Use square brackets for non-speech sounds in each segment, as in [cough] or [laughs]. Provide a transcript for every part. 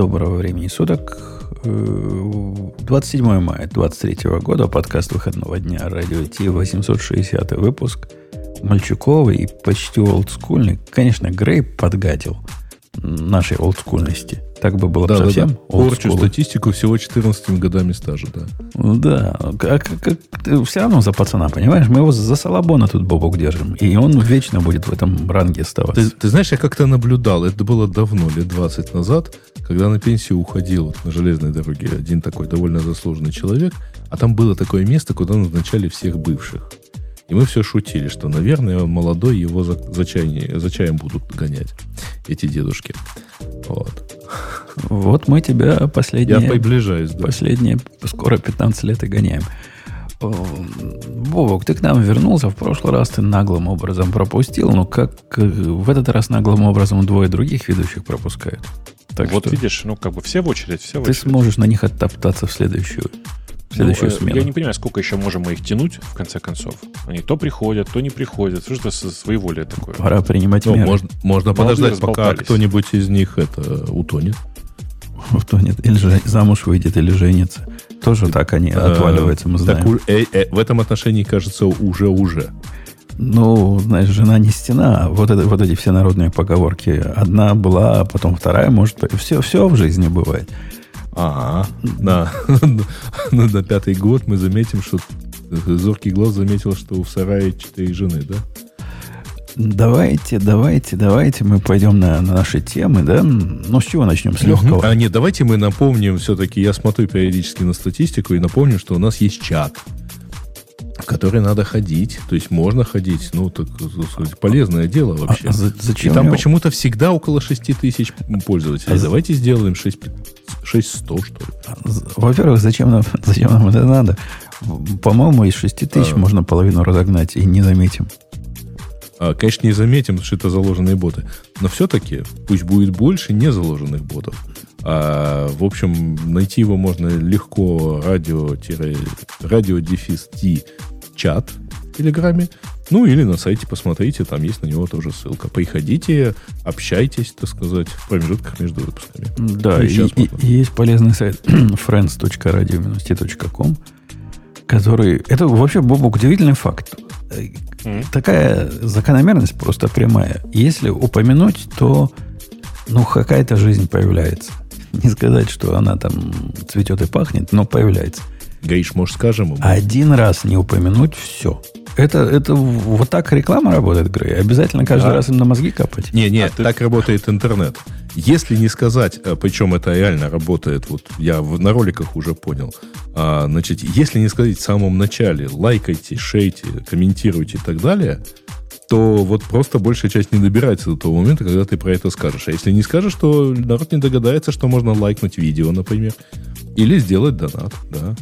Доброго времени суток. 27 э, мая 2023 года, подкаст выходного дня, радио Ти, 860 выпуск. Мальчуковый и почти олдскульный. Конечно, Грей подгадил нашей олдскульности – так бы было да, совсем. Да, да. Порчу статистику всего 14 годами стажа, да. Да. Как, как, ты все равно за пацана, понимаешь? Мы его за Салабона тут бобок держим. И он вечно будет в этом ранге оставаться. Ты, ты знаешь, я как-то наблюдал, это было давно, лет 20 назад, когда на пенсию уходил на железной дороге один такой довольно заслуженный человек, а там было такое место, куда назначали всех бывших. И мы все шутили, что, наверное, молодой его за, за, чай, за чаем будут гонять, эти дедушки. Вот. Вот мы тебя последние... Я приближаюсь, да. Последние скоро 15 лет и гоняем. Бобок, ты к нам вернулся. В прошлый раз ты наглым образом пропустил, но как в этот раз наглым образом двое других ведущих пропускают. Так вот что видишь, ну как бы все в очередь, все в очередь. Ты сможешь на них оттоптаться в следующую, следующую ну, смену. Я не понимаю, сколько еще можем мы их тянуть, в конце концов. Они то приходят, то не приходят. Что это своей воли такое? Пора принимать ну, меры. Можно, можно подождать, пока кто-нибудь из них это утонет утонет, или же замуж выйдет, или женится. Тоже так они а, отваливаются, мы знаем. Так, э, э, в этом отношении, кажется, уже-уже. Ну, знаешь, жена не стена. Вот, это, вот эти все народные поговорки. Одна была, а потом вторая, может... Все, все в жизни бывает. Да. [laughs] На, на пятый год мы заметим, что зоркий глаз заметил, что в сарае четыре жены, да? Давайте, давайте, давайте мы пойдем на, на наши темы, да? Ну, с чего начнем? С легкого? Угу. А нет, давайте мы напомним все-таки, я смотрю периодически на статистику и напомню, что у нас есть чат, в который надо ходить. То есть можно ходить, ну, так сказать, полезное дело а вообще. А, а зачем и там почему-то всегда около 6 тысяч пользователей. А давайте сделаем 6, 6100, что ли. А, во-первых, зачем нам, [laughs] зачем нам это надо? По-моему, из 6 тысяч а. можно половину разогнать и не заметим. А, конечно, не заметим, что это заложенные боты. Но все-таки пусть будет больше не заложенных ботов. А, в общем, найти его можно легко радио радио-дефис T чат в Телеграме. Ну, или на сайте посмотрите, там есть на него тоже ссылка. Приходите, общайтесь, так сказать, в промежутках между выпусками. Да, и, и, и есть полезный сайт [clears throat] friends.radio-t.com, который... Это вообще, Бобок, удивительный факт. Mm. Такая закономерность просто прямая. Если упомянуть, то ну, какая-то жизнь появляется. [laughs] Не сказать, что она там цветет и пахнет, но появляется. Гаиш, может, скажем ему? Один раз не упомянуть, все. Это, это вот так реклама работает, Грей. Обязательно каждый да. раз им на мозги капать. Не, не, а так ты... работает интернет. Если не сказать, э, причем это реально работает, вот я на роликах уже понял, а, значит, если не сказать в самом начале, лайкайте, шейте, комментируйте и так далее, то вот просто большая часть не добирается до того момента, когда ты про это скажешь. А если не скажешь, то народ не догадается, что можно лайкнуть видео, например, или сделать донат, да.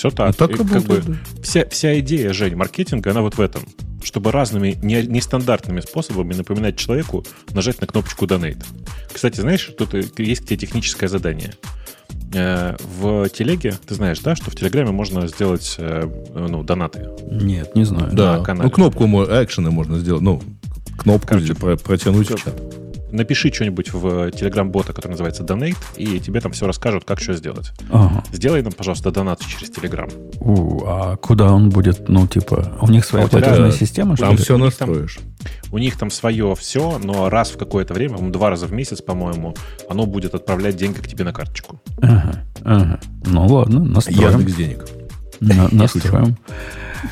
Все так. так работает, как бы, да. вся, вся идея, Жень, маркетинга, она вот в этом. Чтобы разными не, нестандартными способами напоминать человеку нажать на кнопочку Donate. Кстати, знаешь, тут есть тебе техническое задание. Э, в телеге, ты знаешь, да, что в Телеграме можно сделать э, ну, донаты? Нет, не знаю. Да, ну кнопку экшены можно сделать, ну, кнопку Короче, протянуть в чат напиши что-нибудь в телеграм-бота, который называется Donate, и тебе там все расскажут, как что сделать. Ага. Сделай нам, пожалуйста, донат через Телеграм. А куда он будет? Ну, типа, у них своя а платежная система, что Там ли? все настроишь. у них там свое все, но раз в какое-то время, два раза в месяц, по-моему, оно будет отправлять деньги к тебе на карточку. Ага, ага. Ну ладно, настроим. Яндекс денег. На, настроим.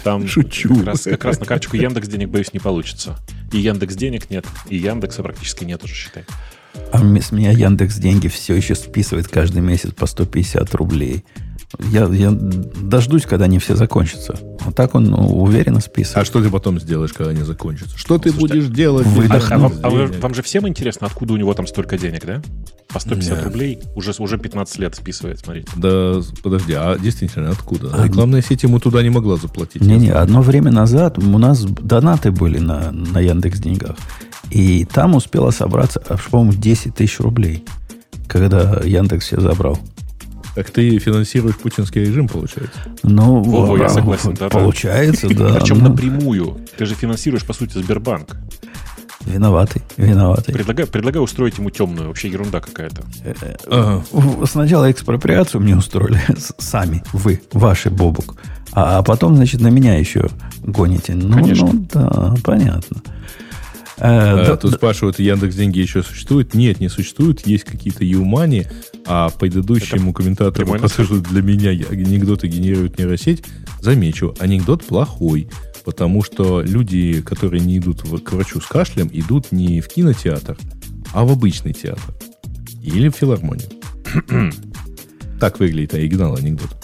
Там Шучу. Как раз, как раз на карточку Яндекс денег, боюсь, не получится. И Яндекс денег нет, и Яндекса практически нет уже, считай. А с меня Яндекс деньги все еще списывает каждый месяц по 150 рублей. Я, я дождусь, когда они все закончатся. Вот так он ну, уверенно списывает. А что ты потом сделаешь, когда они закончатся? Что ты Слушайте, будешь делать? А, а, вам, а вам же всем интересно, откуда у него там столько денег, да? По 150 Нет. рублей уже, уже 15 лет списывает, смотрите. Да, подожди, а действительно, откуда? А, Рекламная сеть ему туда не могла заплатить. Не-не, одно время назад у нас донаты были на, на Яндекс деньгах. И там успело собраться, по-моему, 10 тысяч рублей, когда Яндекс все забрал. Так ты финансируешь путинский режим, получается? Ну, О, я согласен. Да, получается, [laughs] да. Причем напрямую. Ты же финансируешь, по сути, Сбербанк. Виноватый, виноватый. Предлагаю, предлагаю устроить ему темную, вообще ерунда какая-то. Э, э. Сначала экспроприацию мне устроили [laughs] сами, вы, ваши бобук. А, а потом, значит, на меня еще гоните. Ну, Конечно. ну да, понятно. Э, да, тут да, спрашивают, Яндекс деньги еще существует? Нет, не существует. Есть какие-то юмани, а предыдущему комментатору, который для меня анекдоты генерирует нейросеть, замечу, анекдот плохой. Потому что люди, которые не идут к врачу с кашлем, идут не в кинотеатр, а в обычный театр. Или в филармонию. [clears throat] так выглядит оригинал анекдот.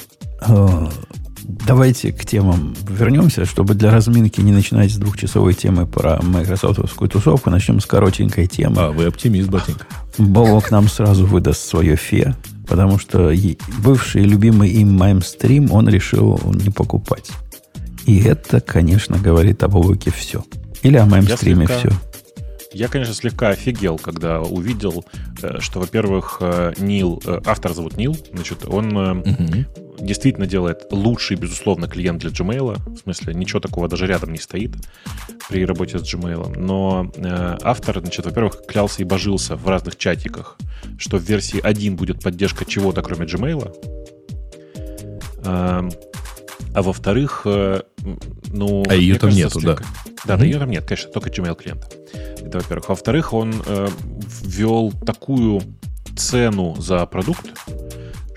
Давайте к темам вернемся, чтобы для разминки не начинать с двухчасовой темы про майкрософтовскую тусовку. Начнем с коротенькой темы. А, вы оптимист, ботинка. Бобок нам сразу выдаст свое фе, потому что бывший любимый им маймстрим он решил не покупать. И это, конечно, говорит об Бобоке все. Или о маймстриме все. Я, конечно, слегка офигел, когда увидел, э, что, во-первых, э, Нил, э, автор зовут Нил, значит, он угу. действительно делает лучший, безусловно, клиент для Gmail. В смысле, ничего такого даже рядом не стоит при работе с Gmail. Но автор, значит, во-первых, клялся и божился в разных чатиках, что в версии 1 будет поддержка чего-то, кроме Gmail. А во-вторых, ну... А ее там кажется, нету, слегка... да. Да, mm-hmm. да, ее там нет, конечно, только Gmail клиента. Это во-первых. Во-вторых, он э, ввел такую цену за продукт,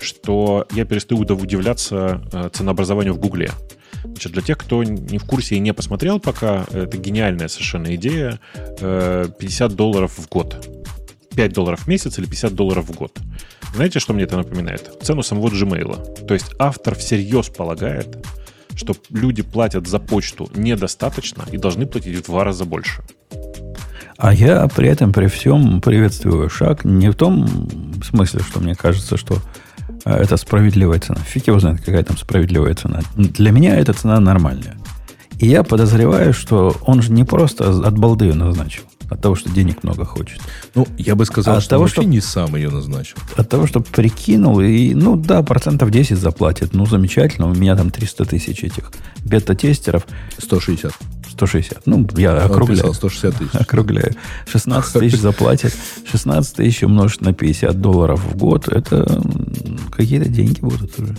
что я перестаю удивляться э, ценообразованию в Гугле. Значит, для тех, кто не в курсе и не посмотрел пока, это гениальная совершенно идея. 50 э, долларов в год. 5 долларов в месяц или 50 долларов в год. Знаете, что мне это напоминает? Цену самого Gmail. То есть автор всерьез полагает, что люди платят за почту недостаточно и должны платить в два раза больше. А я при этом, при всем приветствую шаг не в том смысле, что мне кажется, что э, это справедливая цена. Фиг его знает, какая там справедливая цена. Для меня эта цена нормальная. И я подозреваю, что он же не просто от балды назначил, от того, что денег много хочет. Ну, я бы сказал, а что того, вообще что, не сам ее назначил. От того, что прикинул, и, ну да, процентов 10 заплатит. Ну, замечательно, у меня там 300 тысяч этих бета-тестеров. 160. 160. Ну, я округляю. Он 160 тысяч. Округляю. 16 тысяч заплатят. 16 тысяч умножить на 50 долларов в год, это какие-то деньги будут уже.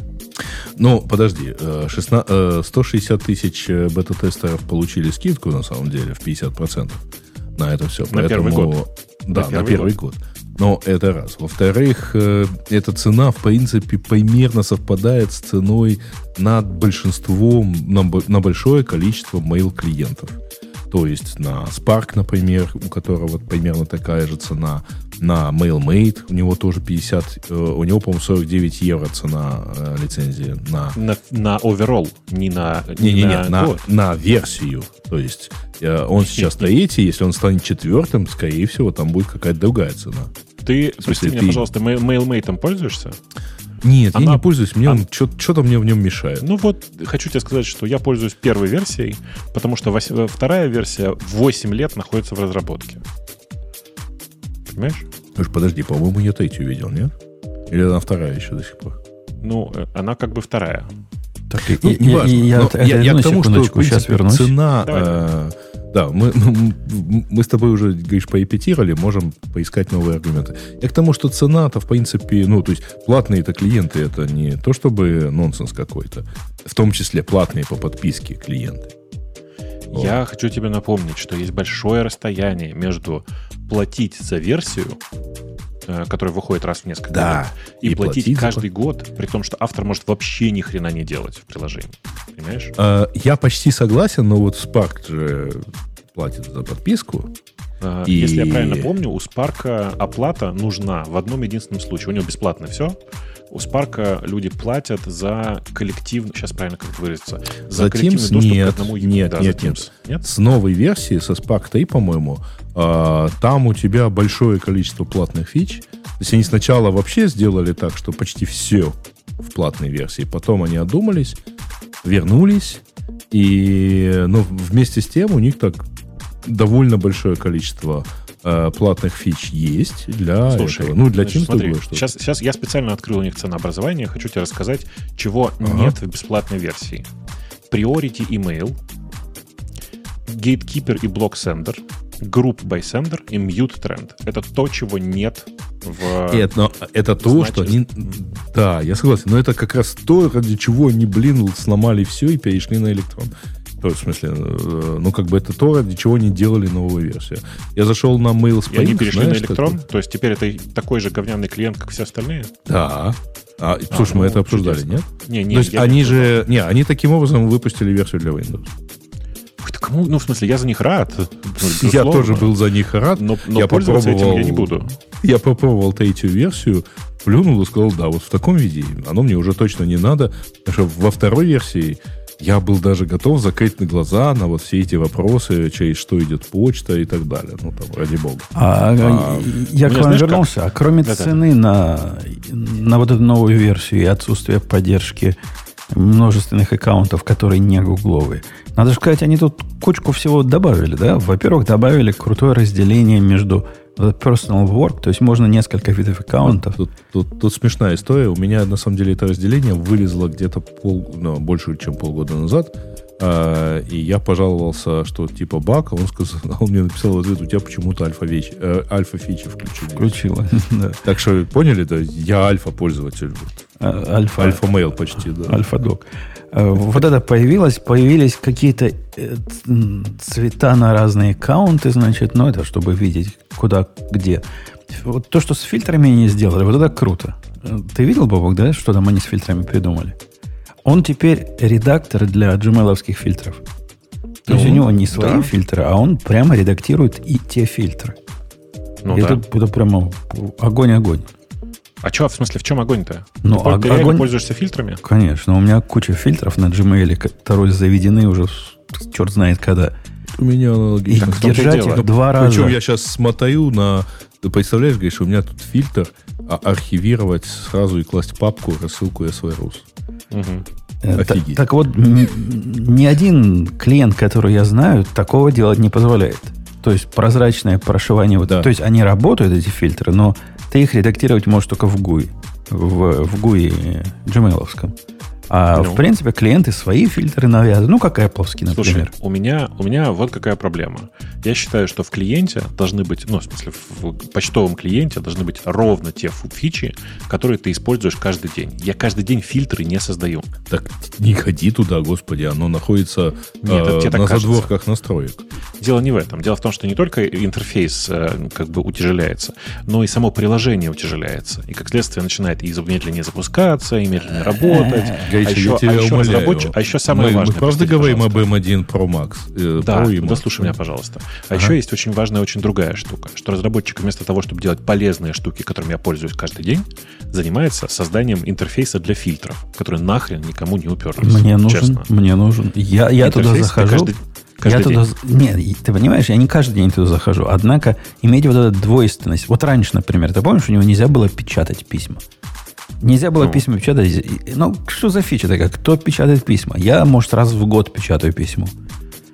Ну, подожди, 16, 160 э, тысяч э, бета-тестеров получили скидку, на самом деле, в 50% на это все. На Поэтому, первый год. Да, на первый, на первый год. год. Но это раз. Во-вторых, э, эта цена, в принципе, примерно совпадает с ценой над большинством, на, на большое количество mail-клиентов. То есть на Spark, например, у которого примерно такая же цена, на MailMate, у него тоже 50, э, у него, по-моему, 49 евро цена э, лицензии на... На, на overall, не на... Не-не-не, на, на, на версию. То есть э, он сейчас [laughs] третий, если он станет четвертым, скорее всего, там будет какая-то другая цена. Ты, прости меня, ты... пожалуйста, MailMate пользуешься? Нет, Она... я не пользуюсь, мне он, что-то мне в нем мешает. Ну вот, хочу тебе сказать, что я пользуюсь первой версией, потому что вось... Вторая версия 8 лет находится в разработке. Понимаешь? Слушай, подожди, по-моему, я третью видел, нет? Или она вторая еще до сих пор? Ну, э, она как бы вторая. Так, ну, не важно. Я, я, я к тому, что, принципе, сейчас вернусь. цена... Э, да, [laughs] мы, мы с тобой уже, говоришь, порепетировали, можем поискать новые аргументы. Я к тому, что цена-то, в принципе, ну, то есть платные это клиенты, это не то, чтобы нонсенс какой-то. В том числе платные по подписке клиенты. Я хочу тебе напомнить, что есть большое расстояние между платить за версию, э, которая выходит раз в несколько да, лет, и, и платить, платить каждый за... год, при том, что автор может вообще ни хрена не делать в приложении. Понимаешь? А, я почти согласен, но вот Spark же платит за подписку. И... Если я правильно помню, у Spark оплата нужна в одном единственном случае. У него бесплатно все. У Spark люди платят за коллективный, сейчас правильно как выразиться, за, за коллективный Teams доступ нет, к одному нет, да, нет, нет. нет. С новой версии, со Spark 3, по-моему, а, там у тебя большое количество платных фич. То есть они сначала вообще сделали так, что почти все в платной версии. Потом они одумались, вернулись, и ну, вместе с тем у них так довольно большое количество э, платных фич есть для Слушай, этого. Ну, для значит, смотри, что сейчас, сейчас я специально открыл у них ценообразование, хочу тебе рассказать, чего ага. нет в бесплатной версии. Priority Email, Gatekeeper и Block Sender, Group by Sender и Mute Trend. Это то, чего нет в... Нет, но это то, Значит, что они... Да, я согласен. Но это как раз то, ради чего они, блин, сломали все и перешли на электрон. То есть, в смысле, э, ну, как бы это то, ради чего они делали новую версию. Я зашел на Mailspring, И они перешли знаешь, на электрон? такой? То есть теперь это такой же говняный клиент, как все остальные? Да. А, слушай, мы ну, это обсуждали, чудесно. нет? Не, не, То есть они не же... Не, они таким образом выпустили версию для Windows. Кому? Ну, в смысле, я за них рад. Ну, Я тоже был за них рад. Но, но я пользоваться этим я не попробовал- буду. Я попробовал третью версию, плюнул и сказал, да, вот в таком виде оно мне уже точно не надо. Потому что во второй версии я был даже готов закрыть на глаза на вот все эти вопросы, через что идет почта и так далее. Ну, там, ради бога. А, А, я у к вам знаешь вернулся. А кроме Да-да. цены на, на вот эту новую версию и отсутствие поддержки множественных аккаунтов, которые не гугловые, надо же сказать, они тут кучку всего добавили, да? Во-первых, добавили крутое разделение между personal work, то есть можно несколько видов аккаунтов. Тут, тут- тут смешная история. У меня, на самом деле, это разделение вылезло где-то пол, ну, больше, чем полгода назад. А, и я пожаловался, что типа баг, а он сказал, [laughs] он мне написал в ответ, у тебя почему-то альфа-фичи э, альфа-фичи включены. Включила. [laughs] да. Так что, поняли, да, я альфа-пользователь. А, Альфа. Альфа-мейл почти, да. Альфа-док. Э, Вот это появилось, появились какие-то э, цвета на разные аккаунты, значит, ну это чтобы видеть, куда, где. Вот то, что с фильтрами они сделали, вот это круто. Э, Ты видел, Бобок, да, что там они с фильтрами придумали? Он теперь редактор для gmail фильтров. То есть Ну, у него не свои да. фильтры, а он прямо редактирует и те фильтры. Ну И да. это, это прямо огонь-огонь. А что, в смысле, в чем огонь-то? Ну, ты, ог- ты реально огонь- пользуешься фильтрами? Конечно, у меня куча фильтров на Gmail, которые заведены уже черт знает когда. У меня И аналогично. и держать дело. их два раза. Причем я сейчас смотрю на... Ты представляешь, говоришь, у меня тут фильтр а архивировать сразу и класть папку, рассылку SVRUS. Мгм. Э, Офигеть. Так, вот, м- ни один клиент, который я знаю, такого делать не позволяет. То есть прозрачное прошивание. Вот, Да. То есть они работают, эти фильтры, но ты их редактировать можешь только в GUI. В, в GUI gmail А Ну. в принципе клиенты свои фильтры навязывают. Ну, как Apple, например. Слушай, у меня, у меня вот какая проблема. Я считаю, что в клиенте должны быть, ну, в смысле, в почтовом клиенте должны быть ровно те фичи, которые ты используешь каждый день. Я каждый день фильтры не создаю. Так не ходи туда, господи, оно находится Нет, э, на кажется. задворках настроек. Дело не в этом. Дело в том, что не только интерфейс э, как бы утяжеляется, но и само приложение утяжеляется. И, как следствие, начинает и медленнее запускаться, и медленнее работать. [laughs] А Греча, еще, я тебя а еще умоляю. разработчик- а еще самое мы, важное. Мы правда говорим пожалуйста. об M1 Pro Max? э, Да, Pro дослушай меня, пожалуйста. А Ага. еще есть очень важная, очень другая штука, что разработчик вместо того, чтобы делать полезные штуки, которыми я пользуюсь каждый день, занимается созданием интерфейса для фильтров, которые нахрен никому не уперлись. Мне нужен, честно. мне нужен. Я, я туда Интерфейс захожу. каждый- каждый я туда, день. з- нет, ты понимаешь, я не каждый день туда захожу. Однако иметь вот эту двойственность. Вот раньше, например, ты помнишь, у него нельзя было печатать письма. Нельзя было Ну. письма печатать. Ну, что за фича такая? Кто печатает письма? Я, может, раз в год печатаю письмо.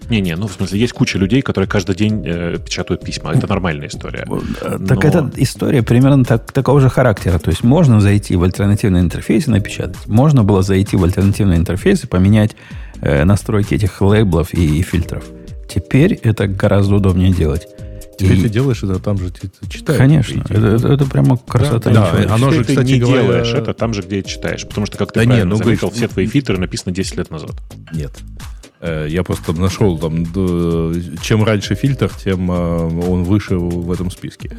Не-не, ну в смысле, есть куча людей, которые каждый день э, печатают письма. Это нормальная история. Э, Так Но- эта история примерно так, такого же характера. То есть можно зайти в альтернативный интерфейс и напечатать. Можно было зайти в альтернативный интерфейс и поменять настройки этих лейблов и, и фильтров. Теперь это гораздо удобнее делать. Теперь И- ты делаешь это там же ты, ты читаешь. Конечно, это, это- это прямо красота. Да, нечеловеческая. оно же, ты кстати не говоря- делаешь это там же, где читаешь. Потому что, как ты Да не, правильно ну, заметил, говоришь, все твои фильтры написаны 10 лет назад. Нет. Э, Я просто нашел там, чем раньше фильтр, тем э, он выше в этом списке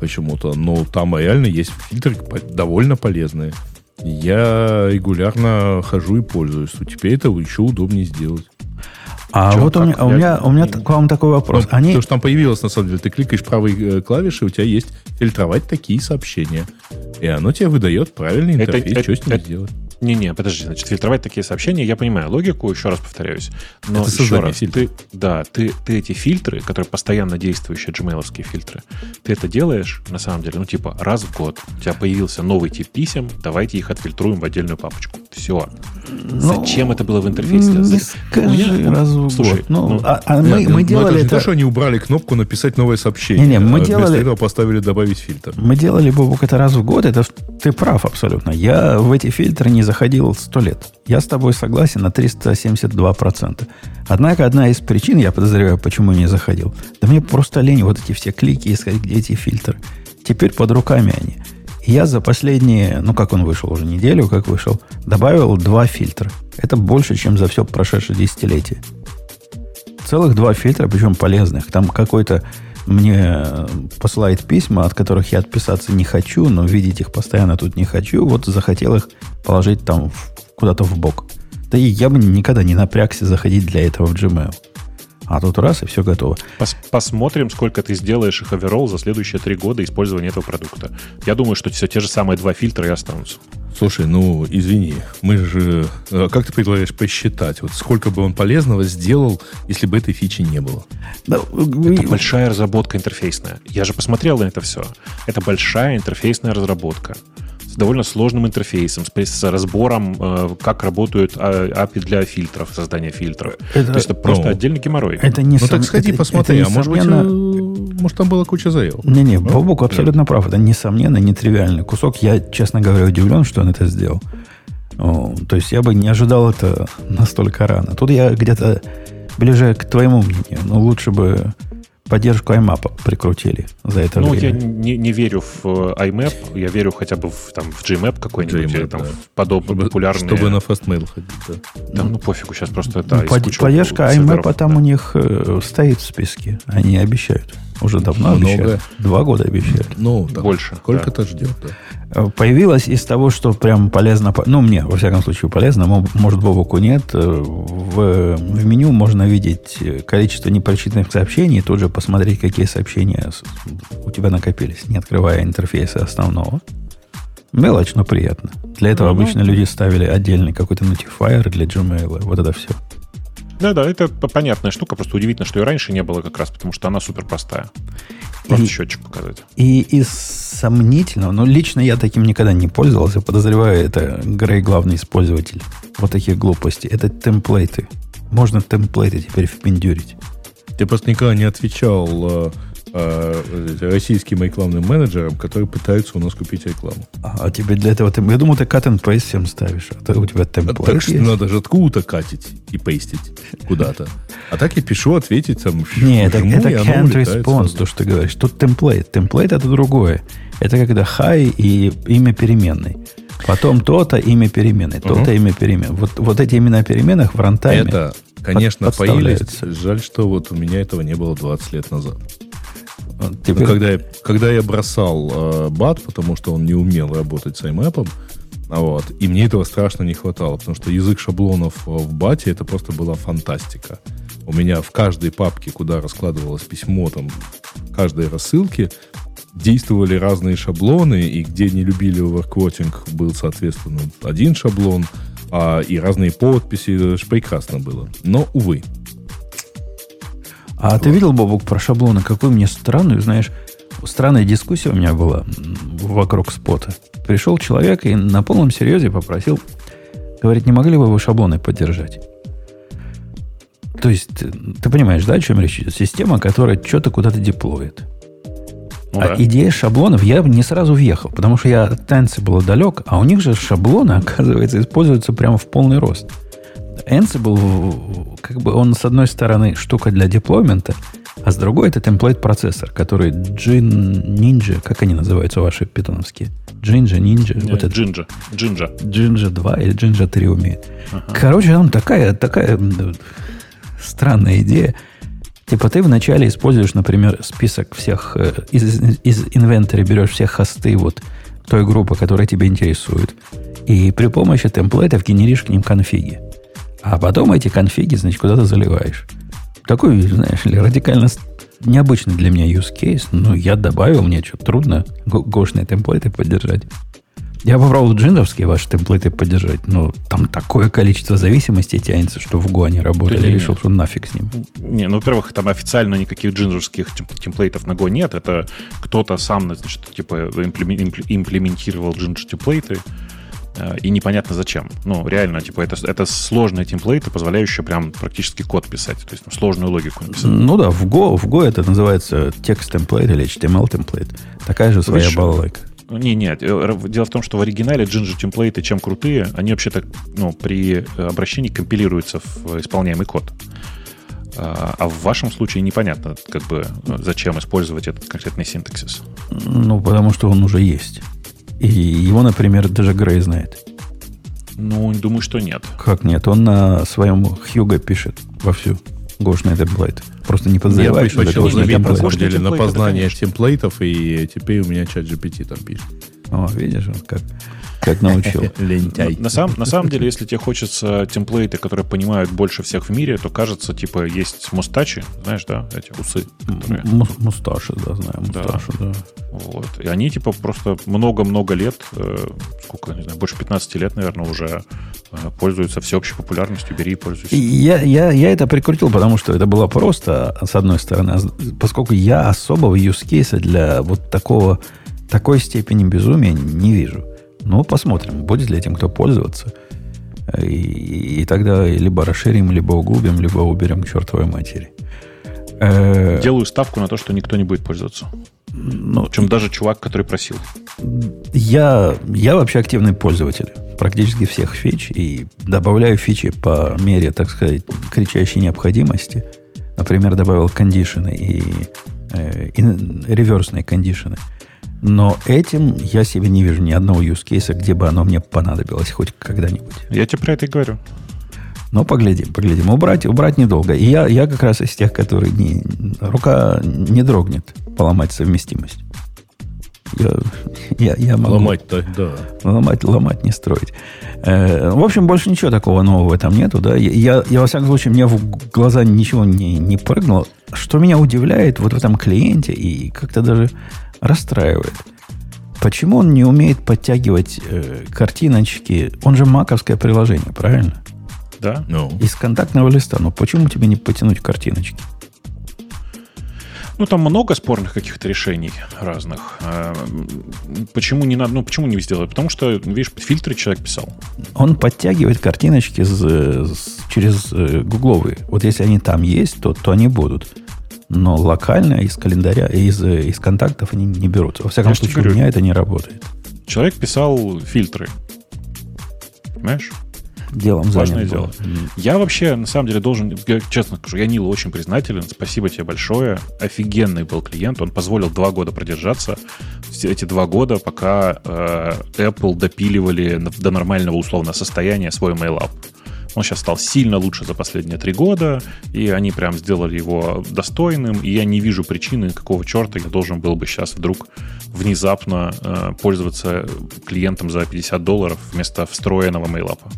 почему-то. Но там реально есть фильтры довольно полезные. Я регулярно хожу и пользуюсь. Теперь это еще удобнее сделать. А Чё, вот у меня, у меня, у меня к вам такой вопрос. Ну, Они, Потому что там появилось, на самом деле, ты кликаешь правой э, клавишей, у тебя есть фильтровать такие сообщения. И оно тебе выдает правильный Это- интерфейс, это- что с ним это- сделать. Не-не, подожди, значит, фильтровать такие сообщения, я понимаю логику, еще раз повторяюсь. Но Это еще создание раз, фильтра. ты, да, ты, ты эти фильтры, которые постоянно действующие gmail фильтры, ты это делаешь, на самом деле, ну, типа, раз в год. У тебя появился новый тип писем, давайте их отфильтруем в отдельную папочку. Все. Ну, Зачем это было в интерфейсе? Не скажи меня... раз в Слушай, год. Ну, ну, а, а нет, мы, мы делали это... Не то, что они убрали кнопку «Написать новое сообщение». Не, не, мы а делали... Вместо этого поставили «Добавить фильтр». Мы делали, Бобук, это раз в год. Это ты прав абсолютно. Я в эти фильтры не заходил сто лет. Я с тобой согласен на 372%. Однако одна из причин, я подозреваю, почему не заходил, да мне просто лень вот эти все клики искать, где эти фильтры. Теперь под руками они. Я за последние, ну как он вышел уже неделю, как вышел, добавил два фильтра. Это больше, чем за все прошедшее десятилетие. Целых два фильтра, причем полезных. Там какой-то мне посылает письма, от которых я отписаться не хочу, но видеть их постоянно тут не хочу. Вот захотел их положить там куда-то в бок. Да и я бы никогда не напрягся заходить для этого в Gmail. А тут раз, и все готово. Пос посмотрим, сколько ты сделаешь их оверолл за следующие три года использования этого продукта. Я думаю, что все те же самые два фильтра и останутся. Слушай, ну, извини, мы же... Э, как ты предлагаешь посчитать? Вот сколько бы он полезного сделал, если бы этой фичи не было? Да, это большая разработка интерфейсная. Я же посмотрел на это все. Это большая интерфейсная разработка с довольно сложным интерфейсом, с, с разбором, э, как работают API а, для фильтров, создания фильтров. Это, То есть это просто ну, отдельный геморрой. Это не ну так сходи, это, посмотри, это, а может быть, э, может там было куча заявок. Не-не, ну, Бобук абсолютно прав. Это, несомненно, нетривиальный кусок. Я, честно говоря, удивлен, что он это сделал. О, то есть я бы не ожидал это настолько рано. Тут я где-то ближе к твоему мнению. Но лучше бы поддержку IMAP прикрутили за это ну, время. я не, не верю в э, IMAP, я верю хотя бы в, там, в GMAP какой-нибудь, GMAP, или там да. в подобные популярные... Чтобы на Fastmail ходить, да. Да, ну пофигу, сейчас просто это... Ну, под, поддержка IMAP там да. у них э, стоит в списке, они обещают. Уже давно Много. обещают. Два года обещают. Ну, да. больше. Сколько-то да. ждет, да. Э, появилось из того, что прям полезно, ну, мне, во всяком случае, полезно, может, Бобоку нет, э, в, в меню можно видеть количество непрочитанных сообщений, и тут же посмотреть, какие сообщения у тебя накопились, не открывая интерфейса основного. Мелочь, но приятно. Для этого ну, обычно люди ставили отдельный какой-то notifier для Gmail, вот это все. Да-да, это понятная штука, просто удивительно, что и раньше не было как раз, потому что она супер простая. Просто и, счетчик показать. И из сомнительного, но лично я таким никогда не пользовался, подозреваю, это Грей главный использователь вот таких глупостей. Это темплейты. Можно темплейты теперь впендюрить. Ты просто никогда не отвечал э, российским рекламным менеджерам, которые пытаются у нас купить рекламу. А, а тебе для этого... Ты, я думал, ты cut and paste всем ставишь. А то у тебя темплейт а, Так что надо же откуда-то катить и пейстить куда-то. А так я пишу, ответить там... [laughs] Нет, это, это can't response, то, что ты говоришь. Тут темплейт. Темплейт это другое. Это когда high и имя переменной. Потом то-то имя переменной, то-то имя переменной. Вот, вот эти имена переменных в рантайме Это, конечно, появились. Жаль, что вот у меня этого не было 20 лет назад. Теперь... Ну, когда, я, когда я бросал э, бат, потому что он не умел работать с IMAP, вот, и мне этого страшно не хватало, потому что язык шаблонов в бате это просто была фантастика. У меня в каждой папке, куда раскладывалось письмо, там, каждой рассылки, действовали разные шаблоны, и где не любили оверквотинг, был, соответственно, один шаблон, а, и разные подписи, это же прекрасно было. Но, увы, а вот. ты видел, Бобок, про шаблоны? Какую мне странную, знаешь, странная дискуссия у меня была вокруг спота. Пришел человек и на полном серьезе попросил, говорит, не могли бы вы шаблоны поддержать? То есть, ты понимаешь, да, о чем речь идет? Система, которая что-то куда-то деплоит. Ну, а да. идея шаблонов, я не сразу въехал, потому что я от Ansible далек, а у них же шаблоны, [laughs] оказывается, используются прямо в полный рост. Ansible, как бы он с одной стороны штука для деплоймента, а с другой это темплейт-процессор, который Gin, Ninja, как они называются ваши питоновские? Jinja, Ninja? Не, вот это. Jinja. Jinja. Jinja 2 или Jinja 3 умеет. Ага. Короче, там такая, такая странная идея. Типа ты вначале используешь, например, список всех, э, из, из инвентаря берешь все хосты вот той группы, которая тебя интересует, и при помощи темплейтов генеришь к ним конфиги. А потом эти конфиги, значит, куда-то заливаешь. Такой, знаешь ли, радикально необычный для меня use case. Но я добавил, мне что, трудно гошные темплейты поддержать. Я попробовал джиндовские ваши темплейты поддержать, но там такое количество зависимостей тянется, что в Go они работали. Я решил, что нафиг с ним. Не, ну, во-первых, там официально никаких джинджерских темплейтов на Go нет. Это кто-то сам, значит, типа, имплементировал джинджер темплейты. Э, и непонятно зачем. Ну, реально, типа, это, это сложные темплейты, позволяющие прям практически код писать, то есть ну, сложную логику написать. Ну да, в Go, в Go это называется текст темплейт или HTML темплейт. Такая же своя балалайка. Не, нет. Э, дело в том, что в оригинале Ginger темплейты, чем крутые, они вообще-то ну, при обращении компилируются в исполняемый код. А, а в вашем случае непонятно, как бы, зачем использовать этот конкретный синтаксис. Ну, потому что он уже есть. И его, например, даже Грей знает. Ну, думаю, что нет. Как нет? Он на своем Хьюго пишет вовсю гошный темплейт. Просто не подозреваю, что это гошный темплейт. На самом деле, на познание темплейтов, и теперь у меня чат GPT там пишет. О, видишь, как как научил. [laughs] Лентяй. На, самом, на самом деле, если тебе хочется темплейты, которые понимают больше всех в мире, то кажется, типа, есть мустачи, знаешь, да, эти усы. Которые... Мусташи, да, знаю, мусташи, да. да. Вот. И они, типа, просто много-много лет, э, сколько, не знаю, больше 15 лет, наверное, уже э, пользуются всеобщей популярностью. Бери и пользуйся. Я, я, я это прикрутил, потому что это было просто, с одной стороны, а поскольку я особого use case для вот такого такой степени безумия не вижу. Ну, посмотрим, будет ли этим кто пользоваться. И, и тогда либо расширим, либо углубим, либо уберем к чертовой матери. Э, Делаю ставку на то, что никто не будет пользоваться. Ну, Чем даже чувак, который просил. Я, я вообще активный пользователь практически всех фич и добавляю фичи по мере, так сказать, кричащей необходимости. Например, добавил кондишены и, э, и реверсные кондишены. Но этим я себе не вижу ни одного use case, где бы оно мне понадобилось хоть когда-нибудь. Я тебе про это и говорю. Но поглядим, поглядим. Убрать, убрать недолго. И я, я как раз из тех, которые не, рука не дрогнет поломать совместимость. Я, я, я могу... Ломать-то, да. Ломать, ломать, не строить. Э, в общем, больше ничего такого нового этом нету. Да? Я, я, во всяком случае, мне в глаза ничего не, не прыгнуло. Что меня удивляет вот в этом клиенте, и как-то даже расстраивает. Почему он не умеет подтягивать э, картиночки? Он же маковское приложение, правильно? Да. No. Ну. Из контактного листа. Но почему тебе не потянуть картиночки? Ну, там много спорных каких-то решений разных. А, почему не надо, ну, почему не сделать? Потому что, видишь, фильтры человек писал. Он подтягивает картиночки с, с, через э, гугловые. Вот если они там есть, то, то они будут но локально из календаря, из, из контактов они не берутся. Во всяком Я случае, говорю, у меня это не работает. Человек писал фильтры. Понимаешь? Делом Важное дело. Было. Я вообще, на самом деле, должен, я честно скажу, я Нилу очень признателен. Спасибо тебе большое. Офигенный был клиент. Он позволил два года продержаться. Все эти два года, пока э, Apple допиливали до нормального условно состояния свой MailUp. Он сейчас стал сильно лучше за последние три года, и они прям сделали его достойным, и я не вижу причины, какого черта я должен был бы сейчас вдруг внезапно э, пользоваться клиентом за 50 долларов вместо встроенного мейлапа.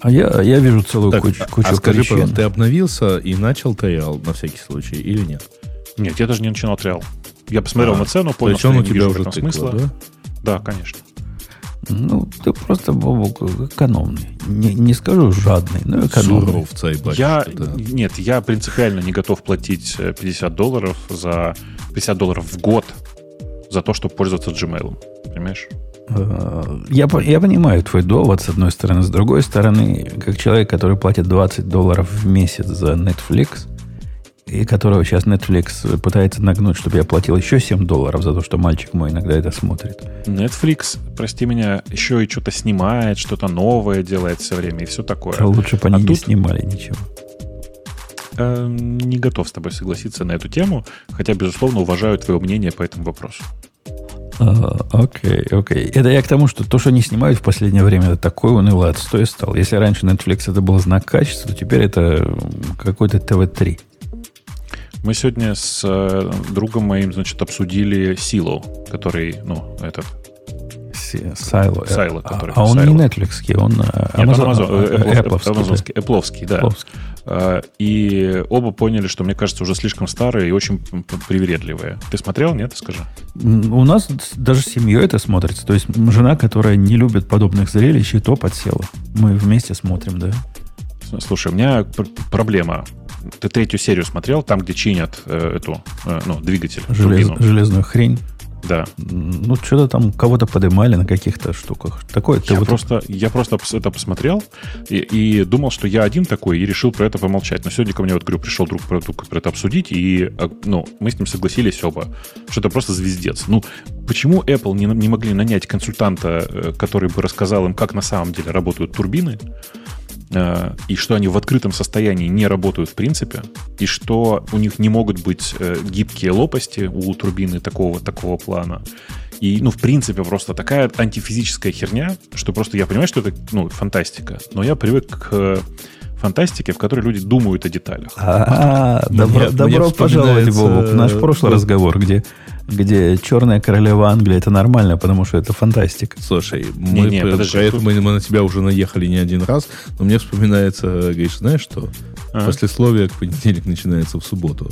А я, я вижу целую так, кучу, кучу а скажи, причин. пожалуйста, ты обновился и начал триал на всякий случай или нет? Нет, я даже не начинал триал. Я посмотрел а, на цену, понял, что я не вижу в этом смысла. Да? да, конечно. Ну, ты просто, Бобок, экономный. Не, не скажу жадный, но экономный. Суровца я, да. Нет, я принципиально не готов платить 50 э, долларов за 50 долларов в год за то, чтобы пользоваться Gmail. Понимаешь? Э, я, я понимаю твой довод, с одной стороны. С другой стороны, как человек, который платит 20 долларов в месяц за Netflix – и которого сейчас Netflix пытается нагнуть, чтобы я платил еще 7 долларов за то, что мальчик мой иногда это смотрит. Netflix, прости меня, еще и что-то снимает, что-то новое делает все время и все такое. А лучше бы они а не тут... снимали ничего. Э, не готов с тобой согласиться на эту тему, хотя, безусловно, уважаю твое мнение по этому вопросу. А, окей, окей. Это я к тому, что то, что они снимают в последнее время, это такой унылый отстой стал. Если раньше Netflix это был знак качества, то теперь это какой-то ТВ-3. Мы сегодня с э, другом моим, значит, обсудили Силу, который, ну, этот... Сайло. Сайло, который... А, а он Silo. не Netflix, он Нет, Amazon, Amazon, Apple, да. Apple. А, и оба поняли, что, мне кажется, уже слишком старые и очень привередливые. Ты смотрел, нет? Скажи. У нас даже семьей это смотрится. То есть жена, которая не любит подобных зрелищ, и то подсела. Мы вместе смотрим, да. Слушай, у меня проблема ты третью серию смотрел, там, где чинят э, эту, э, ну, двигатель. Желез, железную хрень. Да. Ну, что-то там кого-то поднимали на каких-то штуках. Такое. Я, вот... просто, я просто это посмотрел и, и думал, что я один такой, и решил про это помолчать. Но сегодня ко мне, вот говорю, пришел друг про, про это обсудить, и а, ну, мы с ним согласились оба, что это просто звездец. Ну, почему Apple не, не могли нанять консультанта, э, который бы рассказал им, как на самом деле работают турбины, и что они в открытом состоянии не работают в принципе, и что у них не могут быть э, гибкие лопасти у турбины такого, такого плана. И, ну, в принципе, просто такая антифизическая херня, что просто я понимаю, что это, ну, фантастика, но я привык к фантастике, в которой люди думают о деталях. А, добро, добро пожаловать, Бобук, наш прошлый разговор, где где черная королева Англии это нормально, потому что это фантастика. Слушай, мы, не, не, про, подожди, это, мы, мы на тебя уже наехали не один раз, но мне вспоминается, говоришь, знаешь что? А? Послесловие к понедельник начинается в субботу.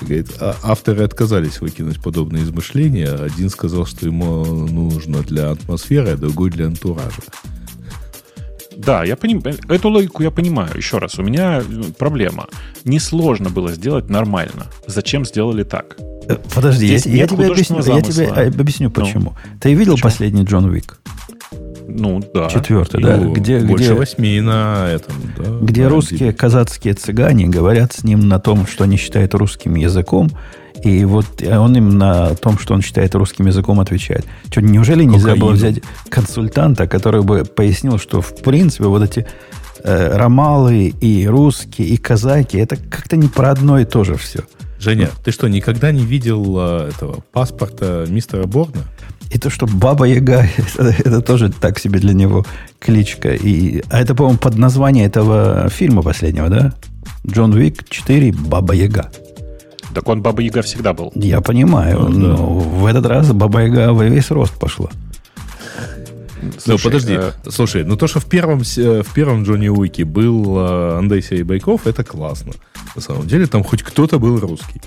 Говорит, а авторы отказались выкинуть подобные измышления. Один сказал, что ему нужно для атмосферы, а другой для антуража. Да, я понимаю. Эту логику я понимаю. Еще раз, у меня э, проблема. Несложно было сделать нормально. Зачем сделали так? Э, подожди, я, я, тебе объясню, я тебе объясню, почему. Ну, Ты видел почему? последний Джон Уик? Ну, да. Четвертый, да. Где, больше где, восьми на этом, да. Где русские казацкие цыгане говорят с ним на том, что они считают русским языком, и вот он им на том, что он считает русским языком, отвечает. Что, неужели нельзя Кокаину. было взять консультанта, который бы пояснил, что в принципе вот эти э, ромалы и русские, и казаки, это как-то не про одно и то же все. Женя, ты что, никогда не видел э, этого паспорта мистера Борна? И то, что Баба Яга, [laughs] это, это тоже так себе для него кличка. И, а это, по-моему, под название этого фильма последнего, да? Джон Уик 4 Баба Яга. Так он Баба Яга всегда был. Я понимаю, ну, но да. в этот раз Баба Яга во весь рост пошла. Слушай, ну, подожди. Э... Слушай, ну то, что в первом, э, в первом Джонни Уике был э, Андрей Серебряков, это классно. На самом деле, там хоть кто-то был русский.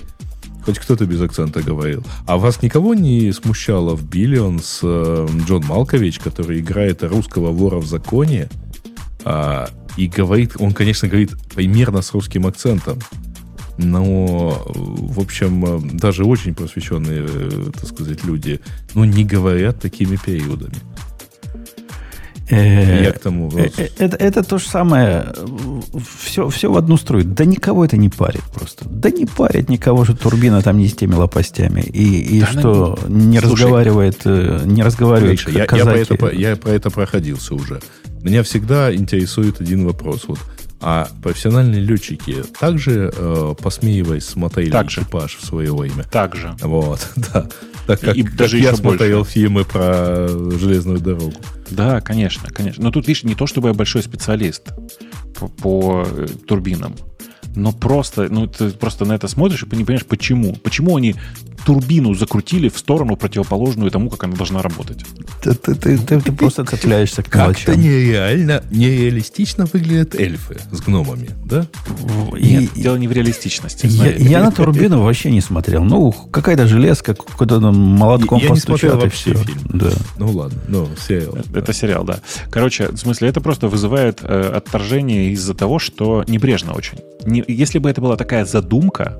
Хоть кто-то без акцента говорил. А вас никого не смущало в Биллион с э, Джон Малкович, который играет русского вора в законе, а, и говорит, он, конечно, говорит примерно с русским акцентом но, в общем, даже очень просвещенные, так сказать, люди, ну, не говорят такими периодами. Э, Я к тому э, э, это, это то же самое. Все, все в одну струю. Да никого это не парит просто. Да не парит никого, что турбина там не с теми лопастями. И, и да что она... не Слушай, разговаривает, не разговаривает Гриша, я, я, про это, я про это проходился уже. Меня всегда интересует один вопрос. Вот а профессиональные летчики также, э, посмеиваясь, смотрели так экипаж в свое время. Также. Вот, [laughs] да. Так как, и как даже я смотрел больше. фильмы про железную дорогу. Да, конечно, конечно. Но тут, видишь, не то, чтобы я большой специалист по, по э, турбинам но просто, ну, ты просто на это смотришь и не понимаешь, почему. Почему они турбину закрутили в сторону противоположную тому, как она должна работать. Ты, ты, ты, ты, ты просто цепляешься к Как-то нереально, нереалистично выглядят эльфы с гномами, да? Нет, и, дело не в реалистичности. Я, я на турбину вообще не смотрел. Ну, какая-то железка, куда-то молотком я постучат. Я не смотрел вообще фильм. Да. Ну, ладно. Ну, сериал. Это, да. это сериал, да. Короче, в смысле, это просто вызывает э, отторжение из-за того, что небрежно очень. Не, если бы это была такая задумка,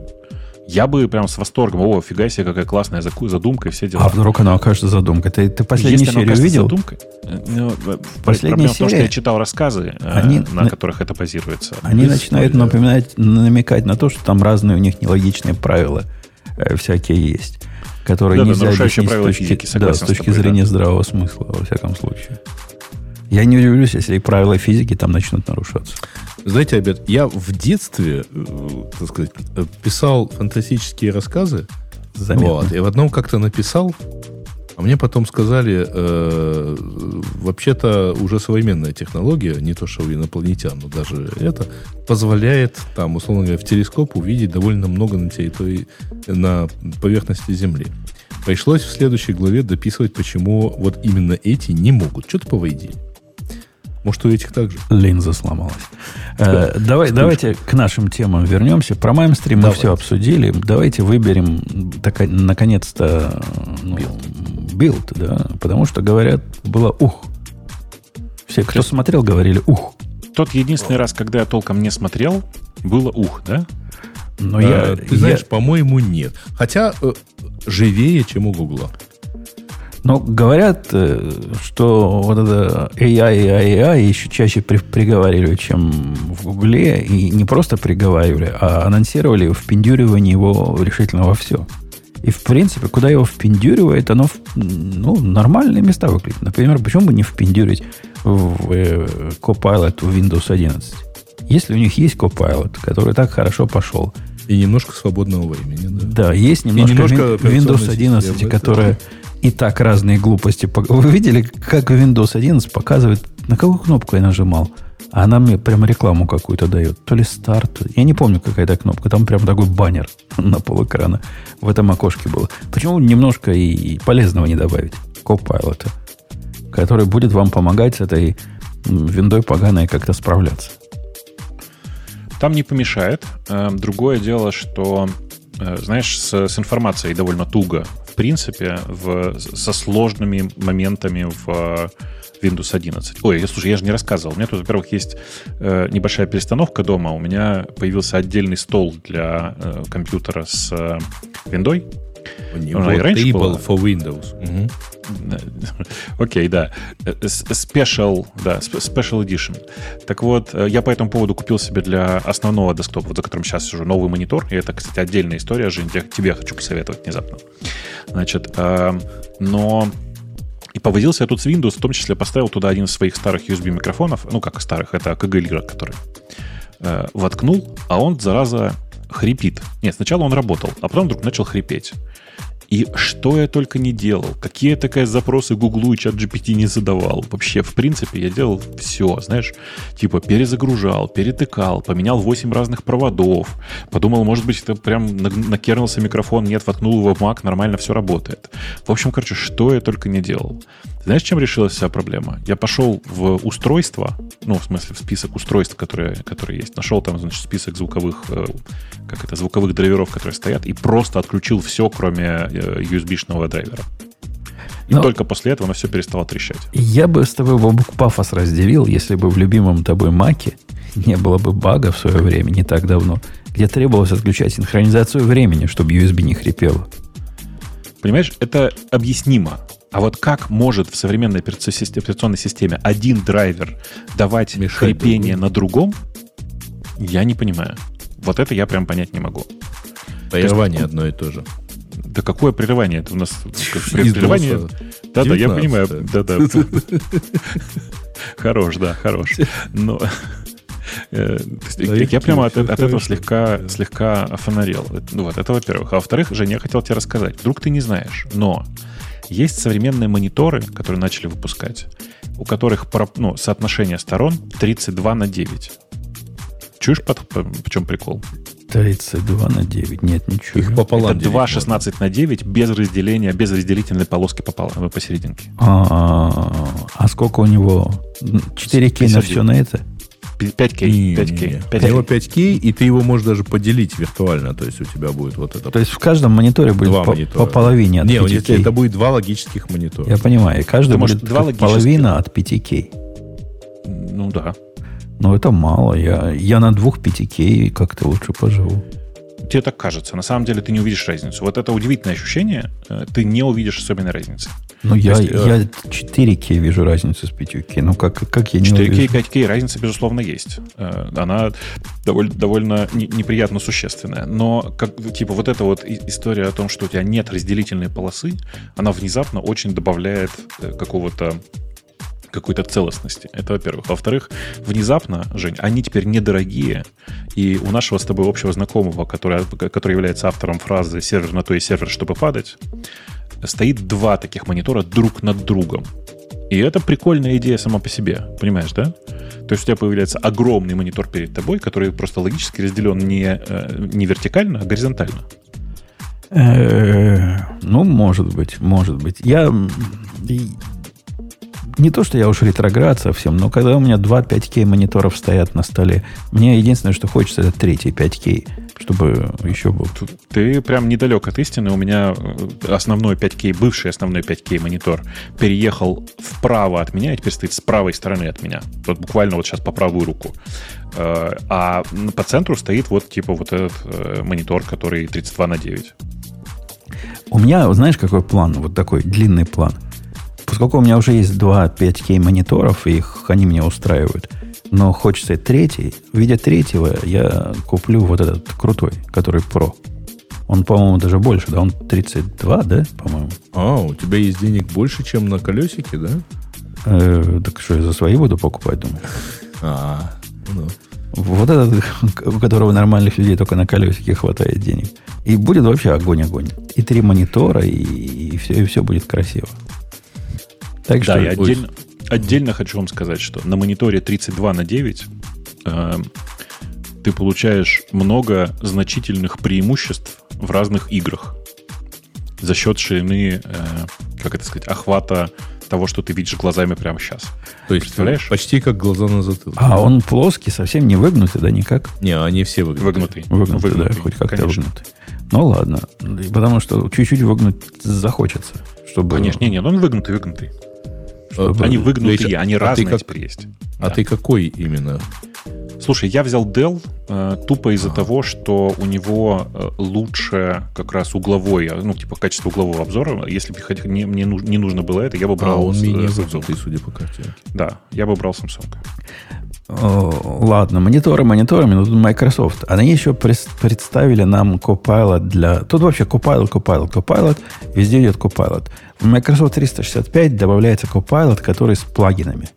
я бы прям с восторгом, о, фига себе, какая классная задумка и все дела. А вдруг она окажется задумкой? Ты, ты последнюю Если серию видел? Задумкой, э, ну, э, Последняя серия... в том, что я читал рассказы, э, они, на, на которых это базируется. Они Без начинают спойлера. напоминать, намекать на то, что там разные у них нелогичные правила всякие есть, которые да, нельзя да, объяснить с точки, физики, да, с точки тобой, зрения да. здравого смысла, во всяком случае. Я не удивлюсь, если и правила физики там начнут нарушаться. Знаете, ребят, я в детстве, э, так сказать, писал фантастические рассказы. Заметно. Вот, и в одном как-то написал, а мне потом сказали, э, вообще-то уже современная технология, не то что у инопланетян, но даже это, позволяет, там, условно говоря, в телескоп увидеть довольно много на территории, на поверхности Земли. Пришлось в следующей главе дописывать, почему вот именно эти не могут. Что-то повредили. Может, у этих также? Линза сломалась. Э, давай, давайте к нашим темам вернемся. Про мейнстрим мы все обсудили. Давайте выберем, так, наконец-то, ну, Build, да, потому что, говорят, было ух. Все, кто Сейчас. смотрел, говорили ух. Тот единственный раз, когда я толком не смотрел, было ух, да? Но а, я, ты знаешь, я... по-моему, нет. Хотя э, живее, чем у Гугла. Но говорят, э, что вот это AI, AI, AI еще чаще при, приговаривали, чем в Гугле. И не просто приговаривали, а анонсировали впендюривание его решительно во все. И, в принципе, куда его впендюривает, оно ну, нормальные места выглядит. Например, почему бы не впендюрить в э, Copilot в Windows 11? Если у них есть Copilot, который так хорошо пошел. И немножко свободного времени. Да, да есть немножко, немножко Windows 11, системы, которая и так разные глупости. Вы видели, как Windows 11 показывает, на какую кнопку я нажимал? А она мне прямо рекламу какую-то дает. То ли старт. Я не помню, какая это кнопка. Там прям такой баннер [laughs] на пол экрана в этом окошке было. Почему немножко и полезного не добавить? Copilot, который будет вам помогать с этой виндой поганой как-то справляться. Там не помешает. Эм, другое дело, что, э, знаешь, с, с информацией довольно туго. В принципе, в, со сложными моментами в Windows 11. Ой, слушай, я же не рассказывал. У меня тут, во-первых, есть э, небольшая перестановка дома. У меня появился отдельный стол для э, компьютера с э, виндой. У него и раньше было. for Windows. [laughs] Окей, okay, да. Э, special, да, Special Edition. Так вот, э, я по этому поводу купил себе для основного десктопа, за которым сейчас сижу, новый монитор. И это, кстати, отдельная история, Жень, я тебе хочу посоветовать внезапно. Значит, э, но и повозился я тут с Windows, в том числе поставил туда один из своих старых USB-микрофонов, ну как старых, это KG который, э, воткнул, а он, зараза, хрипит. Нет, сначала он работал, а потом вдруг начал хрипеть. И что я только не делал, какие я такая запросы Гуглу и чат GPT не задавал. Вообще, в принципе, я делал все, знаешь, типа перезагружал, перетыкал, поменял 8 разных проводов. Подумал, может быть, это прям накернился микрофон, нет, воткнул его в Mac, нормально все работает. В общем, короче, что я только не делал. Знаешь, чем решилась вся проблема? Я пошел в устройство, ну, в смысле, в список устройств, которые, которые есть. Нашел там, значит, список звуковых, э, как это, звуковых драйверов, которые стоят, и просто отключил все, кроме э, USB-шного драйвера. И Но только после этого оно все перестало трещать. Я бы с тобой бабук пафос разделил, если бы в любимом тобой маке не было бы бага в свое время, не так давно, где требовалось отключать синхронизацию времени, чтобы USB не хрипело. Понимаешь, это объяснимо. А вот как может в современной операционной системе один драйвер давать Мешать хрипение другому. на другом, я не понимаю. Вот это я прям понять не могу. Прерывание одно и то же. Да какое прерывание? Это у нас [laughs] прерывание. Да-да, я понимаю. Да-да. [laughs] Хорош, да, хорош. Но э, я прямо от, от этого слегка, слегка офонарел. Ну, вот, это во-первых. А во-вторых, Женя, я хотел тебе рассказать. Вдруг ты не знаешь, но есть современные мониторы, которые начали выпускать, у которых ну, соотношение сторон 32 на 9. Чуешь, под, по, в чем прикол? 32 на 9. Нет, ничего. Их пополам Это 2 16 на 9 без разделения, без разделительной полоски пополам, посерединке. А, а сколько у него? 4К на все на это? 5К. 5К. 5К. У него 5К, и ты его можешь даже поделить виртуально. То есть у тебя будет вот это. То есть в каждом мониторе будет два по, монитора. по половине от Не, 5К. это будет два логических монитора. Я понимаю. Каждый ты будет два половина от 5К. Ну да. Но это мало. Я, я на двух 5К как-то лучше поживу тебе так кажется. На самом деле ты не увидишь разницу. Вот это удивительное ощущение, э, ты не увидишь особенной разницы. Ну, я, есть, я 4К вижу разницу с 5К. Ну, как, как я не 4К увижу? и 5К разница, безусловно, есть. Э, она довольно, довольно неприятно существенная. Но, как, типа, вот эта вот история о том, что у тебя нет разделительной полосы, она внезапно очень добавляет э, какого-то какой-то целостности. Это во-первых. Во-вторых, внезапно, Жень, они теперь недорогие. И у нашего с тобой общего знакомого, который, который является автором фразы «сервер на то и сервер, чтобы падать», стоит два таких монитора друг над другом. И это прикольная идея сама по себе, понимаешь, да? То есть у тебя появляется огромный монитор перед тобой, который просто логически разделен не, э, не вертикально, а горизонтально. Э, ну, может быть, может быть. Я не то, что я уж ретроград совсем, но когда у меня два 5К мониторов стоят на столе, мне единственное, что хочется, это третий 5К, чтобы еще был. Ты прям недалек от истины. У меня э, основной 5К, бывший основной 5К монитор переехал вправо от меня и теперь стоит с правой стороны от меня. Вот буквально вот сейчас по правую руку. Э, а по центру стоит вот типа вот этот э, монитор, который 32 на 9. У меня, знаешь, какой план? Вот такой длинный план – поскольку у меня уже есть два 5К мониторов, и их они меня устраивают, но хочется третий, в виде третьего я куплю вот этот крутой, который Pro. Он, по-моему, даже больше, да? Он 32, да, по-моему? А, у тебя есть денег больше, чем на колесике, да? Э, так что, я за свои буду покупать, думаю? А, ну. Вот этот, у которого нормальных людей только на колесике хватает денег. И будет вообще огонь-огонь. И три монитора, и, и, все, и все будет красиво. Так да, что... я отдельно, отдельно хочу вам сказать, что на мониторе 32 на 9 э, ты получаешь много значительных преимуществ в разных играх за счет ширины, э, как это сказать, охвата того, что ты видишь глазами прямо сейчас. То есть, представляешь? Почти как глаза на затылке. А он плоский, совсем не выгнутый, да, никак? Не, они все выгнуты. Выгнутый. Выгнутый, выгнутый да, хоть как-то конечно. выгнутый. Ну ладно, потому что чуть-чуть выгнуть захочется. Чтобы... Конечно, не, не, он выгнутый, выгнутый. Чтобы... Они выгнутые, Речь, они а разные как... теперь есть. А да. ты какой именно? Слушай, я взял Dell э, тупо из-за ага. того, что у него э, лучше как раз угловой, ну, типа качество углового обзора. Если бы не, мне не нужно было это, я бы брал... А, он менее Samsung, судя по карте. Да, я бы брал Samsung. О, ладно, мониторы мониторами, но тут Microsoft. Они еще представили нам Copilot для... Тут вообще Copilot, Copilot, Copilot. Везде идет Copilot. В Microsoft 365 добавляется Copilot, который с плагинами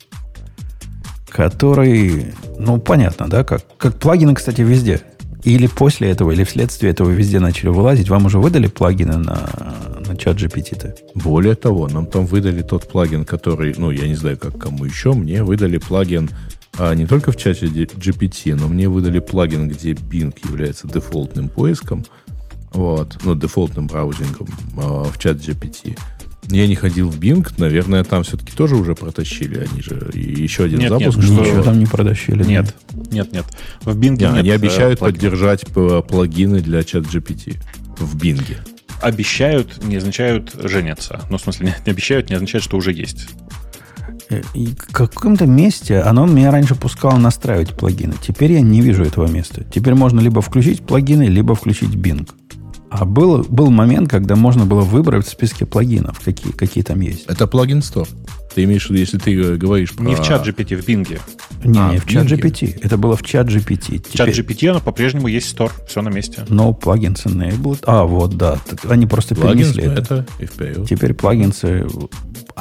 который, ну, понятно, да, как, как плагины, кстати, везде. Или после этого, или вследствие этого везде начали вылазить. Вам уже выдали плагины на, на чат GPT-то? Более того, нам там выдали тот плагин, который, ну, я не знаю, как кому еще, мне выдали плагин а, не только в чате GPT, но мне выдали плагин, где Bing является дефолтным поиском, вот, ну, дефолтным браузингом а, в чат GPT. Я не ходил в Bing, наверное, там все-таки тоже уже протащили. Они же и еще один нет, запуск. Нет, что... Ничего там не протащили. Нет, нет, нет. В Bing нет, Они обещают плагин. поддержать плагины для чат GPT в Bing. Обещают, не означают женятся. Ну, в смысле, не, не обещают, не означает, что уже есть. Э, и в каком-то месте оно меня раньше пускало настраивать плагины. Теперь я не вижу этого места. Теперь можно либо включить плагины, либо включить Bing. А был, был момент, когда можно было выбрать в списке плагинов, какие, какие там есть. Это плагин Store. Ты имеешь в виду, если ты говоришь про... Не в чат GPT, в Bing. Не, а, не в, в чат GPT. Это было в чат GPT. В чат GPT оно по-прежнему есть Store. Все на месте. No plugins enabled. А, вот, да. Они просто plugins перенесли это. это. Теперь плагинсы...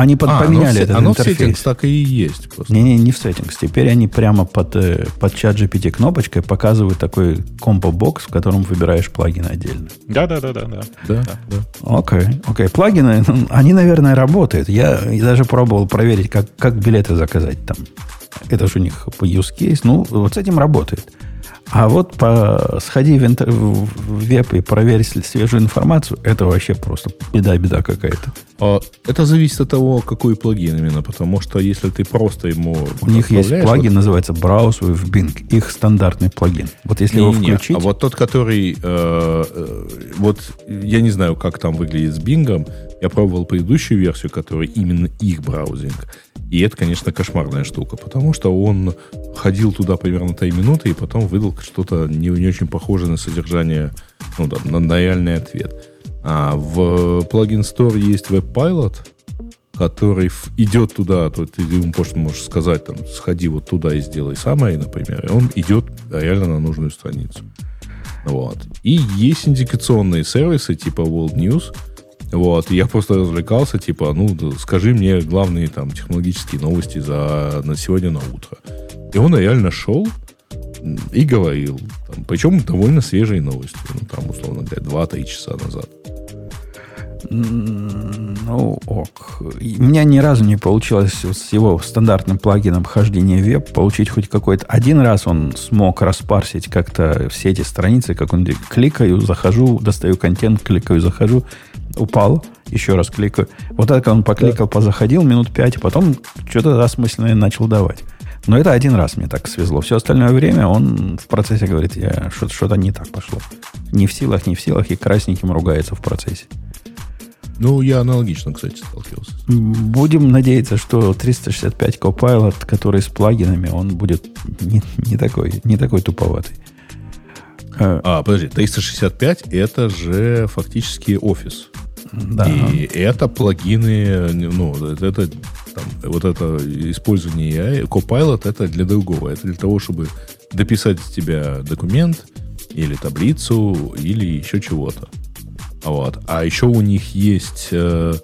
Они под, а, поменяли оно, этот оно интерфейс. в settings так и есть. Не-не, не в settings. Теперь они прямо под, э, под чат GPT кнопочкой показывают такой комбо-бокс, в котором выбираешь плагины отдельно. Да-да-да. да. Да, да. Окей, окей. Плагины, они, наверное, работают. Я даже пробовал проверить, как, как билеты заказать там. Это же у них по use case. Ну, вот с этим работает. А вот по, сходи в, интер, в веб и проверь свежую информацию, это вообще просто беда-беда какая-то. А это зависит от того, какой плагин именно, потому что если ты просто ему... У них есть плагин, вот... называется Browse with Bing, их стандартный плагин. Вот если не, его включить... Не, а вот тот, который... Э, э, вот я не знаю, как там выглядит с Bing, я пробовал предыдущую версию, которая именно их браузинг. И это, конечно, кошмарная штука, потому что он ходил туда примерно 3 минуты и потом выдал что-то не, не очень похожее на содержание, ну да, на, реальный ответ. А в плагин Store есть WebPilot, который идет туда, то ты ему просто можешь сказать, там, сходи вот туда и сделай самое, например, и он идет реально на нужную страницу. Вот. И есть индикационные сервисы типа World News, вот, я просто развлекался, типа, ну, скажи мне главные там технологические новости за на сегодня на утро. И он реально шел и говорил. Там, причем довольно свежие новости. Ну, там, условно говоря, 2-3 часа назад. Ну, ок. У меня ни разу не получилось с его стандартным плагином хождения веб получить хоть какой-то... Один раз он смог распарсить как-то все эти страницы, как он кликаю, захожу, достаю контент, кликаю, захожу, упал, еще раз кликаю. Вот так он покликал, да. позаходил минут пять, а потом что-то осмысленное начал давать. Но это один раз мне так свезло. Все остальное время он в процессе говорит, я что-то не так пошло. Не в силах, не в силах, и красненьким ругается в процессе. Ну, я аналогично, кстати, сталкивался. Будем надеяться, что 365 Copilot, который с плагинами, он будет не, не, такой, не такой туповатый. А, подожди, 365 это же фактически офис. Да. И это плагины, ну, это там, вот это использование AI, Copilot это для другого. Это для того, чтобы дописать из тебя документ или таблицу, или еще чего-то. Вот. А еще у них есть э,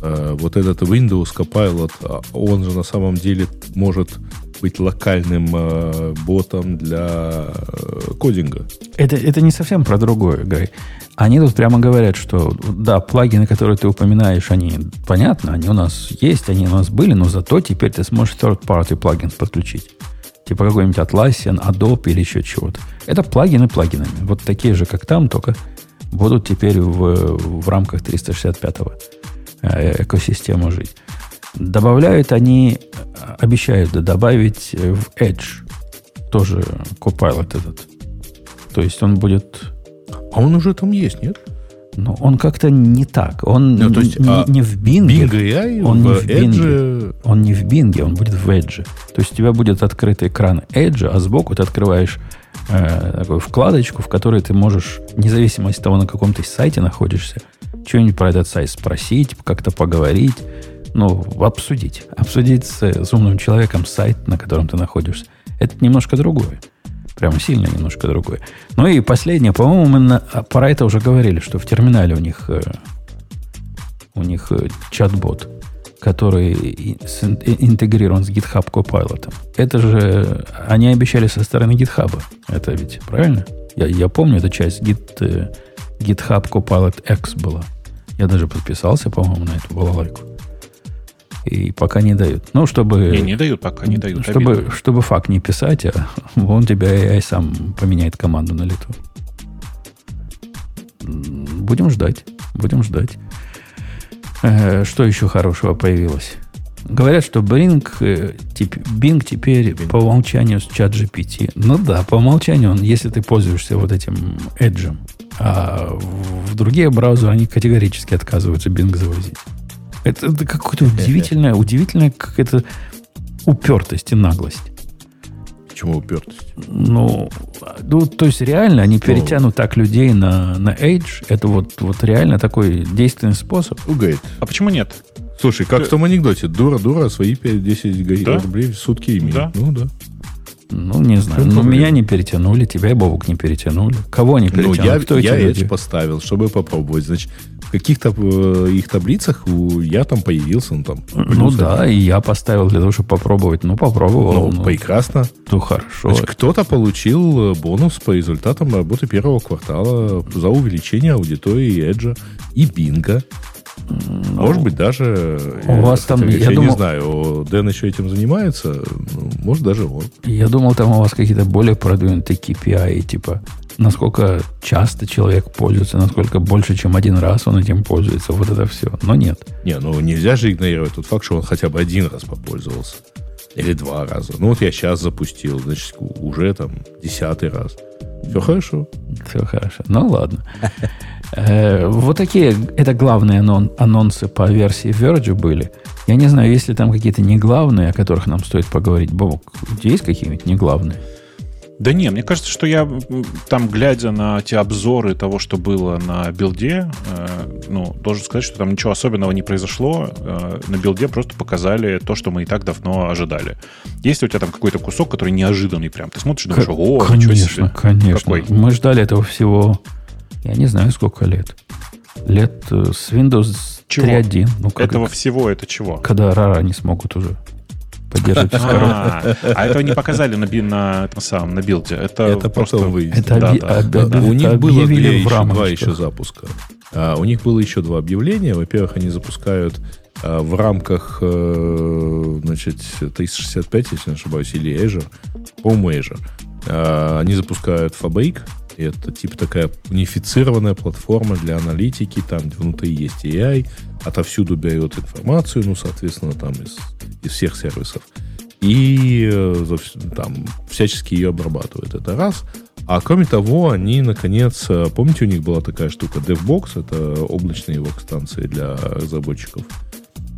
э, вот этот Windows Copilot, он же на самом деле может быть локальным э, ботом для э, кодинга. Это, это не совсем про другое, Гай. Они тут прямо говорят, что да, плагины, которые ты упоминаешь, они понятно, они у нас есть, они у нас были, но зато теперь ты сможешь third-party плагин подключить. Типа какой-нибудь Atlassian, Adobe или еще чего-то. Это плагины плагинами. Вот такие же, как там, только будут теперь в, в рамках 365-го э, экосистемы жить. Добавляют они, обещают добавить в Edge тоже Copilot этот. То есть он будет... А он уже там есть, нет? Ну, он как-то не так. Он ну, то есть, не, а не в Bing. Bing AI он в не в Edge... Он не в Bing, он будет в Edge. То есть у тебя будет открытый экран Edge, а сбоку ты открываешь э, такую вкладочку, в которой ты можешь, независимо от того, на каком ты сайте находишься, что-нибудь про этот сайт спросить, как-то поговорить, ну, обсудить. Обсудить с, с умным человеком сайт, на котором ты находишься. Это немножко другое. Прямо сильно немножко другое. Ну и последнее, по-моему, мы на, а, про это уже говорили, что в терминале у них, э, у них э, чат-бот, который интегрирован с GitHub Copilot. Это же они обещали со стороны GitHub. Это ведь правильно? Я, я помню, эта часть Git, э, GitHub Copilot X была. Я даже подписался, по-моему, на эту балалайку. И пока не дают. Ну, чтобы... Не, не дают, пока не дают. Чтобы, чтобы факт не писать, а он тебя AI сам поменяет команду на лету. Будем ждать. Будем ждать. Э, что еще хорошего появилось? Говорят, что Bing, э, Bing теперь Bing. по умолчанию с чат GPT. Ну да, по умолчанию он, если ты пользуешься вот этим Edge, а в другие браузеры они категорически отказываются Bing завозить. Это, это какое-то удивительное, удивительное какая-то упертость и наглость. Почему упертость? Ну, ну, то есть реально они Что? перетянут так людей на, на Edge. Это вот, вот реально такой действенный способ. Угает. А почему нет? Слушай, как Ты... в том анекдоте. Дура-дура, свои 5-10 да? рублей в сутки имеет. Да. Ну да. Ну, не знаю. Ну, меня не перетянули, тебя и Бобук не перетянули. Кого не перетянули? Ну, я, Кто я Edge поставил, чтобы попробовать. Значит, каких-то э, их таблицах у, я там появился. Ну, там, ну да, и я поставил для того, чтобы попробовать. Ну, попробовал. Ну, ну прекрасно. Ну, хорошо. Значит, кто-то получил э, бонус по результатам работы первого квартала за увеличение аудитории Edge и. Ну, может быть, даже... У вас там... Я, я думал, не знаю, Дэн еще этим занимается. Ну, может, даже он. Я думал, там у вас какие-то более продвинутые KPI, типа насколько часто человек пользуется, насколько больше, чем один раз он этим пользуется. Вот это все. Но нет. Не, ну нельзя же игнорировать тот факт, что он хотя бы один раз попользовался. Или два раза. Ну вот я сейчас запустил, значит, уже там десятый раз. Все хорошо. Все хорошо. Ну ладно. Э, вот такие, это главные анонсы по версии Verge были. Я не знаю, есть ли там какие-то не главные, о которых нам стоит поговорить. Бобук, есть какие-нибудь не главные? Да не, мне кажется, что я там, глядя на те обзоры того, что было на Build е, э, ну, должен сказать, что там ничего особенного не произошло. Э, на Build е просто показали то, что мы и так давно ожидали. Есть у тебя там какой-то кусок, который неожиданный прям? Ты смотришь и думаешь, о, ничего себе. конечно. Какой? Мы ждали этого всего я не знаю, сколько лет. Лет э, с Windows чего? 3.1. Ну, как, Этого всего это чего? Когда рара не смогут уже поддерживать [laughs] а, а этого не показали на, на, самом, на билде. Это, это просто. Это да, да. у них было две, еще, два еще запуска. А, у них было еще два объявления. Во-первых, они запускают а, в рамках э, значит, 365, если не ошибаюсь, или Azure, по-моему, Azure. А, они запускают Fabric, это типа такая унифицированная платформа для аналитики, там внутри есть AI, отовсюду берет информацию, ну, соответственно, там из, из всех сервисов. И э, там всячески ее обрабатывают. Это раз. А кроме того, они, наконец, э, помните, у них была такая штука DevBox, это облачные вок-станции для разработчиков.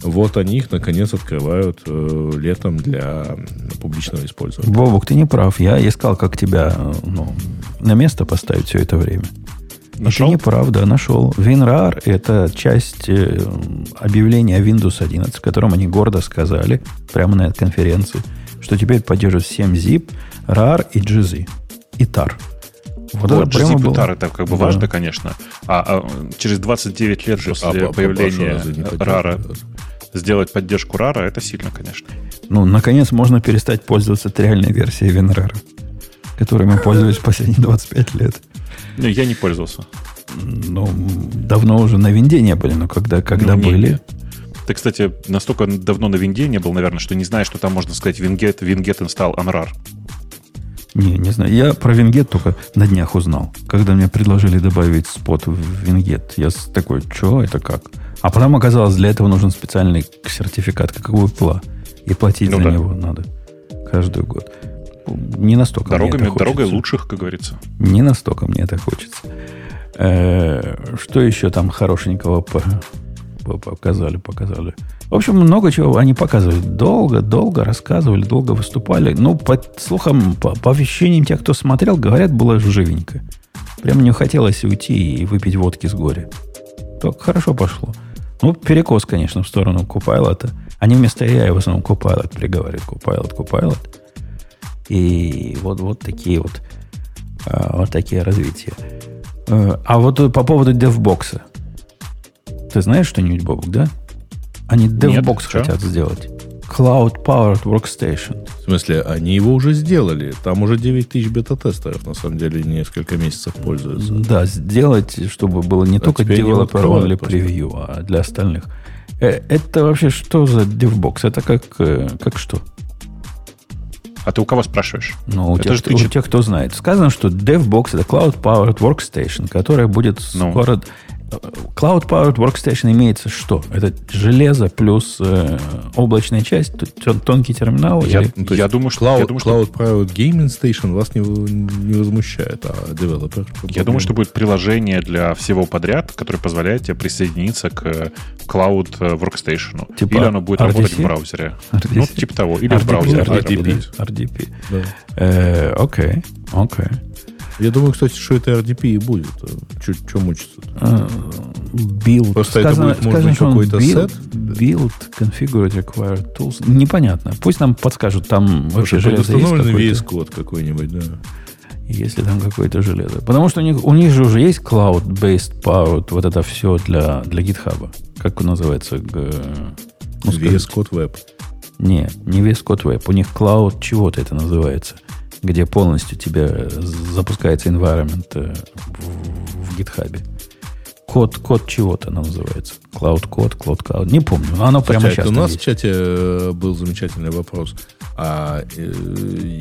Вот они их, наконец, открывают э, летом для публичного использования. Бобок, ты не прав. Я искал, как тебя э, ну, на место поставить все это время. Нашел? Это неправда, нашел. WinRAR – это часть э, объявления Windows 11, в котором они гордо сказали, прямо на этой конференции, что теперь поддерживают 7 zip, RAR и GZ. И TAR. Вот, вот это прямо было... TAR это как бы да. важно, конечно. А, а через 29 лет после а, появления RAR сделать поддержку RAR, это сильно, конечно. Ну, наконец можно перестать пользоваться реальной версией WinRAR, которой мы пользовались последние 25 лет. Не, я не пользовался. Ну, давно уже на винде не были, но когда, когда ну, были... Не. Ты, кстати, настолько давно на винде не был, наверное, что не знаешь, что там можно сказать Winget, Winget install Anrar. Не, не знаю. Я про Вингет только на днях узнал. Когда мне предложили добавить спот в Вингет, я такой, что это как? А потом оказалось, для этого нужен специальный сертификат, как у Apple. И платить ну, за да. него надо каждый год не настолько Дорогами, мне это Дорогой лучших, как говорится. Не настолько мне это хочется. Э, что еще там хорошенького показали, показали. В общем, много чего они показывали. Долго, долго рассказывали, долго выступали. Ну, по слухам, по, по ощущениям тех, кто смотрел, говорят, было живенько. Прям не хотелось уйти и выпить водки с горя. Так хорошо пошло. Ну, перекос, конечно, в сторону Copilot. Они вместо AI в основном Copilot приговаривают. Copilot, Copilot. И вот, вот такие вот, а, вот такие развития. Э, а вот по поводу DevBox. Ты знаешь что-нибудь, Бобок, да? Они DevBox Нет, хотят что? сделать. Cloud Powered Workstation. В смысле, они его уже сделали. Там уже 9 тысяч бета-тестеров, на самом деле, несколько месяцев пользуются. Да, сделать, чтобы было не а только developer или превью, а для остальных. Э, это вообще что за DevBox? Это как, э, как что? А ты у кого спрашиваешь? Ну, у, тех, кто, у тех, кто знает. Сказано, что DevBox это Cloud Powered Workstation, которая будет ну. скоро Cloud Powered Workstation имеется что? Это железо плюс э, облачная часть, тон, тонкий терминал? Я, или... ну, я думаю, что... Cloud, я думаю, Cloud. Powered Gaming Station вас не, не возмущает, а девелопер... Я думаю, что будет приложение для всего подряд, которое позволяет тебе присоединиться к Cloud э, Workstation. Типа или оно будет RDC? работать в браузере. RDC? Ну, типа того. Или RDP? в браузере. RDP. RDP. RDP. Да. Э, окей, окей. Я думаю, кстати, что это RDP и будет. Что мучиться? Билд. Просто сказано, это будет, может быть, какой-то сет? Build, configure, require tools. Непонятно. Пусть нам подскажут, там вообще железо есть VS код какой-нибудь, да. Если там какое-то железо. Потому что у них, у них же уже есть cloud-based powered, вот это все для, для GitHub. Как называется? Ну, VS Code Web. Не, не VS Code Web. У них cloud чего-то это называется где полностью тебе запускается environment э, в, в GitHub. Код, код чего-то она называется. Cloud код, Cloud Cloud. Не помню. Но оно прямо сейчас. У нас есть. в чате э, был замечательный вопрос. А э,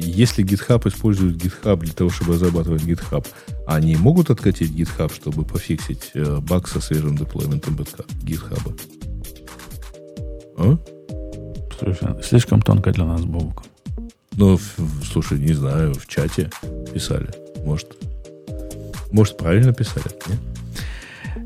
если GitHub использует GitHub для того, чтобы разрабатывать GitHub, они могут откатить GitHub, чтобы пофиксить э, баг со свежим деплойментом GitHub? А? Слушай, слишком тонко для нас, Бобук. Ну, слушай, не знаю, в чате писали. Может, может правильно писали, нет?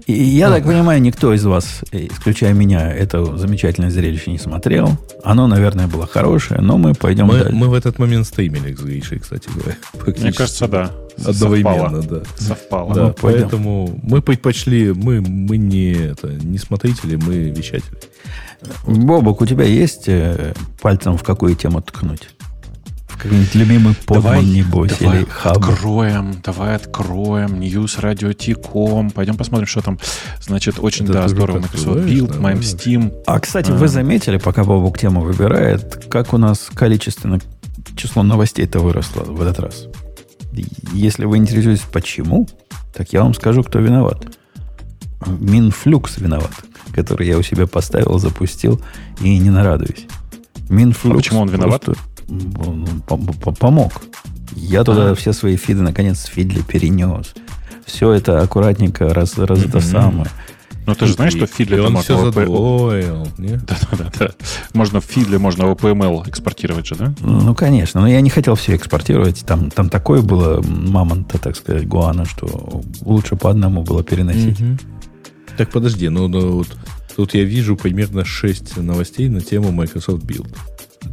И я а, так понимаю, никто из вас, исключая меня, это замечательное зрелище не смотрел. Оно, наверное, было хорошее, но мы пойдем мы, дальше. Мы в этот момент стримили с Гришей, кстати говоря. [laughs] Мне кажется, да. Одновременно, Совпало. да. Совпало. Да, ну, поэтому мы предпочли, мы, мы не, это, не смотрители, мы вещатели. Бобок, у тебя есть э, пальцем в какую тему ткнуть? Какой-нибудь любимый подман, небось, давай или хаб. откроем, давай откроем News Radio T.com. Пойдем посмотрим, что там. Значит, очень, Это да, здорово. Microsoft Build, Mime Steam. А, кстати, а. вы заметили, пока Бобук тему выбирает, как у нас количественно число новостей-то выросло в этот раз? Если вы интересуетесь, почему, так я вам скажу, кто виноват. Минфлюкс виноват, который я у себя поставил, запустил и не нарадуюсь. Минфлюкс. А почему он виноват? Просто помог. Я туда а. все свои фиды, наконец, Фидли перенес. Все это аккуратненько раз, раз это самое. Ну, ты же знаешь, что в Фидле он все задвоил, [laughs] Да-да-да. Можно в Фидле, можно в OPML экспортировать же, да? Ну, конечно. Но я не хотел все экспортировать. Там, там такое было мамонта, так сказать, гуана, что лучше по одному было переносить. Угу. Так, подожди. Ну, ну вот тут я вижу примерно 6 новостей на тему Microsoft Build.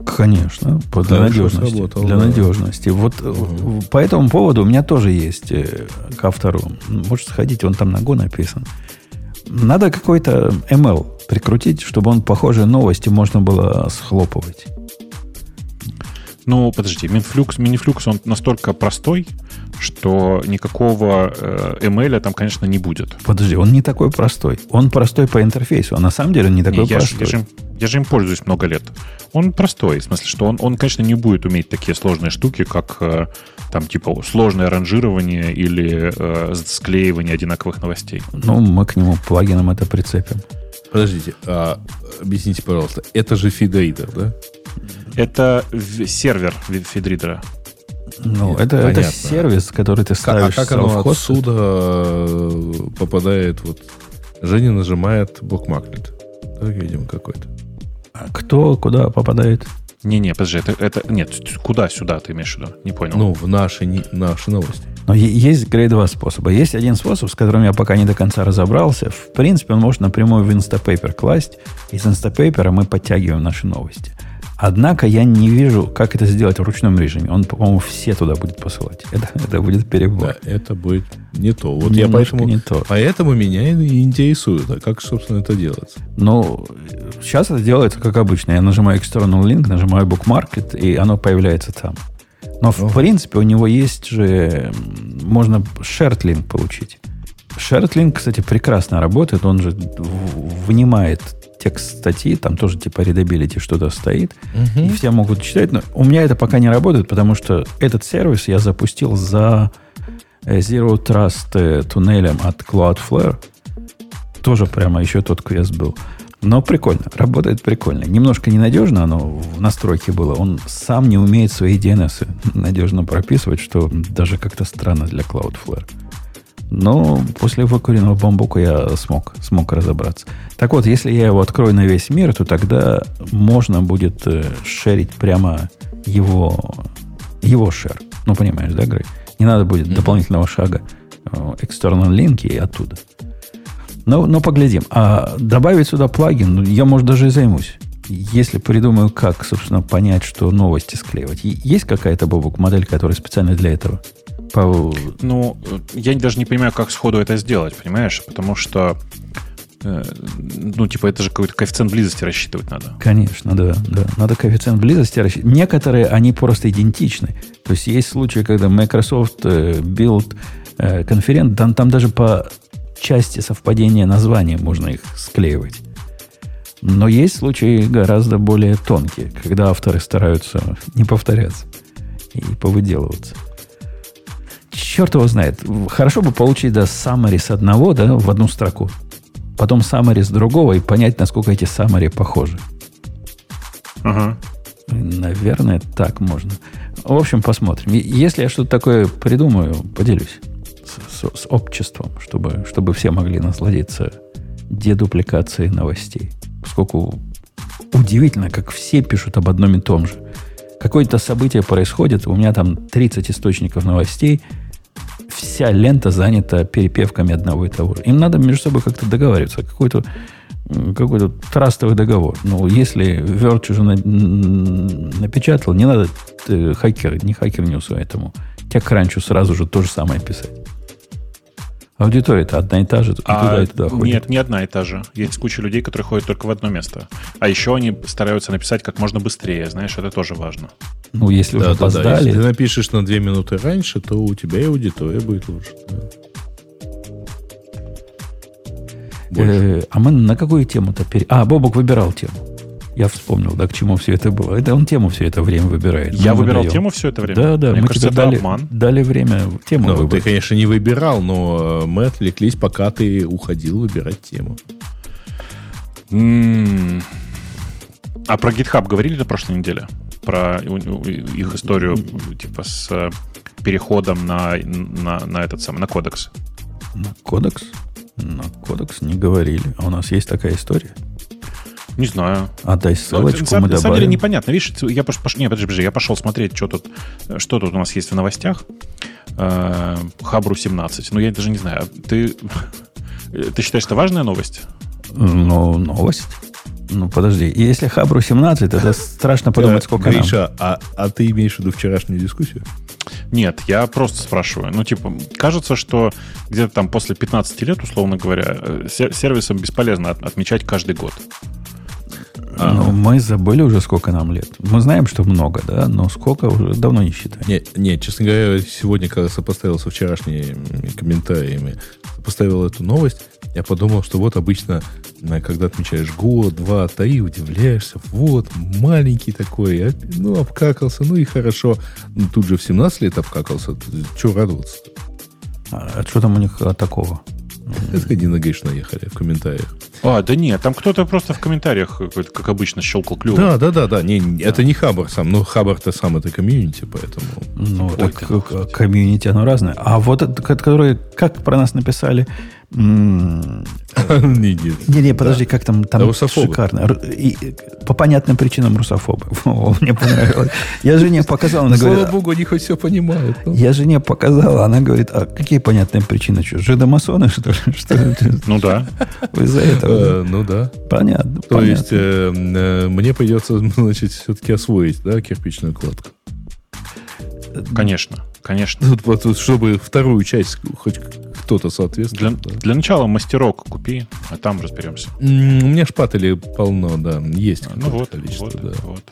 Конечно, для Хорошо надежности. сработал, для да. надежности. Вот угу. по этому поводу у меня тоже есть э, к автору. Можете сходить, он там на Go написан. Надо какой-то ML прикрутить, чтобы он похожие новости можно было схлопывать. Ну, подожди, Минфлюкс, Минифлюкс, он настолько простой, что никакого э, ML там, конечно, не будет. Подожди, он не такой простой. Он простой по интерфейсу, а на самом деле он не такой не, я простой. Же, я, же, я же им пользуюсь много лет. Он простой, в смысле, что он, он конечно, не будет уметь такие сложные штуки, как э, там типа сложное ранжирование или э, склеивание одинаковых новостей. Ну, мы к нему плагином это прицепим. Подождите, а, объясните, пожалуйста, это же фидридер, да? Это сервер фидридера. Ну, Нет, это, это сервис, который ты ставишь. А как оно отсюда э, попадает? Вот Женя нажимает букмаклет. Так, видимо, какой-то. А кто куда попадает? Не-не, подожди, это, это... Нет, куда сюда ты имеешь в виду? Не понял. Ну, в наши, не, наши новости. Но есть, говорит, два способа. Есть один способ, с которым я пока не до конца разобрался. В принципе, он может напрямую в Instapaper класть. Из Instapaper мы подтягиваем наши новости. Однако я не вижу, как это сделать в ручном режиме. Он, по-моему, все туда будет посылать. [laughs] Это, это будет перебор. Да, это будет не то. Вот Немножко я поэтому, не то. поэтому меня и интересует, а как, собственно, это делается. Ну, сейчас это делается как обычно. Я нажимаю external link, нажимаю bookmarket, и оно появляется там. Но, в Ого. принципе, у него есть же... Можно link получить. Link, кстати, прекрасно работает. Он же вынимает текст статьи, там тоже типа readability что-то стоит, угу. и все могут читать. Но у меня это пока не работает, потому что этот сервис я запустил за Zero Trust туннелем от Cloudflare. Тоже прямо еще тот квест был. Но прикольно, работает прикольно. Немножко ненадежно оно в настройке было. Он сам не умеет свои DNS [laughs] надежно прописывать, что даже как-то странно для Cloudflare. Но после выкуренного бамбука я смог, смог разобраться. Так вот, если я его открою на весь мир, то тогда можно будет э, шерить прямо его, его шер. Ну, понимаешь, да, Грей? Не надо будет mm-hmm. дополнительного шага external линки и оттуда. Но, но поглядим. А добавить сюда плагин, ну, я, может, даже и займусь. Если придумаю, как, собственно, понять, что новости склеивать. Есть какая-то, Бобук, модель, которая специально для этого? По... Ну, я даже не понимаю, как сходу это сделать, понимаешь? Потому что э, ну, типа, это же какой-то коэффициент близости рассчитывать надо. Конечно, да, да. Надо коэффициент близости рассчитывать. Некоторые, они просто идентичны. То есть есть случаи, когда Microsoft э, Build э, конферент, там, там даже по части совпадения названия можно их склеивать. Но есть случаи гораздо более тонкие, когда авторы стараются не повторяться и повыделываться. Черт его знает. Хорошо бы получить да, summary с одного да, в одну строку. Потом summary с другого и понять, насколько эти summary похожи. Ага. Наверное, так можно. В общем, посмотрим. Если я что-то такое придумаю, поделюсь с, с, с обществом, чтобы, чтобы все могли насладиться дедупликацией новостей. Поскольку удивительно, как все пишут об одном и том же. Какое-то событие происходит, у меня там 30 источников новостей, вся лента занята перепевками одного и того же. Им надо между собой как-то договариваться, какой-то какой-то трастовый договор. Ну, если Verge уже на, напечатал, не надо э, хакер, не хакер ньюсу этому TechCrunch сразу же то же самое писать. Аудитория-то одна и та же, и а, туда, и туда ходит. Нет, не одна и та же. Есть куча людей, которые ходят только в одно место. А еще они стараются написать как можно быстрее. Знаешь, это тоже важно. Ну, если да, уже да, опоздали... Да. Если ты напишешь на две минуты раньше, то у тебя и аудитория будет лучше. Э, а мы на какую тему-то пере... А, Бобок выбирал тему. Я вспомнил, да, к чему все это было. Это он тему все это время выбирает. Я Мы выбирал тему все это время? Да, да. Мне мы кажется, тебе дали, обман. дали время тему ну, выбрать. Ты, конечно, не выбирал, но э, мы отвлеклись, пока ты уходил выбирать тему. А про GitHub говорили на прошлой неделе? Про их историю типа с э, переходом на, на, на этот самый, на кодекс. На кодекс? На кодекс не говорили. А у нас есть такая история? Не знаю. Отдай ссылочку, на, мы на добавим. самом деле непонятно. Видишь, я, пош, пош, не, подожди, подожди, я пошел смотреть, что тут, что тут у нас есть в новостях. Э, Хабру 17. Ну, я даже не знаю. Ты, [laughs] ты считаешь, это важная новость? Ну, новость. Ну, подожди. Если Хабру 17, это страшно подумать, сколько Гриша, а, а ты имеешь в виду вчерашнюю дискуссию? Нет, я просто спрашиваю. Ну, типа, кажется, что где-то там после 15 лет, условно говоря, э, сервисом бесполезно отмечать каждый год. А, ну, мы забыли уже, сколько нам лет. Мы знаем, что много, да, но сколько уже давно не считаем. Нет, нет, честно говоря, сегодня, когда сопоставил со вчерашними комментариями, сопоставил эту новость, я подумал, что вот обычно, когда отмечаешь год, два, три, удивляешься, вот, маленький такой, а, ну, обкакался, ну и хорошо. Ну, тут же в 17 лет обкакался, чего радоваться -то? А, а что там у них а, такого? Это один на Гейш наехали в комментариях. А, да нет, там кто-то просто в комментариях, как обычно, щелкал клювом. Да, да, да, да. Не. Это не Хабар сам, но Хабар-то сам это комьюнити, поэтому... Ну, так, комьюнити, оно разное. А вот, которые, как про нас написали, [laughs] не-не, подожди, как там, там шикарно. по понятным причинам русофобы. [laughs] Мне понравилось. Я жене показал, она говорит... Слава богу, они хоть все понимают. Ну. Я жене показала, она говорит, а какие понятные причины? Что, жидомасоны, что ли? Ну да. Вы из-за этого? Э, ну да. Понятно. То есть э, э, мне придется, [laughs] значит, все-таки освоить, да, кирпичную кладку. Конечно, конечно. Чтобы вторую часть хоть кто-то соответствует. Для, да. для начала мастерок купи, а там разберемся. У меня шпателей полно, да. Есть ну вот, количество, вот, да. Вот.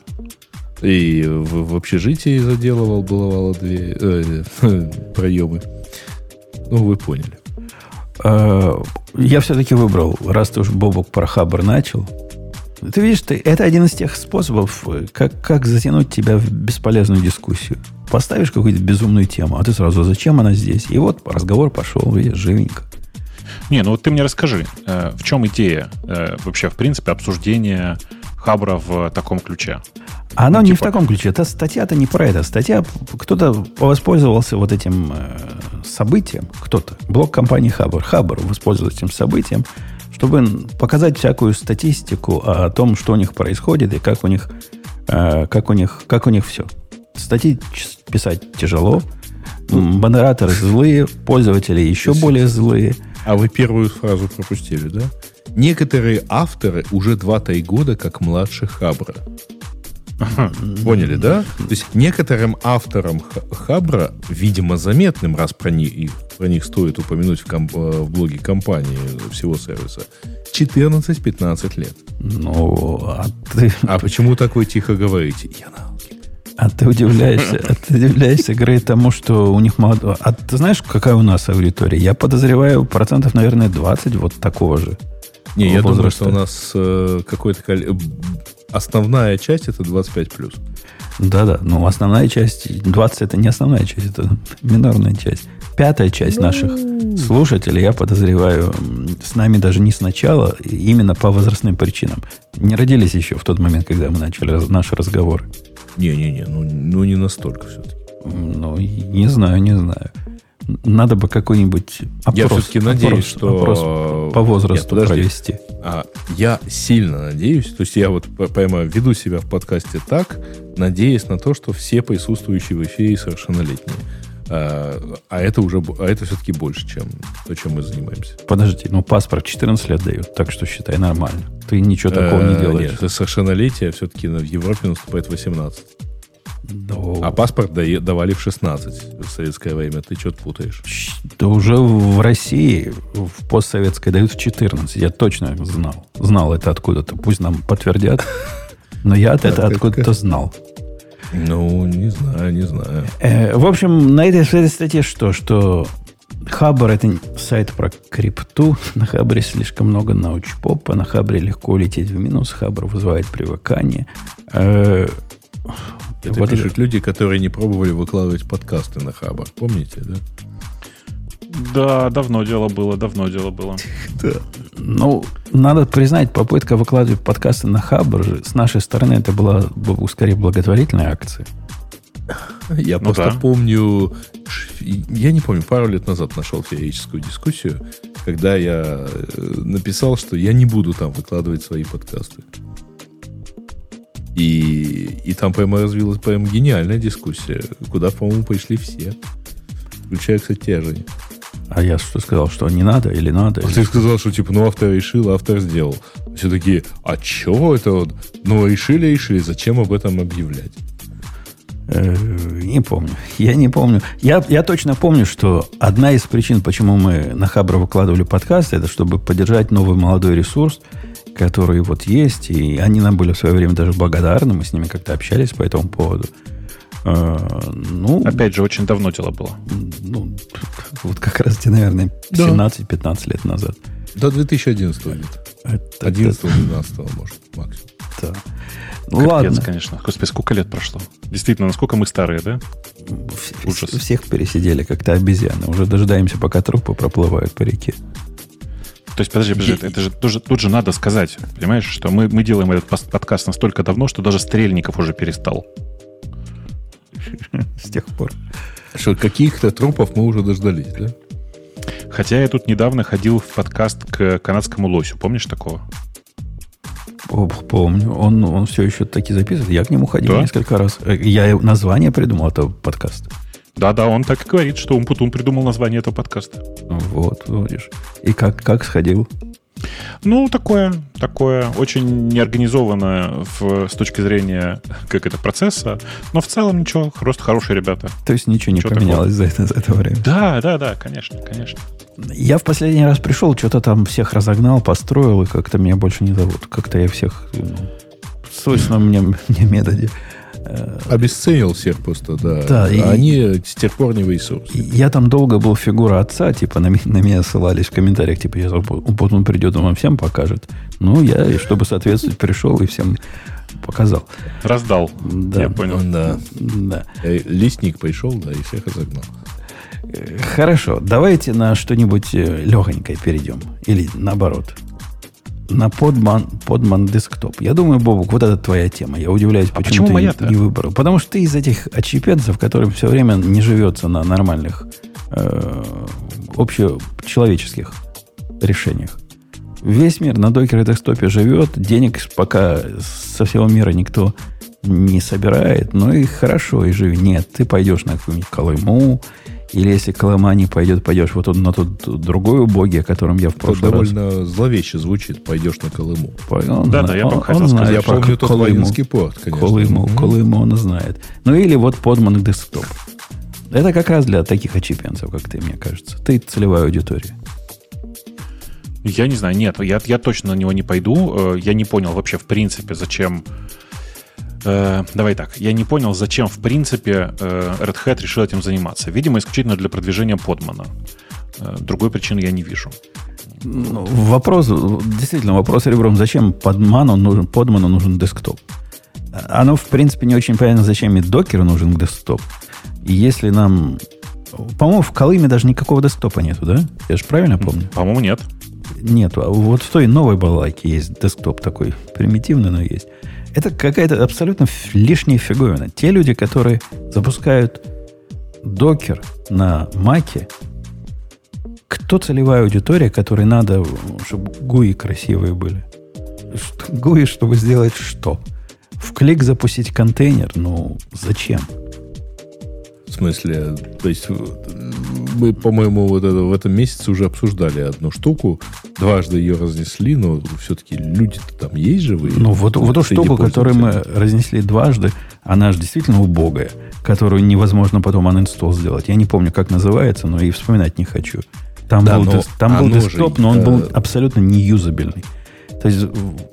И в, в общежитии заделывал, баловало две э, [laughs] проемы. Ну, вы поняли. А, я все-таки выбрал, раз ты уж Бобок про Хабр начал. Ты видишь, ты, это один из тех способов, как, как затянуть тебя в бесполезную дискуссию поставишь какую-то безумную тему, а ты сразу, «А зачем она здесь? И вот разговор пошел, видишь, живенько. Не, ну вот ты мне расскажи, э, в чем идея э, вообще, в принципе, обсуждения Хабра в таком ключе? Оно ну, не типа... в таком ключе. Это статья-то не про это. Статья, кто-то воспользовался вот этим э, событием, кто-то, блок компании Хабр. Хабр воспользовался этим событием, чтобы показать всякую статистику о том, что у них происходит и как у них, как у них, как у них все. Статьи писать тяжело. Модераторы злые, пользователи еще Спасибо. более злые. А вы первую фразу пропустили, да? Некоторые авторы уже 2-3 года как младше Хабра. [laughs] Поняли, да? То есть некоторым авторам Хабра, видимо, заметным, раз про них, про них стоит упомянуть в, комп, э, в блоге компании всего сервиса, 14-15 лет. Ну, а ты... [laughs] А почему так вы тихо говорите? Я на а ты удивляешься, а ты удивляешься, Грей, тому, что у них молодого. А ты знаешь, какая у нас аудитория? Я подозреваю процентов, наверное, 20 вот такого же. Не, я думаю, что у нас э, какой-то основная часть это 25 плюс. Да-да, ну основная часть, 20 это не основная часть, это минорная часть. Пятая часть наших слушателей, я подозреваю, с нами даже не сначала, именно по возрастным причинам. Не родились еще в тот момент, когда мы начали наши разговоры. Не-не-не, ну, ну не настолько все-таки. Ну, не знаю, не знаю. Надо бы какой-нибудь опрос. Я все-таки надеюсь, опрос, что... Опрос по возрасту Нет, провести. А, я сильно надеюсь, то есть я вот прямо веду себя в подкасте так, надеясь на то, что все присутствующие в эфире совершеннолетние. А, а это уже, а это все-таки больше, чем то, чем мы занимаемся. Подожди, ну паспорт 14 лет дают, так что считай нормально. Ты ничего такого не э, делаешь. Нет, это совершеннолетие все-таки в Европе наступает 18. Но... А паспорт давали в 16 в советское время. Ты что-то путаешь. Да уже в России, в постсоветской дают в 14. Я точно знал. Знал это откуда-то. Пусть нам подтвердят. Но я это откуда-то знал. Ну, не знаю, не знаю. Э, в общем, на этой, этой статье что? Что Хабр это сайт про крипту. На Хабре слишком много научпопа. На Хабре легко улететь в минус. Хабр вызывает привыкание. Это вот пишут это... люди, которые не пробовали выкладывать подкасты на Хабр. Помните, да? Да, давно дело было, давно дело было. Да. Ну, надо признать, попытка выкладывать подкасты на Хабр с нашей стороны это была скорее благотворительная акция. Я ну просто да. помню, я не помню, пару лет назад нашел феерическую дискуссию, когда я э, написал, что я не буду там выкладывать свои подкасты. И, и там прямо развилась прям гениальная дискуссия, куда, по-моему, пришли все. Включая, кстати, тебя, Женя. А я что сказал, что не надо или надо? А или... ты сказал, что типа, ну автор решил, автор сделал. Все такие, а чего это вот? Ну решили, решили, зачем об этом объявлять? Э, не помню. Я не помню. Я, я точно помню, что одна из причин, почему мы на Хабра выкладывали подкаст, это чтобы поддержать новый молодой ресурс, который вот есть, и они нам были в свое время даже благодарны, мы с ними как-то общались по этому поводу. Э, ну, Опять же, очень давно дело было. Ну, вот как раз, наверное, 17-15 лет назад. До 2011 где-то. 11-12, может, максимум. Да. Ну, Капец, ладно. конечно. Господи, сколько лет прошло? Действительно, насколько мы старые, да? Ужас. Всех пересидели, как-то обезьяны. Уже дожидаемся, пока трупы проплывают по реке. То есть, подожди, подожди, это же тоже, тут же надо сказать, понимаешь, что мы, мы делаем этот подкаст настолько давно, что даже Стрельников уже перестал. [laughs] С тех пор. Что каких-то трупов мы уже дождались, да? Хотя я тут недавно ходил в подкаст к канадскому лосю. Помнишь такого? Помню. Он, он все еще таки записывает. Я к нему ходил да? несколько раз. Э, я название придумал этого подкаста. Да-да, он так и говорит, что Умпутун придумал название этого подкаста. Вот, видишь. И как, как сходил? Ну, такое, такое, очень неорганизованное в, с точки зрения, как это, процесса, но в целом ничего, просто хорошие ребята. То есть ничего не Что поменялось за это, за это время? Да, да, да, конечно, конечно. Я в последний раз пришел, что-то там всех разогнал, построил, и как-то меня больше не зовут. Как-то я всех ну, свойственном мне, [laughs] мне методе Обесценил всех просто, да. Да. И, Они с тех пор не ресурс. Я там долго был фигура отца, типа на, на меня ссылались в комментариях, типа, я вот он придет, он вам всем покажет. Ну, я, чтобы соответствовать, пришел и всем показал. Раздал. Да. Я понял. Да. да. Э, листник пришел, да, и всех разогнал. Э, хорошо, давайте на что-нибудь э, легонькое перейдем. Или наоборот на подман, подман десктоп. Я думаю, Бобук, вот это твоя тема. Я удивляюсь, а почему, почему ты не, не выбрал. Потому что ты из этих отщепенцев, которым все время не живется на нормальных э, общечеловеческих решениях. Весь мир на докере десктопе живет, денег пока со всего мира никто не собирает, ну и хорошо, и живи. Нет, ты пойдешь на какую-нибудь Колыму, или если Колыма не пойдет, пойдешь вот на тот другой убогий, о котором я в прошлый раз... довольно зловеще звучит, пойдешь на Колыму. Он, да, да, я он, он знает. Я помню тот воинский порт, конечно. Колыму, mm-hmm. Колыму он знает. Ну или вот подман десктоп. Это как раз для таких очепенцев, как ты, мне кажется. Ты целевая аудитория. Я не знаю, нет, я, я точно на него не пойду. Э, я не понял вообще, в принципе, зачем Э, давай так, я не понял, зачем в принципе э, Red Hat решил этим заниматься. Видимо, исключительно для продвижения подмана. Э, другой причины я не вижу. Ну, вопрос, действительно, вопрос ребром, зачем подману нужен, подману нужен десктоп? Оно, в принципе, не очень понятно, зачем и докеру нужен десктоп. И если нам... По-моему, в Колыме даже никакого десктопа нету, да? Я же правильно помню? По-моему, нет. Нету. А вот в той новой балалайке есть десктоп такой примитивный, но есть. Это какая-то абсолютно лишняя фиговина. Те люди, которые запускают докер на маке, кто целевая аудитория, которой надо, чтобы гуи красивые были? Гуи, чтобы сделать что? В клик запустить контейнер? Ну, зачем? В смысле, то есть мы, по-моему, вот это, в этом месяце уже обсуждали одну штуку, дважды ее разнесли, но все-таки люди-то там есть живые. Ну, вот, вот эту штуку, которую мы разнесли дважды, она же действительно убогая, которую невозможно потом uninstall сделать. Я не помню, как называется, но и вспоминать не хочу. Там да, был, там был десктоп, но он был абсолютно неюзабельный. То есть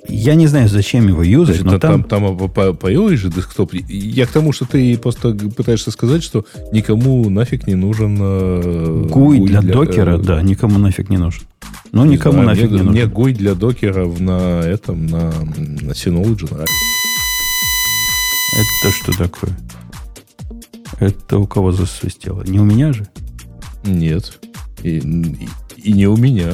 я не знаю, зачем его юзать, но там... Там, там появилась же десктоп. Я к тому, что ты просто пытаешься сказать, что никому нафиг не нужен... Э, гуй, гуй для, для докера, э, да, никому нафиг не нужен. Ну, не никому знаю, нафиг мне, не нужен. Мне гуй для докера на этом, на, на Synology нравится. Это что такое? Это у кого засвистело? Не у меня же? Нет. И, и, и не у меня.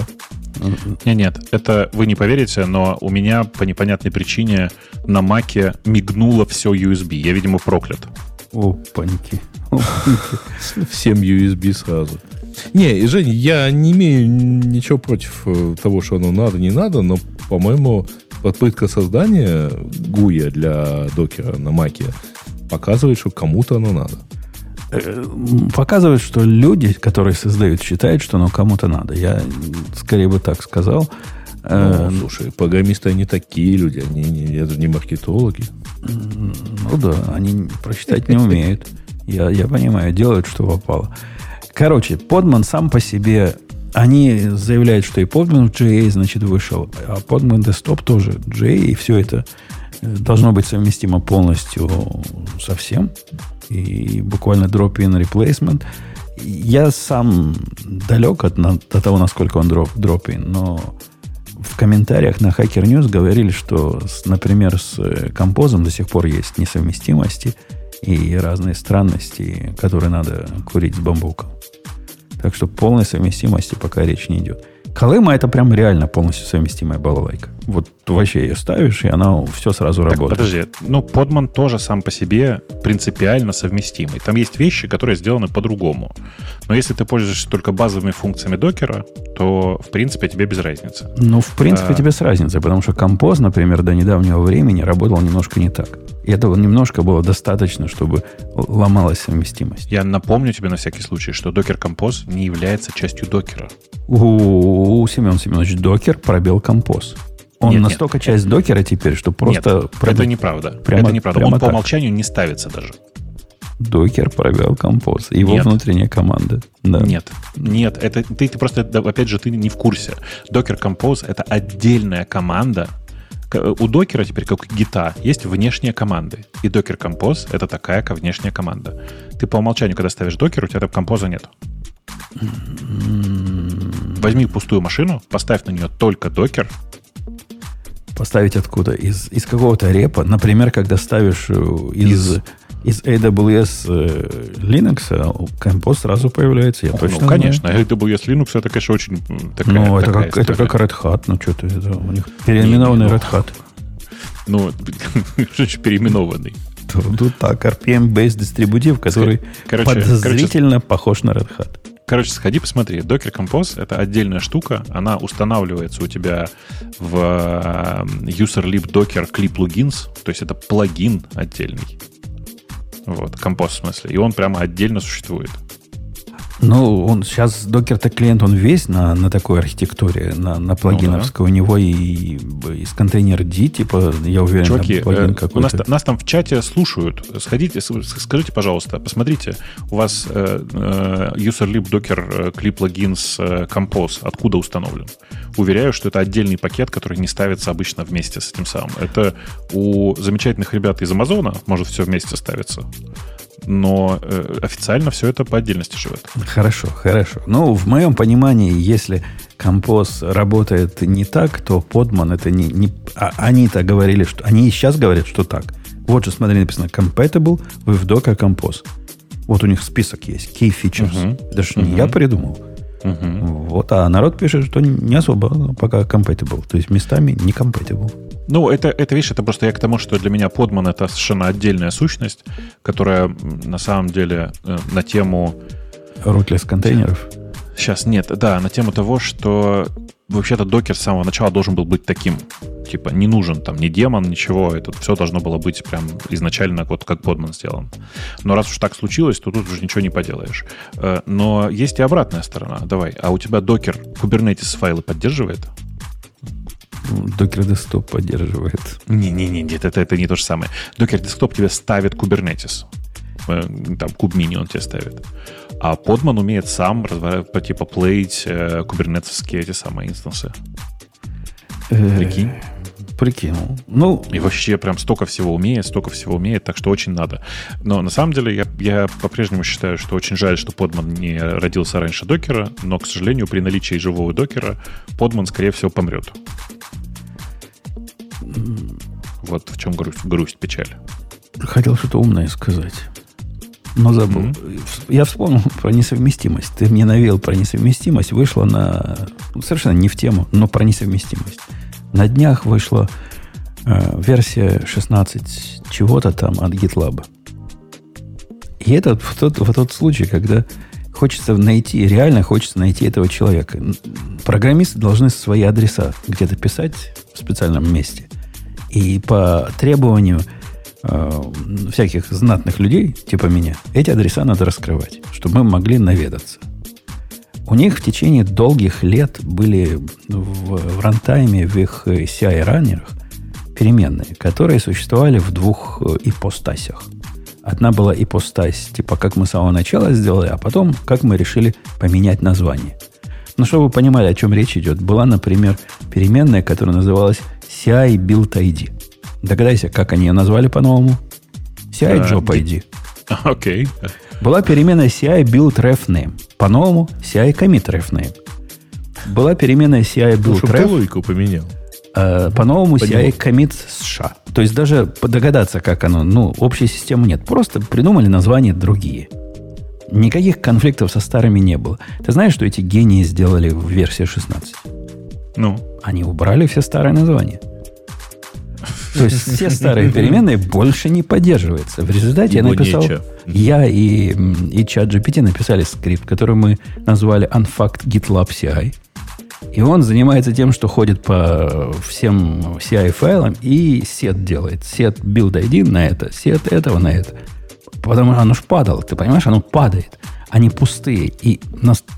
Нет, нет, это вы не поверите, но у меня по непонятной причине на маке мигнуло все USB. Я, видимо, проклят. Опаньки. Всем USB сразу. Не, Жень, я не имею ничего против э, того, что оно надо, не надо, но, по-моему, попытка создания гуя для докера на маке показывает, что кому-то оно надо. Э, показывает, что люди, которые создают, считают, что оно кому-то надо. Я скорее бы так сказал. Э, ну, слушай, программисты они такие люди, они не, это не маркетологи. Ну да, они прочитать не умеют. Я, я понимаю, делают, что попало. Короче, Podman сам по себе... Они заявляют, что и Podman в GA, значит, вышел, а Podman Desktop тоже GA, и все это должно быть совместимо полностью со всем. И буквально drop-in replacement. Я сам далек от, от того, насколько он дроп, drop-in, но в комментариях на Hacker News говорили, что, например, с э, композом до сих пор есть несовместимости и разные странности, которые надо курить с бамбуком. Так что полной совместимости пока речь не идет. Колыма это прям реально полностью совместимая балалайка. Вот вообще ее ставишь, и она все сразу так, работает. Подожди, ну Подман тоже сам по себе принципиально совместимый. Там есть вещи, которые сделаны по-другому. Но если ты пользуешься только базовыми функциями докера, то в принципе тебе без разницы. Ну, в принципе, а... тебе с разницей, потому что композ, например, до недавнего времени работал немножко не так. И этого немножко было достаточно, чтобы ломалась совместимость. Я напомню тебе на всякий случай, что Docker Compose не является частью докера. У, Семен Семенович докер пробел композ. Он нет, настолько нет, часть докера теперь, что просто... Нет, пробел... это неправда. Прямо, это неправда. Прямо Он так. по умолчанию не ставится даже. Докер пробел композ. Его нет. внутренняя команда. Да. Нет, нет, это ты, ты просто, опять же, ты не в курсе. Docker Compose это отдельная команда, у докера теперь, как у гита, есть внешние команды. И Docker Compose — это такая как внешняя команда. Ты по умолчанию, когда ставишь докер, у тебя там композа нет. Возьми пустую машину, поставь на нее только докер. Поставить откуда? Из, из какого-то репа. Например, когда ставишь э, из, из из AWS э, Linux а компост сразу появляется, я ну, точно Ну, конечно, знаю. AWS Linux это, конечно, очень такая Ну, это, такая как, это как Red Hat, ну, что-то это у них переименованный Red Hat. Ну, [laughs] что переименованный? Тут так, RPM-based дистрибутив, который короче, подозрительно короче, похож на Red Hat. Короче, сходи, посмотри. Docker Compose — это отдельная штука. Она устанавливается у тебя в user-lib docker clip plugins. То есть это плагин отдельный. Вот, компост в смысле. И он прямо отдельно существует. Ну, он сейчас докер-то клиент, он весь на, на такой архитектуре, на, на плагиновской. Ну, да. У него и, и с контейнер D, типа, я уверен, Чуваки, плагин э, у нас, нас там в чате слушают. Сходите, скажите, пожалуйста, посмотрите, у вас э, э, userlib docker clip plugins э, compose откуда установлен? Уверяю, что это отдельный пакет, который не ставится обычно вместе с этим самым. Это у замечательных ребят из Амазона может все вместе ставиться но э, официально все это по отдельности живет. Хорошо, хорошо. Ну, в моем понимании, если композ работает не так, то подман это не... не а, они-то говорили, что... Они и сейчас говорят, что так. Вот же, смотри, написано compatible with Docker Compose. Вот у них список есть. Key features. Uh-huh. Это же uh-huh. не я придумал. Uh-huh. Вот, а народ пишет, что не особо пока compatible. То есть местами не compatible. Ну, это, это, видишь, это просто я к тому, что для меня подман это совершенно отдельная сущность, которая на самом деле э, на тему... Рутлес контейнеров? Сейчас нет, да, на тему того, что вообще-то докер с самого начала должен был быть таким. Типа, не нужен там ни демон, ничего. Это все должно было быть прям изначально вот как подман сделан. Но раз уж так случилось, то тут уже ничего не поделаешь. Э, но есть и обратная сторона. Давай. А у тебя докер Kubernetes файлы поддерживает? Docker Desktop поддерживает. Не-не-не, нет, это, это не то же самое. Docker Desktop тебе ставит Kubernetes. Э, там кубмини он тебе ставит. А Podman умеет сам типа плеить э, кубернетовские эти самые инстансы. Э, Прикинь. Прикинул. Ну, и вообще прям столько всего умеет, столько всего умеет, так что очень надо. Но на самом деле я, я по-прежнему считаю, что очень жаль, что Подман не родился раньше докера, но, к сожалению, при наличии живого докера Подман, скорее всего, помрет. Вот в чем грусть, грусть печаль. Хотел что-то умное сказать. Но забыл. Mm-hmm. Я вспомнил про несовместимость. Ты мне навел про несовместимость. Вышла на... Ну, совершенно не в тему, но про несовместимость. На днях вышла э, версия 16 чего-то там от GitLab. И это в тот, в тот случай, когда хочется найти, реально хочется найти этого человека. Программисты должны свои адреса где-то писать в специальном месте. И по требованию э, всяких знатных людей, типа меня, эти адреса надо раскрывать, чтобы мы могли наведаться. У них в течение долгих лет были в, в рантайме, в их CI-раннерах переменные, которые существовали в двух э, ипостасях. Одна была ипостась, типа как мы с самого начала сделали, а потом как мы решили поменять название. Ну, чтобы вы понимали, о чем речь идет, была, например, переменная, которая называлась CI Build ID. Догадайся, как они ее назвали по-новому? CI Job ID. Окей. Okay. Была переменная CI Build Ref Name. По-новому CI Commit Ref Name. Была переменная CI Build ну, Ref. логику поменял. Э, по-новому CI Commit США. То есть даже догадаться, как оно, ну, общей системы нет. Просто придумали названия другие. Никаких конфликтов со старыми не было. Ты знаешь, что эти гении сделали в версии 16? Ну? Они убрали все старые названия. То есть все старые переменные больше не поддерживаются. В результате я написал... Я и, и чат GPT написали скрипт, который мы назвали unfucked GitLab CI. И он занимается тем, что ходит по всем CI-файлам и сет делает. Сет build ID на это, сет этого на это. Потому что оно ж падало, ты понимаешь, оно падает. Они пустые. И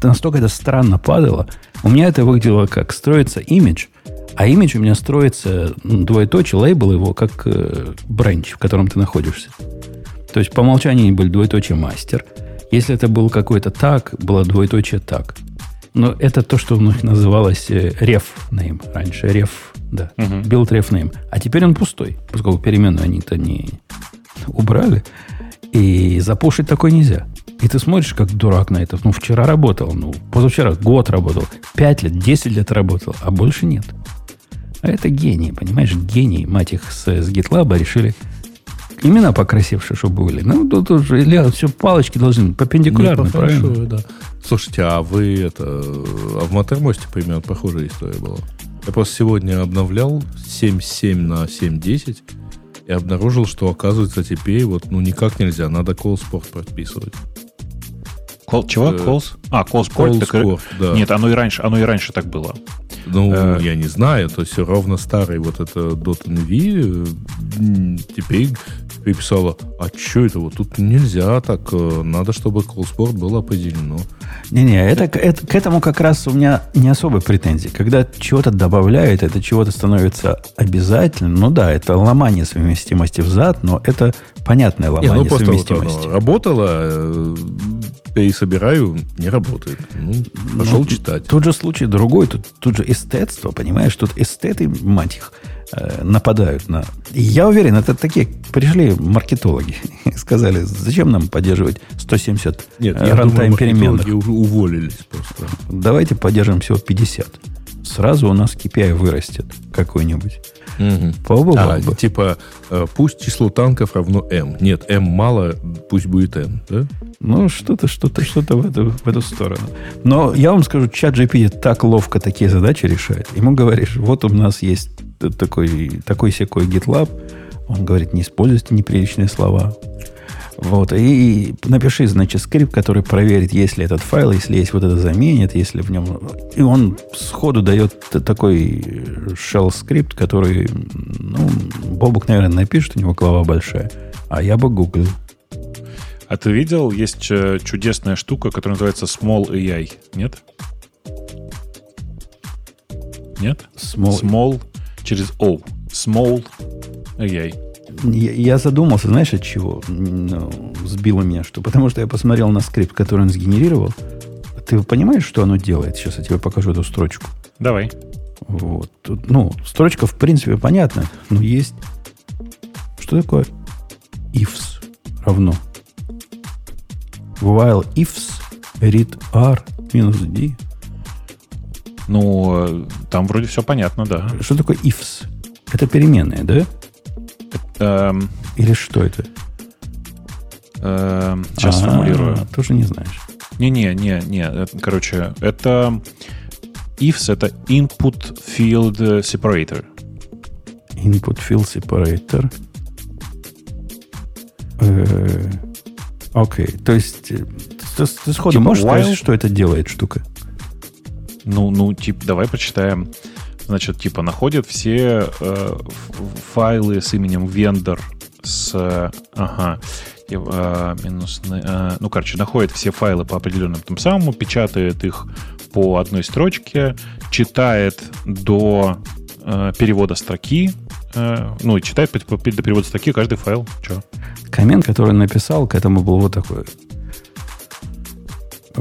настолько это странно падало. У меня это выглядело как строится имидж – а имидж у меня строится ну, двоеточие, лейбл его как э, бренч, в котором ты находишься. То есть по умолчанию они были двоеточие мастер. Если это был какой-то так, было двоеточие так. Но это то, что у них называлось э, ref name раньше. Ref, да. Uh-huh. Build ref name. А теперь он пустой, поскольку переменную они-то не убрали. И запушить такой нельзя. И ты смотришь, как дурак на это. Ну, вчера работал, ну, позавчера год работал, пять лет, десять лет работал, а больше нет. А это гений, понимаешь? Гений, мать их, с, с GitLab решили имена покрасившие, чтобы были. Ну, тут уже Илья, все палочки должны перпендикулярно, правильно? да. Слушайте, а вы это... А в Матермосте примерно похожая история была. Я просто сегодня обновлял 7.7 на 7.10 и обнаружил, что, оказывается, теперь вот ну никак нельзя, надо sport подписывать. Call, чего? Calls? А, calls port? Call так, да. Нет, оно и раньше, оно и раньше так было. Ну, э, я не знаю, то все ровно старый вот это .nv э, теперь приписала, а что это вот тут нельзя так, э, надо, чтобы колспорт было определено. Не-не, это, это, к этому как раз у меня не особой претензии. Когда чего-то добавляют, это чего-то становится обязательным, ну да, это ломание совместимости взад, но это понятное ломание не, ну, совместимости. Вот работало, э, пересобираю, не работает. Ну, пошел ну, читать. Тут же случай другой, тут, тут же эстетство, понимаешь, тут эстеты, мать их, э, нападают на... Я уверен, это такие пришли маркетологи и сказали, зачем нам поддерживать 170 Нет, э, рантайм переменных. уволились просто. Давайте поддержим всего 50. Сразу у нас KPI вырастет какой-нибудь. Угу. А, типа, э, пусть число танков равно m. Нет, m мало, пусть будет n, да? Ну, что-то, что-то, что-то в эту, в эту сторону. Но я вам скажу, чат GPT так ловко такие задачи решает. Ему говоришь, вот у нас есть такой, такой секой GitLab. Он говорит, не используйте неприличные слова. Вот, и напиши, значит, скрипт, который проверит, есть ли этот файл, если есть вот это заменит, если в нем... И он сходу дает такой shell скрипт, который, ну, Бобук, наверное, напишет, у него голова большая, а я бы гуглил. А ты видел, есть э, чудесная штука, которая называется Small AI, нет? Нет? Small, Small через O. Small AI. Я, я задумался, знаешь, от чего ну, сбило меня, что потому что я посмотрел на скрипт, который он сгенерировал. Ты понимаешь, что оно делает? Сейчас я тебе покажу эту строчку. Давай. Вот. Тут, ну, строчка, в принципе, понятна, но есть... Что такое ifs равно? While ifs read r минус d. Ну, там вроде все понятно, да. Что такое ifs? Это переменная, да? Эм, Или что это? Эм, сейчас А-а-а, сформулирую. Тоже не знаешь. Не-не, не, не. Короче, это ifs это input field separator. Input field separator. Э, окей, то есть э, ты, ты сходу типа можешь while... сказать, что это делает штука? Ну, ну, типа, давай почитаем значит, типа находит все э, файлы с именем vendor с... Ага. И, а, минус... А, ну, короче, находит все файлы по определенным там самому, печатает их по одной строчке, читает до э, перевода строки, э, ну, читает до перевода строки каждый файл. Че? Коммент, который написал, к этому был вот такой.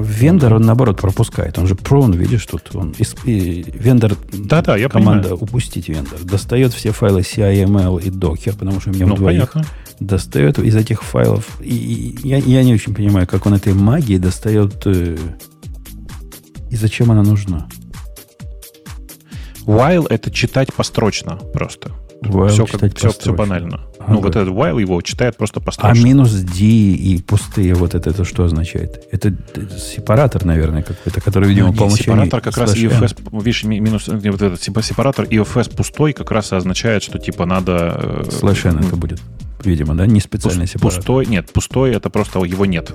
Вендор, он наоборот пропускает. Он же прон, видишь, тут он из, и вендор, да, да, я команда понимаю. упустить вендор, достает все файлы CIML и Docker, потому что у меня ну, двоих понятно. достает из этих файлов. И, и я, я не очень понимаю, как он этой магии достает э, и зачем она нужна. While это читать построчно просто. While все, как, все, все банально. Ага. Ну, вот этот while его читает просто построчно. А минус D и пустые, вот это, это что означает? Это, это сепаратор, наверное, какой-то, который, видимо, по умолчанию... Сепаратор как раз EFS, видишь, минус, вот этот сепаратор EFS пустой как раз означает, что типа надо... Слэш N это будет, видимо, да? Не специальный Пуст, сепаратор. Пустой, нет, пустой это просто его нет.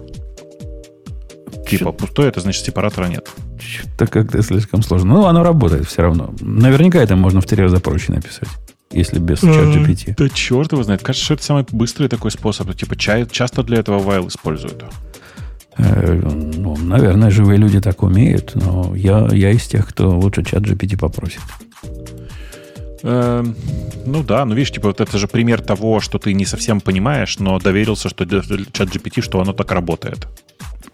Типа пустой, это значит сепаратора нет. Что-то как-то слишком сложно. Ну, оно работает все равно. Наверняка это можно в три раза проще написать если без чат GPT. Да черт его знает. Кажется, что это самый быстрый такой способ. Типа ча- часто для этого while используют. Э, ну, наверное, живые люди так умеют, но я, я из тех, кто лучше чат GPT попросит. Э, ну да, ну видишь, типа вот это же пример того, что ты не совсем понимаешь, но доверился, что чат GPT, что оно так работает.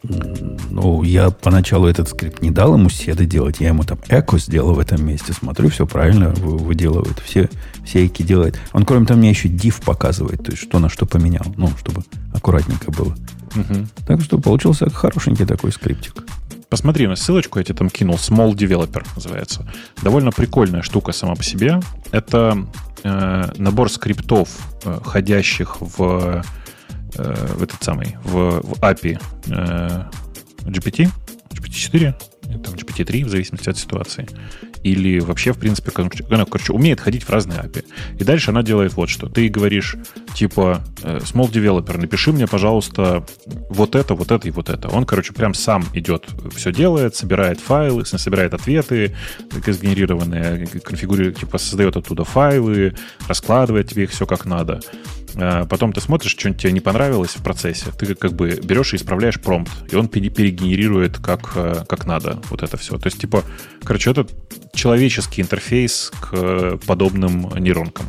Ну, я поначалу этот скрипт не дал ему седы делать, я ему там эко сделал в этом месте. Смотрю, все правильно выделывает, все, все эки делает. Он, кроме того, мне еще div показывает, то есть что на что поменял, ну, чтобы аккуратненько было. Угу. Так что получился хорошенький такой скриптик. Посмотри на ссылочку, я тебе там кинул. Small Developer называется. Довольно прикольная штука сама по себе. Это э, набор скриптов, э, ходящих в э, в этот самый, в, в API э, GPT, GPT-4, там GPT-3, в зависимости от ситуации. Или вообще, в принципе, она, короче, умеет ходить в разные API. И дальше она делает вот что. Ты говоришь, типа, э, small developer, напиши мне, пожалуйста, вот это, вот это и вот это. Он, короче, прям сам идет, все делает, собирает файлы, собирает ответы, сгенерированные, конфигурирует, типа, создает оттуда файлы, раскладывает тебе их все как надо. А, потом ты смотришь, что-нибудь тебе не понравилось в процессе, ты как бы берешь и исправляешь промпт, и он перегенерирует как, э, как надо вот это все. То есть, типа, короче, это человеческий интерфейс к подобным нейронкам.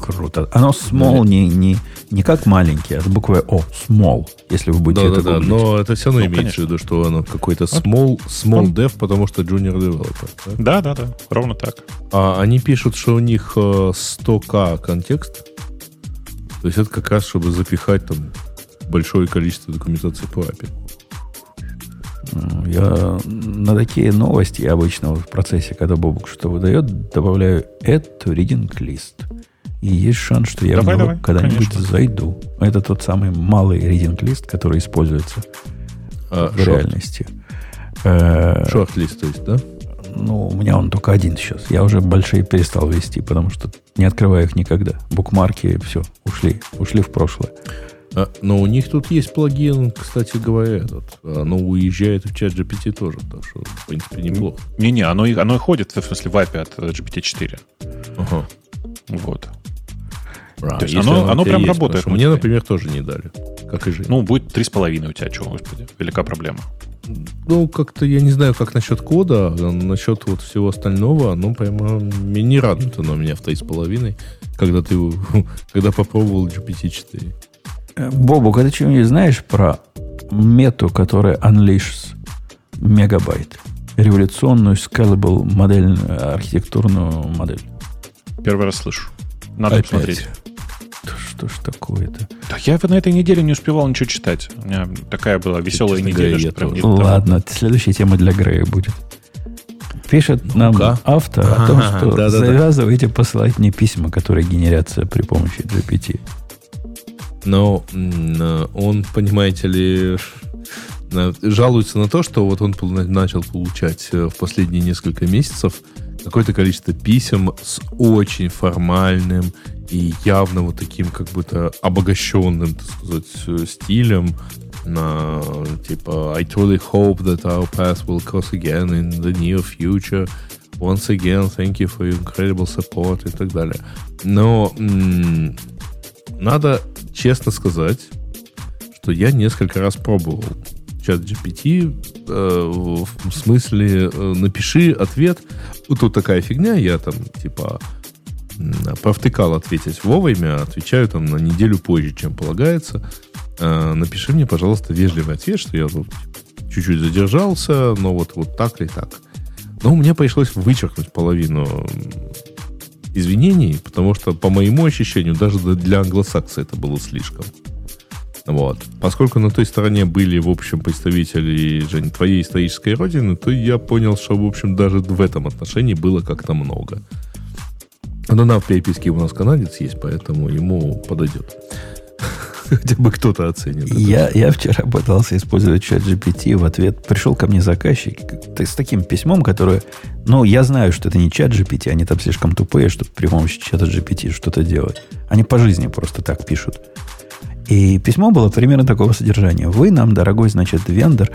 Круто. Оно small не, не, не как маленький, а с буквой О. Small, если вы будете да, это да, да, но это все равно ну, имеется конечно. в виду, что оно какой-то small, small dev, потому что junior developer. Да, да, да, да ровно так. А они пишут, что у них 100к э, контекст, то есть это как раз, чтобы запихать там большое количество документации по API. Ну, я на такие новости обычно в процессе, когда Бобук что выдает, добавляю to reading list. И есть шанс, что я давай, в него когда-нибудь конечно. зайду. Это тот самый малый reading list, который используется а, в шорт. реальности. Шорт-лист, то есть, да? Ну, у меня он только один сейчас. Я уже большие перестал вести, потому что не открываю их никогда. Букмарки, все, ушли. Ушли в прошлое. А, но у них тут есть плагин, кстати говоря, этот. Оно уезжает в чат GPT тоже, так что, в принципе, неплохо. Не-не, оно, оно и ходит, в смысле, в API от GPT-4. Ага. Вот. А, То есть оно, оно прям есть, работает. Мне, например, тоже не дали. Как и жизнь. Ну, будет 3,5 у тебя, чего, господи. Велика проблема. Ну, как-то я не знаю, как насчет кода, а насчет вот всего остального, ну, прямо меня не радует оно меня в 3,5, когда ты [laughs] когда попробовал GPT-4. Э, Бобук, а ты что-нибудь знаешь про мету, которая unleashes мегабайт? Революционную scalable модель, э, архитектурную модель. Первый раз слышу. Надо Опять. посмотреть. Что ж такое-то? Да я на этой неделе не успевал ничего читать. У меня такая была веселая неделя. Что прям Ладно, следующая тема для Грея будет. Пишет нам ну автор о том, что да, завязывайте посылать мне письма, которые генерятся при помощи GPT. Но он, понимаете ли, жалуется на то, что вот он начал получать э, в последние несколько месяцев какое-то количество писем с очень формальным и явно вот таким как будто обогащенным, так сказать, э, стилем на типа I truly hope that our path will cross again in the near future. Once again, thank you for your incredible support и так далее. Но Надо честно сказать, что я несколько раз пробовал чат GPT э, в смысле э, напиши ответ. Тут такая фигня, я там типа повтыкал ответить вовремя, отвечаю там на неделю позже, чем полагается. Э, напиши мне, пожалуйста, вежливый ответ, что я тут чуть-чуть задержался, но вот, вот так ли так. Но мне пришлось вычеркнуть половину извинений, потому что, по моему ощущению, даже для англосакса это было слишком. Вот. Поскольку на той стороне были, в общем, представители, Жень, твоей исторической родины, то я понял, что, в общем, даже в этом отношении было как-то много. Но на в переписке у нас канадец есть, поэтому ему подойдет. [laughs] Хотя бы кто-то оценит. Я, я вчера пытался использовать чат GPT. В ответ пришел ко мне заказчик с таким письмом, которое... Ну, я знаю, что это не чат GPT, они там слишком тупые, чтобы при помощи чата GPT что-то делать. Они по жизни просто так пишут. И письмо было примерно такого содержания. Вы нам, дорогой, значит, вендор,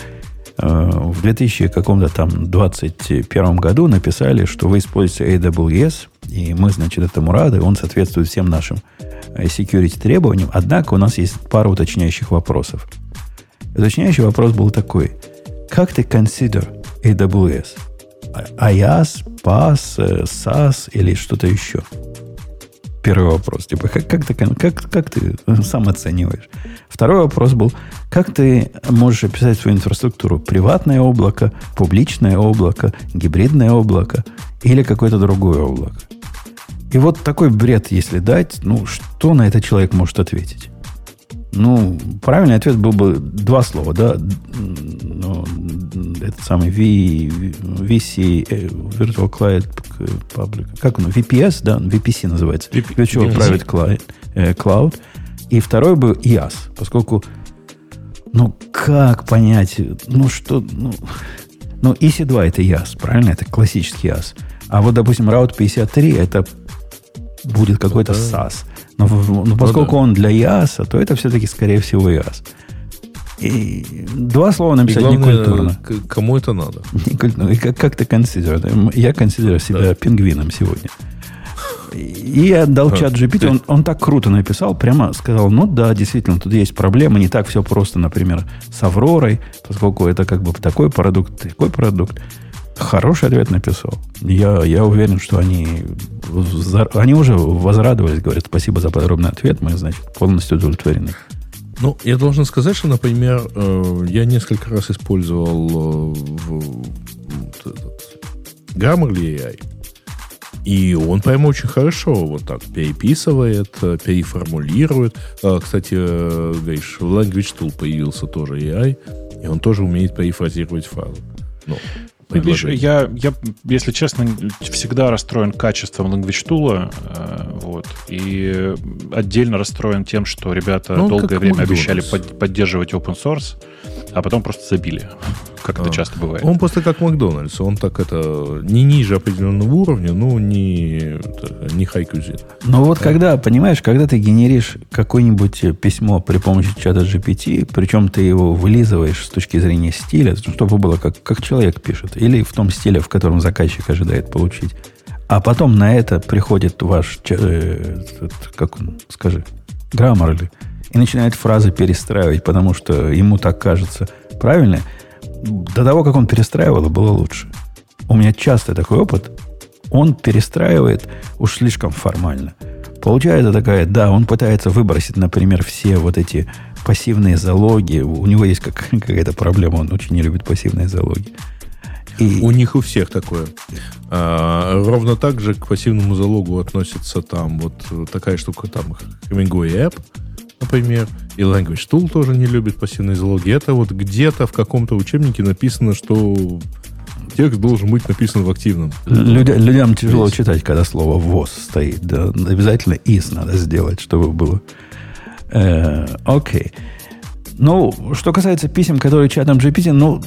э, в 2000 каком-то там 21 году написали, что вы используете AWS, и мы, значит, этому рады, он соответствует всем нашим э, security требованиям. Однако у нас есть пара уточняющих вопросов. Уточняющий вопрос был такой. Как ты consider AWS? IaaS, PaaS, SaaS или что-то еще? Первый вопрос. Типа, как, как, ты, как, как ты сам оцениваешь? Второй вопрос был, как ты можешь описать свою инфраструктуру? Приватное облако, публичное облако, гибридное облако или какое-то другое облако? И вот такой бред, если дать, ну, что на это человек может ответить? Ну, правильный ответ был бы два слова, да, ну, этот самый v, VC, э, Virtual Client Public, как он, VPS, да, VPC называется, Virtual Private Client, э, Cloud. И второй был IaaS, поскольку, ну, как понять, ну, что, ну, ну EC2 это IaaS, правильно, это классический IaaS. А вот, допустим, Route 53 это будет какой-то SaaS. Но, но ну поскольку ну, да. он для IaaS, то это все-таки, скорее всего, IaaS. И два слова написать и главное, некультурно. Кому это надо? Некультурно. И как, как ты консидер? Я консидерю себя да. пингвином сегодня. И я дал а, чат GPT, он, он так круто написал, прямо сказал, ну да, действительно, тут есть проблемы, не так все просто, например, с Авророй, поскольку это как бы такой продукт, такой продукт. Хороший ответ написал. Я, я уверен, что они, они уже возрадовались, говорят, спасибо за подробный ответ, мы, значит, полностью удовлетворены. Ну, я должен сказать, что, например, э, я несколько раз использовал э, Grammarly AI, и он прямо очень хорошо вот так переписывает, э, переформулирует. Кстати, говоришь, в Language Tool появился тоже AI, и он тоже умеет перефразировать файлы. Ну, Видишь, я, я, если честно, всегда расстроен качеством Language Tool, э, вот, и отдельно расстроен тем, что ребята ну, долгое время обещали под, поддерживать open source, а потом просто забили [laughs] как а, это часто бывает. Он просто как Макдональдс. Он так это не ниже определенного уровня, но не, это, не high cuisine. Но вот да. когда, понимаешь, когда ты генеришь какое-нибудь письмо при помощи чата GPT, причем ты его вылизываешь с точки зрения стиля, чтобы было как, как человек пишет, или в том стиле, в котором заказчик ожидает получить. А потом на это приходит ваш, э, как он, скажи, Grammarly, и начинает фразы перестраивать, потому что ему так кажется правильно – до того, как он перестраивал, было лучше. У меня часто такой опыт. Он перестраивает уж слишком формально. Получается такая, да, он пытается выбросить, например, все вот эти пассивные залоги. У него есть как, [laughs] какая-то проблема, он очень не любит пассивные залоги. И... У них у всех такое. А, ровно так же к пассивному залогу относится там вот такая штука, там Hemingway App, например, и Language Tool тоже не любит пассивные залоги. Это вот где-то в каком-то учебнике написано, что текст должен быть написан в активном. Людя, людям тяжело Весь. читать, когда слово ВОЗ стоит. Да? Обязательно ИС надо сделать, чтобы было. Э, окей. Ну, что касается писем, которые чатом GPT, ну,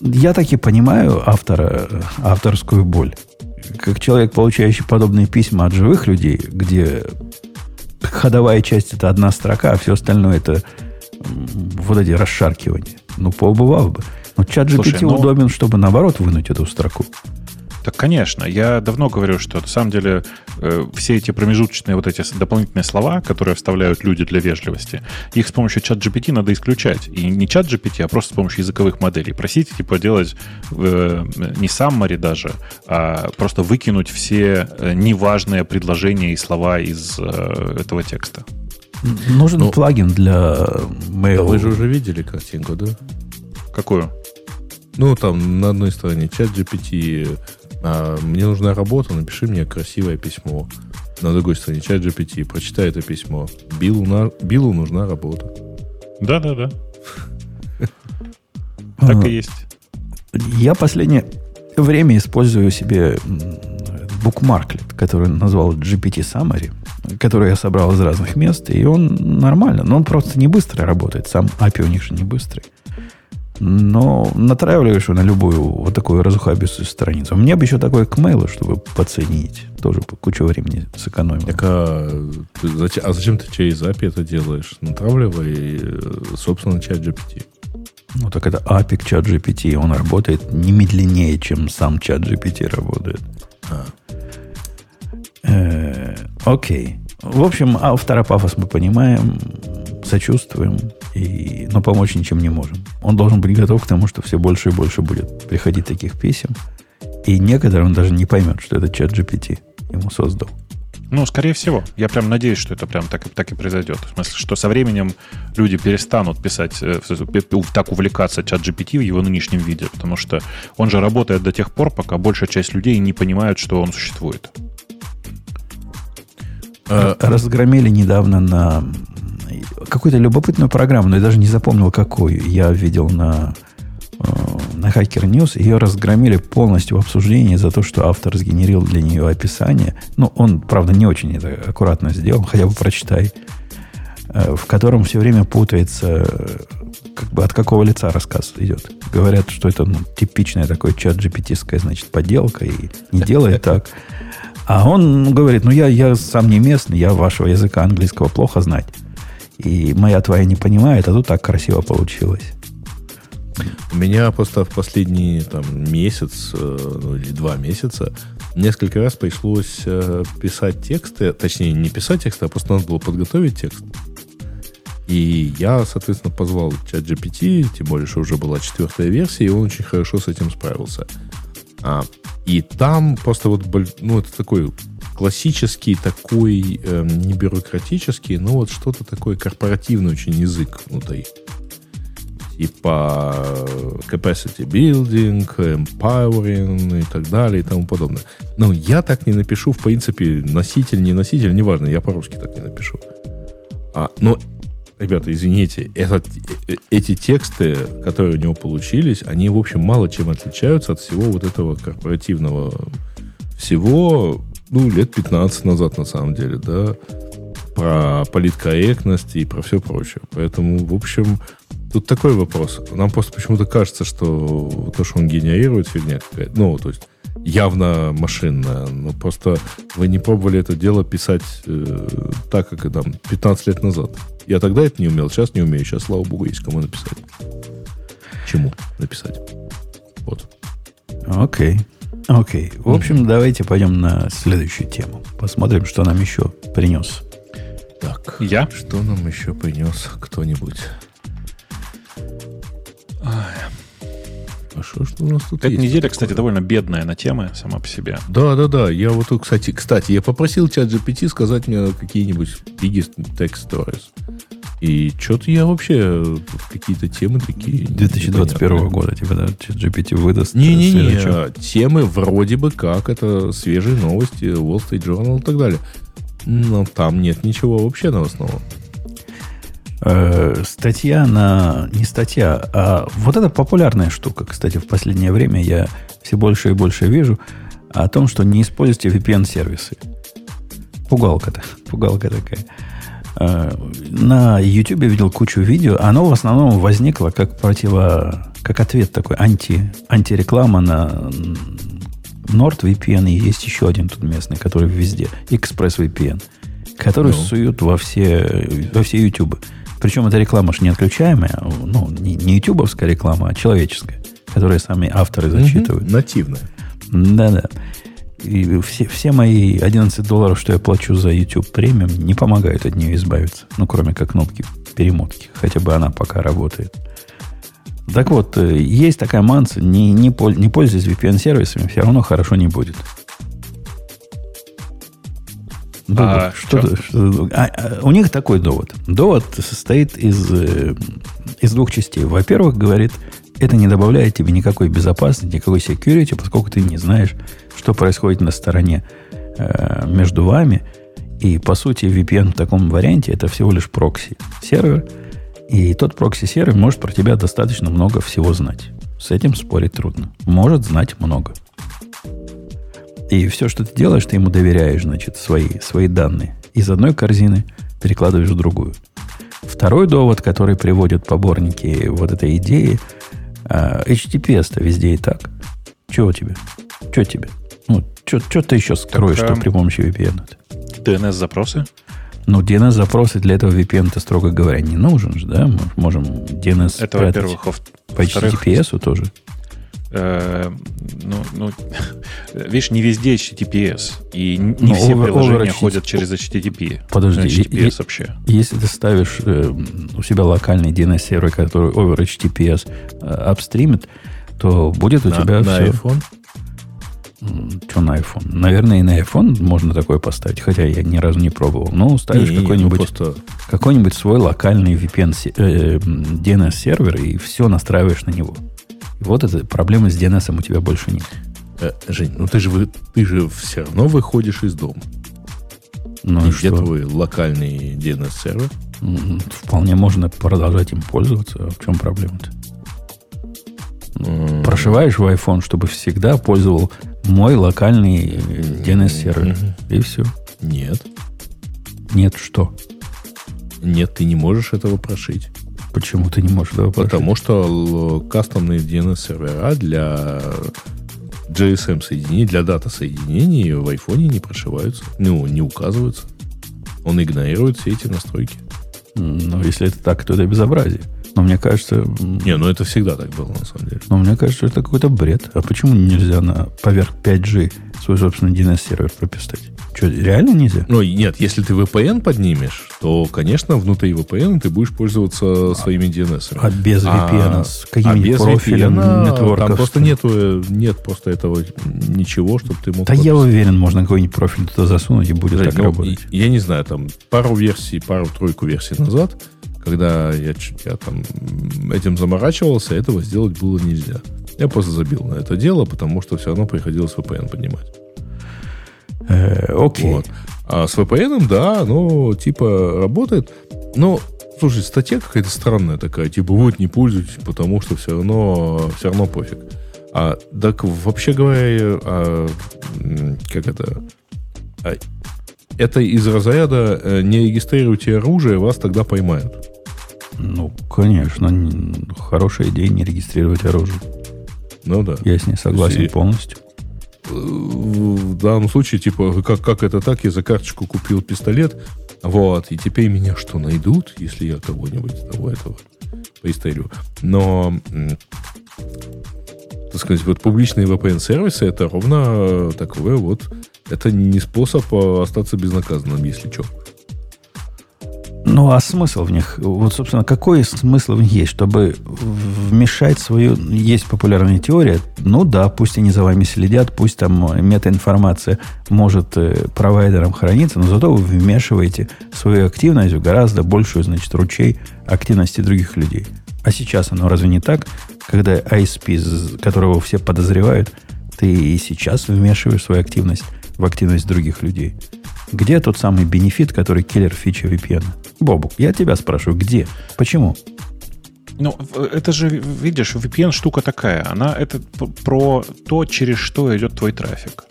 я таки понимаю автора, авторскую боль. Как человек, получающий подобные письма от живых людей, где ходовая часть это одна строка, а все остальное это вот эти расшаркивания. Ну, поубывал бы. Но чат GPT Слушай, ну, удобен, чтобы наоборот вынуть эту строку. Так, конечно. Я давно говорю, что на самом деле э, все эти промежуточные вот эти дополнительные слова, которые вставляют люди для вежливости, их с помощью чат GPT надо исключать. И не чат GPT, а просто с помощью языковых моделей. Просить, типа, делать э, не summary даже, а просто выкинуть все э, неважные предложения и слова из э, этого текста. Нужен ну, плагин для mail. Вы же уже видели картинку, да? Какую? Ну, там на одной стороне чат GPT а, мне нужна работа, напиши мне красивое письмо. На другой стороне, чат GPT, прочитай это письмо. Биллу, на, Биллу нужна работа. Да-да-да. [laughs] Так и есть. Я последнее время использую себе букмарклет, который назвал GPT Summary, который я собрал из разных мест, и он нормально, но он просто не быстро работает. Сам API у них же не быстрый. Но натравливаешь на любую вот такую разухабистую страницу. Мне бы еще такое к мейлу, чтобы подсоединить. Тоже кучу времени сэкономил. Так, а, зачем, а зачем ты через API это делаешь? Натравливай, собственно, чат GPT. Ну, так это API к чат GPT. Он работает не медленнее, чем сам чат GPT работает. А. Э, окей. В общем, автора пафос мы понимаем, сочувствуем, и, но помочь ничем не можем. Он должен быть готов к тому, что все больше и больше будет приходить таких писем. И некоторым он даже не поймет, что это чат GPT ему создал. Ну, скорее всего. Я прям надеюсь, что это прям так, так и произойдет. В смысле, что со временем люди перестанут писать, э, так увлекаться чат GPT в его нынешнем виде, потому что он же работает до тех пор, пока большая часть людей не понимают, что он существует. Э, разгромили недавно на какую-то любопытную программу, но я даже не запомнил, какую. Я видел на, э, на Hacker News. Ее разгромили полностью в обсуждении за то, что автор сгенерил для нее описание. Ну, он, правда, не очень это аккуратно сделал, хотя бы прочитай. Э, в котором все время путается, как бы от какого лица рассказ идет. Говорят, что это ну, типичная такой чат gpt значит, подделка, и не делает так. А он говорит, ну я, я сам не местный, я вашего языка английского плохо знать. И моя твоя не понимает, а тут так красиво получилось. У меня просто в последний там, месяц э, ну, или два месяца несколько раз пришлось э, писать тексты, точнее, не писать тексты, а просто надо было подготовить текст. И я, соответственно, позвал чат GPT, тем более, что уже была четвертая версия, и он очень хорошо с этим справился. А, и там просто вот, ну, это такой классический такой, э, не бюрократический, но вот что-то такое корпоративный очень язык внутри. Типа capacity building, empowering и так далее и тому подобное. Но я так не напишу, в принципе, носитель, не носитель, неважно, я по-русски так не напишу. А, но, ребята, извините, этот, э, эти тексты, которые у него получились, они, в общем, мало чем отличаются от всего вот этого корпоративного всего ну, лет 15 назад, на самом деле, да, про политкорректность и про все прочее. Поэтому, в общем, тут такой вопрос. Нам просто почему-то кажется, что то, что он генерирует, фигня какая-то. Ну, то есть, явно машинная. Но просто вы не пробовали это дело писать э, так, как там 15 лет назад. Я тогда это не умел, сейчас не умею. Сейчас, слава богу, есть кому написать. Чему написать. Вот. Окей. Okay. Окей. В общем, давайте пойдем на следующую тему. Посмотрим, что нам еще принес. Так, я? Что нам еще принес кто-нибудь? А что, у нас тут Эта есть неделя, такое? кстати, довольно бедная на темы сама по себе. Да, да, да. Я вот, кстати, кстати, я попросил чат GPT сказать мне какие-нибудь biggest text stories. И что-то я вообще какие-то темы такие... 2021 года типа, да, GPT выдаст. Не-не-не, темы вроде бы как, это свежие новости, Wall Street Journal и так далее. Но там нет ничего вообще новостного. Э, статья на... Не статья, а вот эта популярная штука, кстати, в последнее время я все больше и больше вижу о том, что не используйте VPN-сервисы. Пугалка-то. [laughs] Пугалка такая. Э, на YouTube видел кучу видео. Оно в основном возникло как противо, как ответ такой, анти, антиреклама на NordVPN. И есть еще один тут местный, который везде. ExpressVPN. Который ну. суют во все, во все YouTube. Причем эта реклама же не отключаемая. Ну, не, не ютубовская реклама, а человеческая. Которую сами авторы зачитывают. Угу, нативная. Да-да. И все, все мои 11 долларов, что я плачу за YouTube премиум, не помогают от нее избавиться. Ну, кроме как кнопки перемотки. Хотя бы она пока работает. Так вот, э, есть такая манса, не, не, не пользуясь VPN-сервисами, все равно хорошо не будет. А, что, что, а, а, у них такой довод. Довод состоит из, э, из двух частей. Во-первых, говорит, это не добавляет тебе никакой безопасности, никакой security, поскольку ты не знаешь, что происходит на стороне э, между вами. И, по сути, VPN в таком варианте это всего лишь прокси-сервер. И тот прокси-сервер может про тебя достаточно много всего знать. С этим спорить трудно. Может знать много. И все, что ты делаешь, ты ему доверяешь, значит, свои, свои данные. Из одной корзины перекладываешь в другую. Второй довод, который приводят поборники вот этой идеи, а, HTTPS-то везде и так. Чего тебе? Что тебе? Ну, что ты еще скроешь, так, что при помощи VPN? DNS-запросы? Ну, DNS-запросы для этого VPN-то, строго говоря, не нужен же, да? Мы можем DNS Это, во-первых. По HTTPS тоже. Э, ну, ну, [laughs] видишь, не везде HTTPS. И не Но ну, все over, приложения over ходят через HTTP. Подожди, HTTPS и, вообще. Если ты ставишь э, у себя локальный DNS-сервер, который over HTTPS э, то будет у на, тебя на все... iPhone? Что на iPhone? Наверное, и на iPhone можно такое поставить, хотя я ни разу не пробовал. Ну, ставишь ну какой-нибудь, просто... какой-нибудь свой локальный VPN э, DNS-сервер и все настраиваешь на него. Вот эта проблема с DNS у тебя больше нет. Э, Жень, ну ты же, ты же все равно выходишь из дома. Ну и где твой локальный DNS-сервер? Вполне можно продолжать им пользоваться. А в чем проблема-то? Mm. Прошиваешь в iPhone, чтобы всегда пользовал мой локальный DNS-сервер. Mm-hmm. И все. Нет. Нет что? Нет, ты не можешь этого прошить. Почему ты не можешь этого Потому что кастомные DNS-сервера для GSM соединений, для дата соединений в айфоне не прошиваются, ну, не указываются. Он игнорирует все эти настройки. Ну, если это так, то это безобразие. Но мне кажется... Не, ну это всегда так было, на самом деле. Но мне кажется, это какой-то бред. А почему нельзя на поверх 5G свой собственный DNS-сервер прописать? Что, реально нельзя? Ну, нет, если ты VPN поднимешь, то, конечно, внутри VPN ты будешь пользоваться своими DNS. А без VPN? А, с каким-нибудь а профилем VPN, Там просто нету, нет просто этого ничего, чтобы ты мог... Да я уверен, можно какой-нибудь профиль туда засунуть и будет Жень, так ну, работать. Я не знаю, там пару версий, пару-тройку версий назад, когда я, я там этим заморачивался, этого сделать было нельзя. Я просто забил на это дело, потому что все равно приходилось VPN поднимать. Э, окей. Вот. А с VPN, да, ну, типа, работает. Но, слушай, статья какая-то странная такая, типа, вот, не пользуйтесь, потому что все равно, все равно пофиг. А, так, вообще говоря, а, как это... А, это из разряда э, не регистрируйте оружие, вас тогда поймают. Ну, конечно, хорошая идея не регистрировать оружие. Ну да. Я с ней согласен и... полностью в данном случае, типа, как, как это так, я за карточку купил пистолет, вот, и теперь меня что, найдут, если я кого-нибудь того этого поистерю. Но, так сказать, вот публичные VPN-сервисы это ровно такое вот, это не способ а остаться безнаказанным, если что. Ну, а смысл в них? Вот, собственно, какой смысл в них есть? Чтобы вмешать свою... Есть популярная теория. Ну да, пусть они за вами следят, пусть там метаинформация может э, провайдером храниться, но зато вы вмешиваете свою активность в гораздо большую, значит, ручей активности других людей. А сейчас оно разве не так? Когда ISP, которого все подозревают, ты и сейчас вмешиваешь свою активность в активность других людей. Где тот самый бенефит, который киллер фича VPN? Бобук, я тебя спрашиваю, где? Почему? Ну, это же, видишь, VPN штука такая. Она это про то, через что идет твой трафик.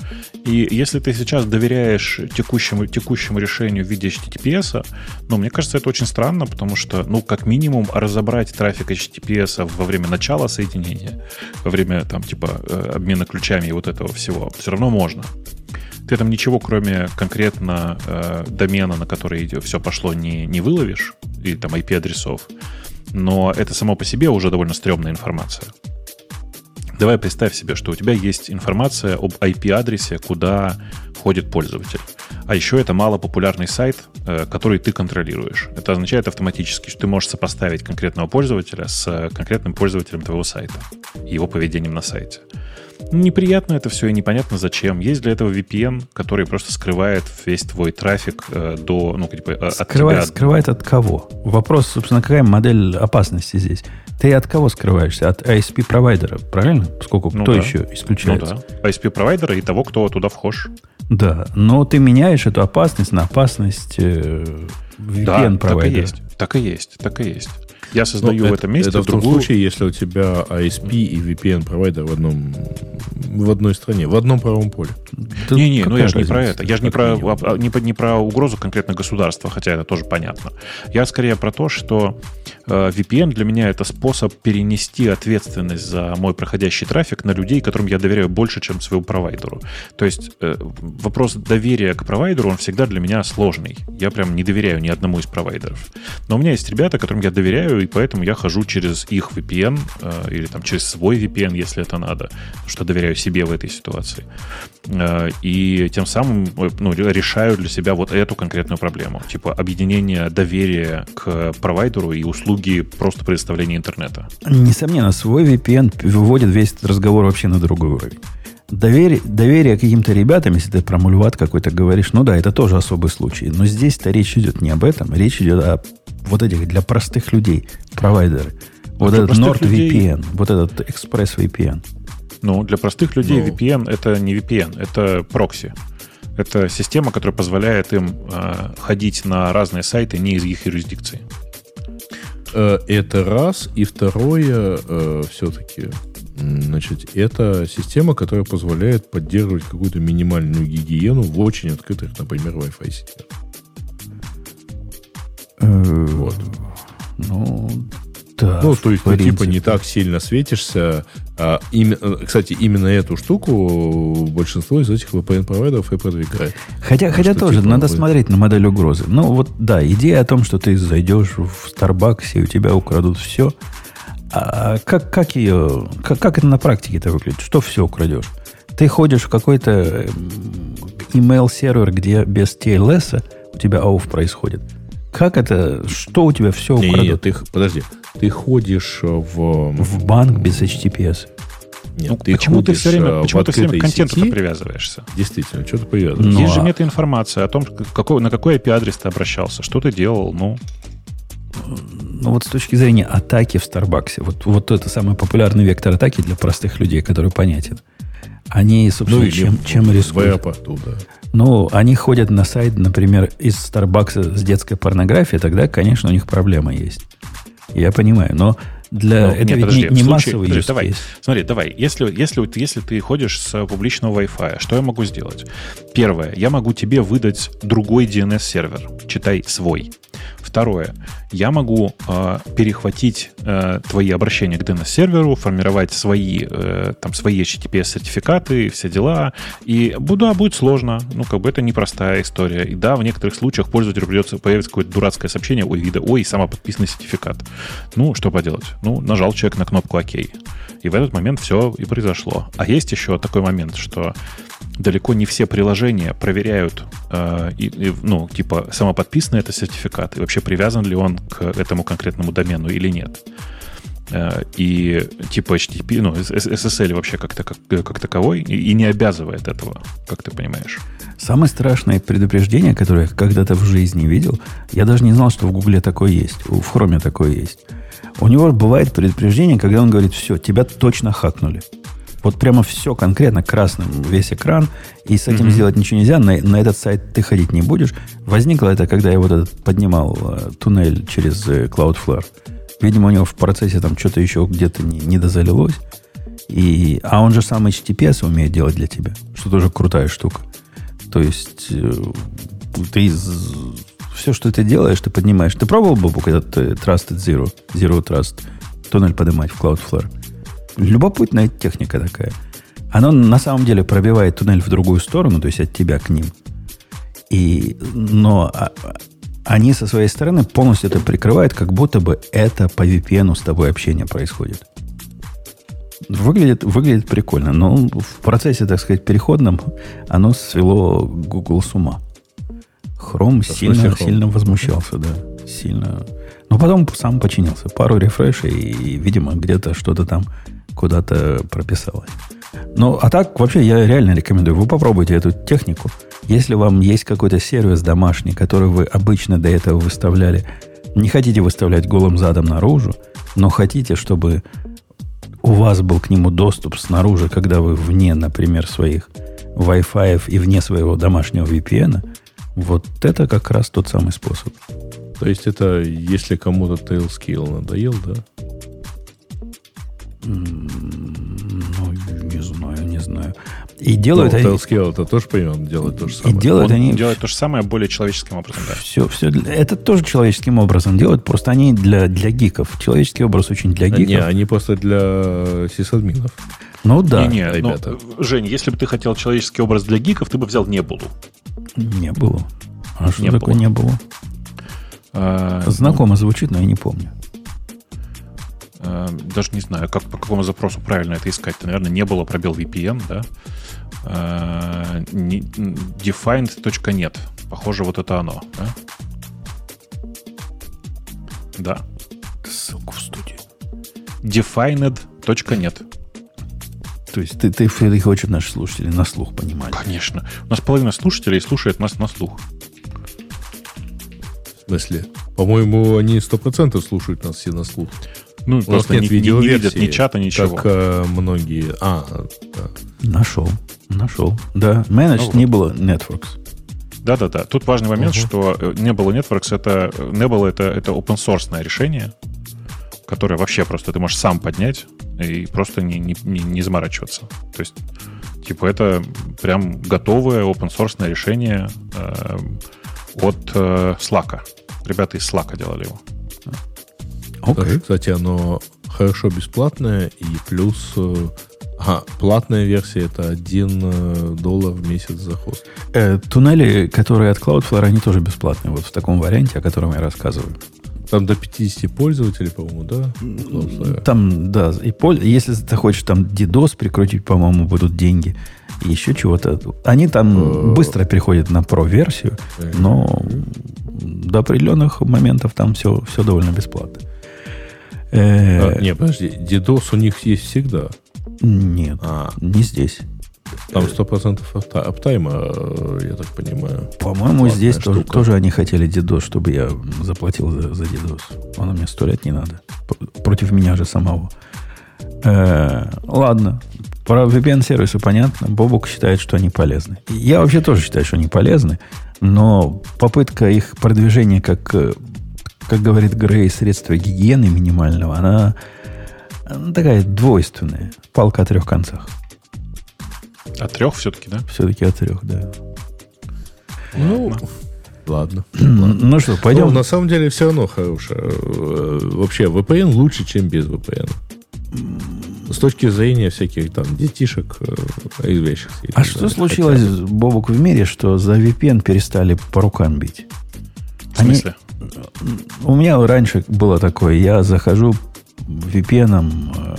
И если ты сейчас доверяешь текущему, текущему решению в виде HTTPS, ну, мне кажется, это очень странно, потому что, ну, как минимум, разобрать трафик HTTPS во время начала соединения, во время, там, типа, э, обмена ключами и вот этого всего, все равно можно. Ты там ничего, кроме конкретно э, домена, на который все пошло, не, не выловишь, и там IP-адресов. Но это само по себе уже довольно стрёмная информация. Давай представь себе, что у тебя есть информация об IP-адресе, куда входит пользователь. А еще это малопопулярный сайт, э, который ты контролируешь. Это означает автоматически, что ты можешь сопоставить конкретного пользователя с конкретным пользователем твоего сайта, его поведением на сайте. Неприятно это все и непонятно зачем. Есть для этого VPN, который просто скрывает весь твой трафик э, до, ну, типа, от скрывает, тебя. Скрывает от кого? Вопрос, собственно, какая модель опасности здесь? Ты от кого скрываешься? От ISP-провайдера, правильно? Поскольку ну кто да. еще исключается? Ну да, ISP-провайдера и того, кто туда вхож. Да, но ты меняешь эту опасность на опасность э, VPN-провайдера. Да, так и есть, так и есть, так и есть. Я создаю ну, в этом месте это в том другую... случае, если у тебя ISP и VPN-провайдер в одном в одной стране, в одном правом поле. Не-не, ну я же не про это. Я же не про, не, не про угрозу конкретно государства, хотя это тоже понятно. Я скорее про то, что э, VPN для меня это способ перенести ответственность за мой проходящий трафик на людей, которым я доверяю больше, чем своему провайдеру. То есть э, вопрос доверия к провайдеру, он всегда для меня сложный. Я прям не доверяю ни одному из провайдеров. Но у меня есть ребята, которым я доверяю, и поэтому я хожу через их VPN э, или там через свой VPN, если это надо, что доверяю себе в этой ситуации. Э, и тем самым э, ну, решаю для себя вот эту конкретную проблему. Типа объединение доверия к провайдеру и услуги просто предоставления интернета. Несомненно, свой VPN выводит весь этот разговор вообще на другой уровень. Доверие, доверие каким-то ребятам, если ты про мульват какой-то говоришь, ну да, это тоже особый случай. Но здесь-то речь идет не об этом, речь идет о вот этих для простых людей провайдеры. Вот для этот NordVPN, людей... вот этот ExpressVPN. Ну, для простых людей ну. VPN это не VPN, это прокси. Это система, которая позволяет им э, ходить на разные сайты не из их юрисдикции. Э, это раз. И второе, э, все-таки, значит, это система, которая позволяет поддерживать какую-то минимальную гигиену в очень открытых, например, Wi-Fi сетях. Э, вот. Ну, да, ну, то есть ты типа не так сильно светишься. А, им, кстати, именно эту штуку большинство из этих VPN-провайдеров и продвигает. Хотя, хотя тоже типа надо вы... смотреть на модель угрозы. Ну вот да, идея о том, что ты зайдешь в Starbucks и у тебя украдут все. А как, как ее, как, как это на практике это выглядит? Что все украдешь? Ты ходишь в какой-то email сервер, где без TLS у тебя ауф происходит. Как это? Что у тебя все украдут? Нет, ты, подожди. Ты ходишь в... В банк без HTTPS. Нет, ну, ты почему ты все время, почему ты все время к контенту привязываешься? Действительно, что ты привязываешься? Ну, Есть же мета-информация о том, какой, на какой IP-адрес ты обращался, что ты делал, ну... Ну вот с точки зрения атаки в Старбаксе, вот, вот это самый популярный вектор атаки для простых людей, который понятен. Они, собственно, ну, чем, чем рискуют? Оттуда. Ну, они ходят на сайт, например, из Старбакса с детской порнографией, тогда, конечно, у них проблема есть. Я понимаю, но для ну, это нет, подожди, не, не случае, массовый подожди, давай. Смотри, давай. Если, если, если ты ходишь с публичного Wi-Fi, что я могу сделать? Первое, я могу тебе выдать другой DNS-сервер. Читай свой. Второе, я могу э, перехватить э, твои обращения к DNS-серверу, формировать свои, э, там, свои HTTPS-сертификаты, все дела. И да, будет сложно. Ну, как бы это непростая история. И да, в некоторых случаях пользователю придется появиться какое-то дурацкое сообщение, ой, вида, ой, самоподписанный сертификат. Ну, что поделать? Ну, нажал человек на кнопку ОК. И в этот момент все и произошло. А есть еще такой момент, что далеко не все приложения проверяют, э, и, и, ну, типа, самоподписанный это сертификат, и вообще привязан ли он к этому конкретному домену или нет. Э, и типа HTTP, ну, SSL вообще как, как, как таковой, и, и не обязывает этого, как ты понимаешь. Самое страшное предупреждение, которое я когда-то в жизни видел, я даже не знал, что в Гугле такое есть, в Хроме такое есть. У него бывает предупреждение, когда он говорит, все, тебя точно хакнули. Вот прямо все конкретно красным, весь экран, и с этим mm-hmm. сделать ничего нельзя, на, на этот сайт ты ходить не будешь. Возникло это, когда я вот этот поднимал э, туннель через э, Cloudflare. Видимо, у него в процессе там что-то еще где-то не, не дозалилось. И, а он же сам HTTPS умеет делать для тебя, что тоже крутая штука. То есть э, ты все, что ты делаешь, ты поднимаешь. Ты пробовал, Бобук, этот э, Trusted Zero, Zero Trust, туннель поднимать в Cloudflare? Любопытная техника такая. Она на самом деле пробивает туннель в другую сторону, то есть от тебя к ним. И, но а, они со своей стороны полностью это прикрывают, как будто бы это по VPN с тобой общение происходит. Выглядит, выглядит прикольно, но в процессе, так сказать, переходном оно свело Google с ума. Chrome Да, сильно, Chrome? сильно возмущался, да. Сильно. Но потом сам починился. Пару рефрешей, и, видимо, где-то что-то там куда-то прописалось. Ну, а так, вообще, я реально рекомендую. Вы попробуйте эту технику. Если вам есть какой-то сервис домашний, который вы обычно до этого выставляли, не хотите выставлять голым задом наружу, но хотите, чтобы у вас был к нему доступ снаружи, когда вы вне, например, своих Wi-Fi и вне своего домашнего VPN, вот это как раз тот самый способ. То есть это если кому-то Tailscale надоел, да? Ну, не знаю, не знаю. И делают ну, они... Tailscale это тоже, понимаем, делает то же И самое. делают Он они делает то же самое более человеческим образом, да. все, все это тоже человеческим образом делают, просто они для, для гиков. Человеческий образ очень для гиков. Не, они просто для сисадминов. ну да, Не-не, ну, ребята. Жень, если бы ты хотел человеческий образ для гиков, ты бы взял Небулу. не было. А что Не такое было. не было? А, Знакомо звучит, но я не помню. Э, даже не знаю, как, по какому запросу правильно это искать. Это, наверное, не было пробел VPN, да? Э, Defined.net. Похоже, вот это оно, да? Да. Ссылку в студию. Defined.net. То есть ты, ты, ты хочешь наши слушатели на слух понимать. Конечно. У нас половина слушателей слушает нас на слух. В смысле? По-моему, они 100% слушают нас все на слух. Ну, просто нет не, не- не видят ни чата, ничего. Как э, многие... А, да. Нашел. Нашел. Да. Managed Ну вот. не было Networks. Да-да-да. Тут важный момент, Мгм. что э, Nebula Networks это Nebula это, это open source решение, которое вообще просто ты можешь сам поднять и просто не, не, не, не заморачиваться. То есть, типа, это прям готовое open source решение э, от э, Slack. Ребята из Slack делали его. Тоже, Кстати, оно хорошо бесплатное, и плюс... э, Ага, платная версия это 1 доллар в месяц за хост. Э, туннели, которые от Cloudflare, они тоже бесплатные. Вот в таком варианте, о котором я рассказываю. Там до 50 пользователей, по-моему, да? Cloudflare? Там, да, и пол- если ты хочешь там DDoS прикрутить, по-моему, будут деньги. И еще чего-то. Они там Э. быстро переходят на Pro-версию, Э. но до определенных моментов там все, все довольно бесплатно. Э, А, не, подожди, DDoS у них есть всегда. Нет, А, не здесь. там 100% апта- аптайма, э, я так понимаю. По-моему, здесь тоже, штука. тоже они хотели DDoS, чтобы я заплатил за, за DDoS. Оно мне сто лет не надо. Против меня же самого. Э, ладно. Про VPN-сервисы понятно. Бобук считает, что они полезны. Я вообще тоже считаю, что они полезны. Но попытка их продвижения, как, э, как говорит Грей, средства гигиены минимального, она, она такая двойственная. Палка о трех концах. От трех все-таки, да? Все-таки о трех, да. Ну, ладно. [clears throat] Ну что, пойдем? Ну, на самом деле все равно хорошее. Э, Вообще, VPN лучше, чем без VPN. С точки зрения всяких там детишек э, и вещих. А что случилось, Бобук, в мире, что за VPN перестали по рукам бить? В Они- смысле? У меня раньше было такое, я захожу VPN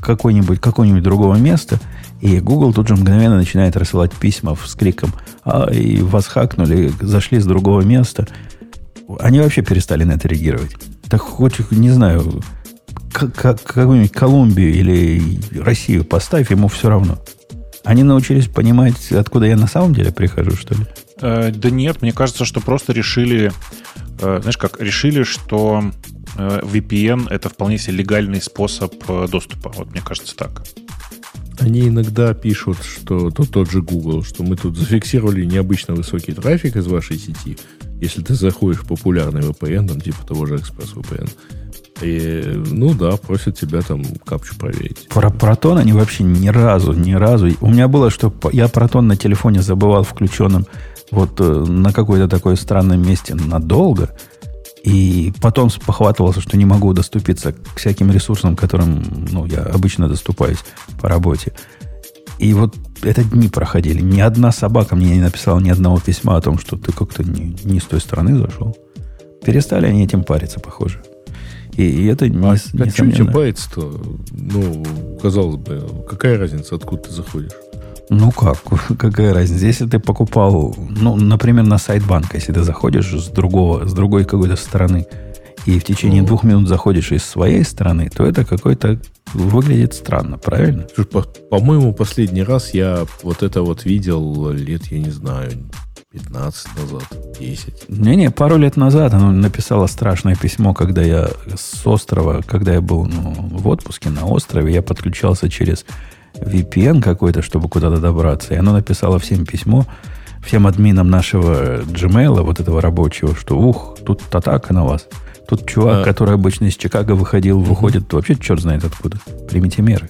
какое-нибудь какое-нибудь другого места, и Google тут же мгновенно начинает рассылать письма с криком а, и вас хакнули, зашли с другого места. Они вообще перестали на это реагировать. Так хоть, не знаю, как, как- какую-нибудь Колумбию или Россию поставь, ему все равно. Они научились понимать, откуда я на самом деле прихожу, что ли? Э, да нет, мне кажется, что просто решили, э, знаешь как, решили, что э, VPN это вполне себе легальный способ э, доступа. Вот мне кажется так. Они иногда пишут, что то, тот же Google, что мы тут зафиксировали необычно высокий трафик из вашей сети, если ты заходишь в популярный VPN, там типа того же ExpressVPN. И, ну да, просят тебя там капчу проверить. Про протон они вообще ни разу, ни разу. У меня было, что я протон на телефоне забывал включенным вот э, на какой-то такой странном месте надолго. И потом похватывался, что не могу доступиться к всяким ресурсам, которым ну, я обычно доступаюсь по работе. И вот это дни проходили. Ни одна собака мне не написала ни одного письма о том, что ты как-то не, не с той стороны зашел. Перестали они этим париться, похоже. И, и это не, А, не а что у тебя байтс-то? Ну, казалось бы, какая разница, откуда ты заходишь? Ну как, [laughs] какая разница? Если ты покупал, ну, например, на сайт банка, если ты заходишь с другого, с другой какой-то стороны, и в течение Ну. двух минут заходишь из своей стороны, то это какой-то выглядит странно, правильно? Слушай, по- по-моему, последний раз я вот это вот видел лет, я не знаю, 15 назад, 10. Не-не, пару лет назад она написала страшное письмо, когда я с острова, когда я был ну, в отпуске на острове, я подключался через VPN какой-то, чтобы куда-то добраться. И она написала всем письмо, всем админам нашего Gmail, вот этого рабочего, что ух, тут атака на вас. Тут чувак, А. который обычно из Чикаго выходил, выходит вообще черт знает откуда. Примите меры.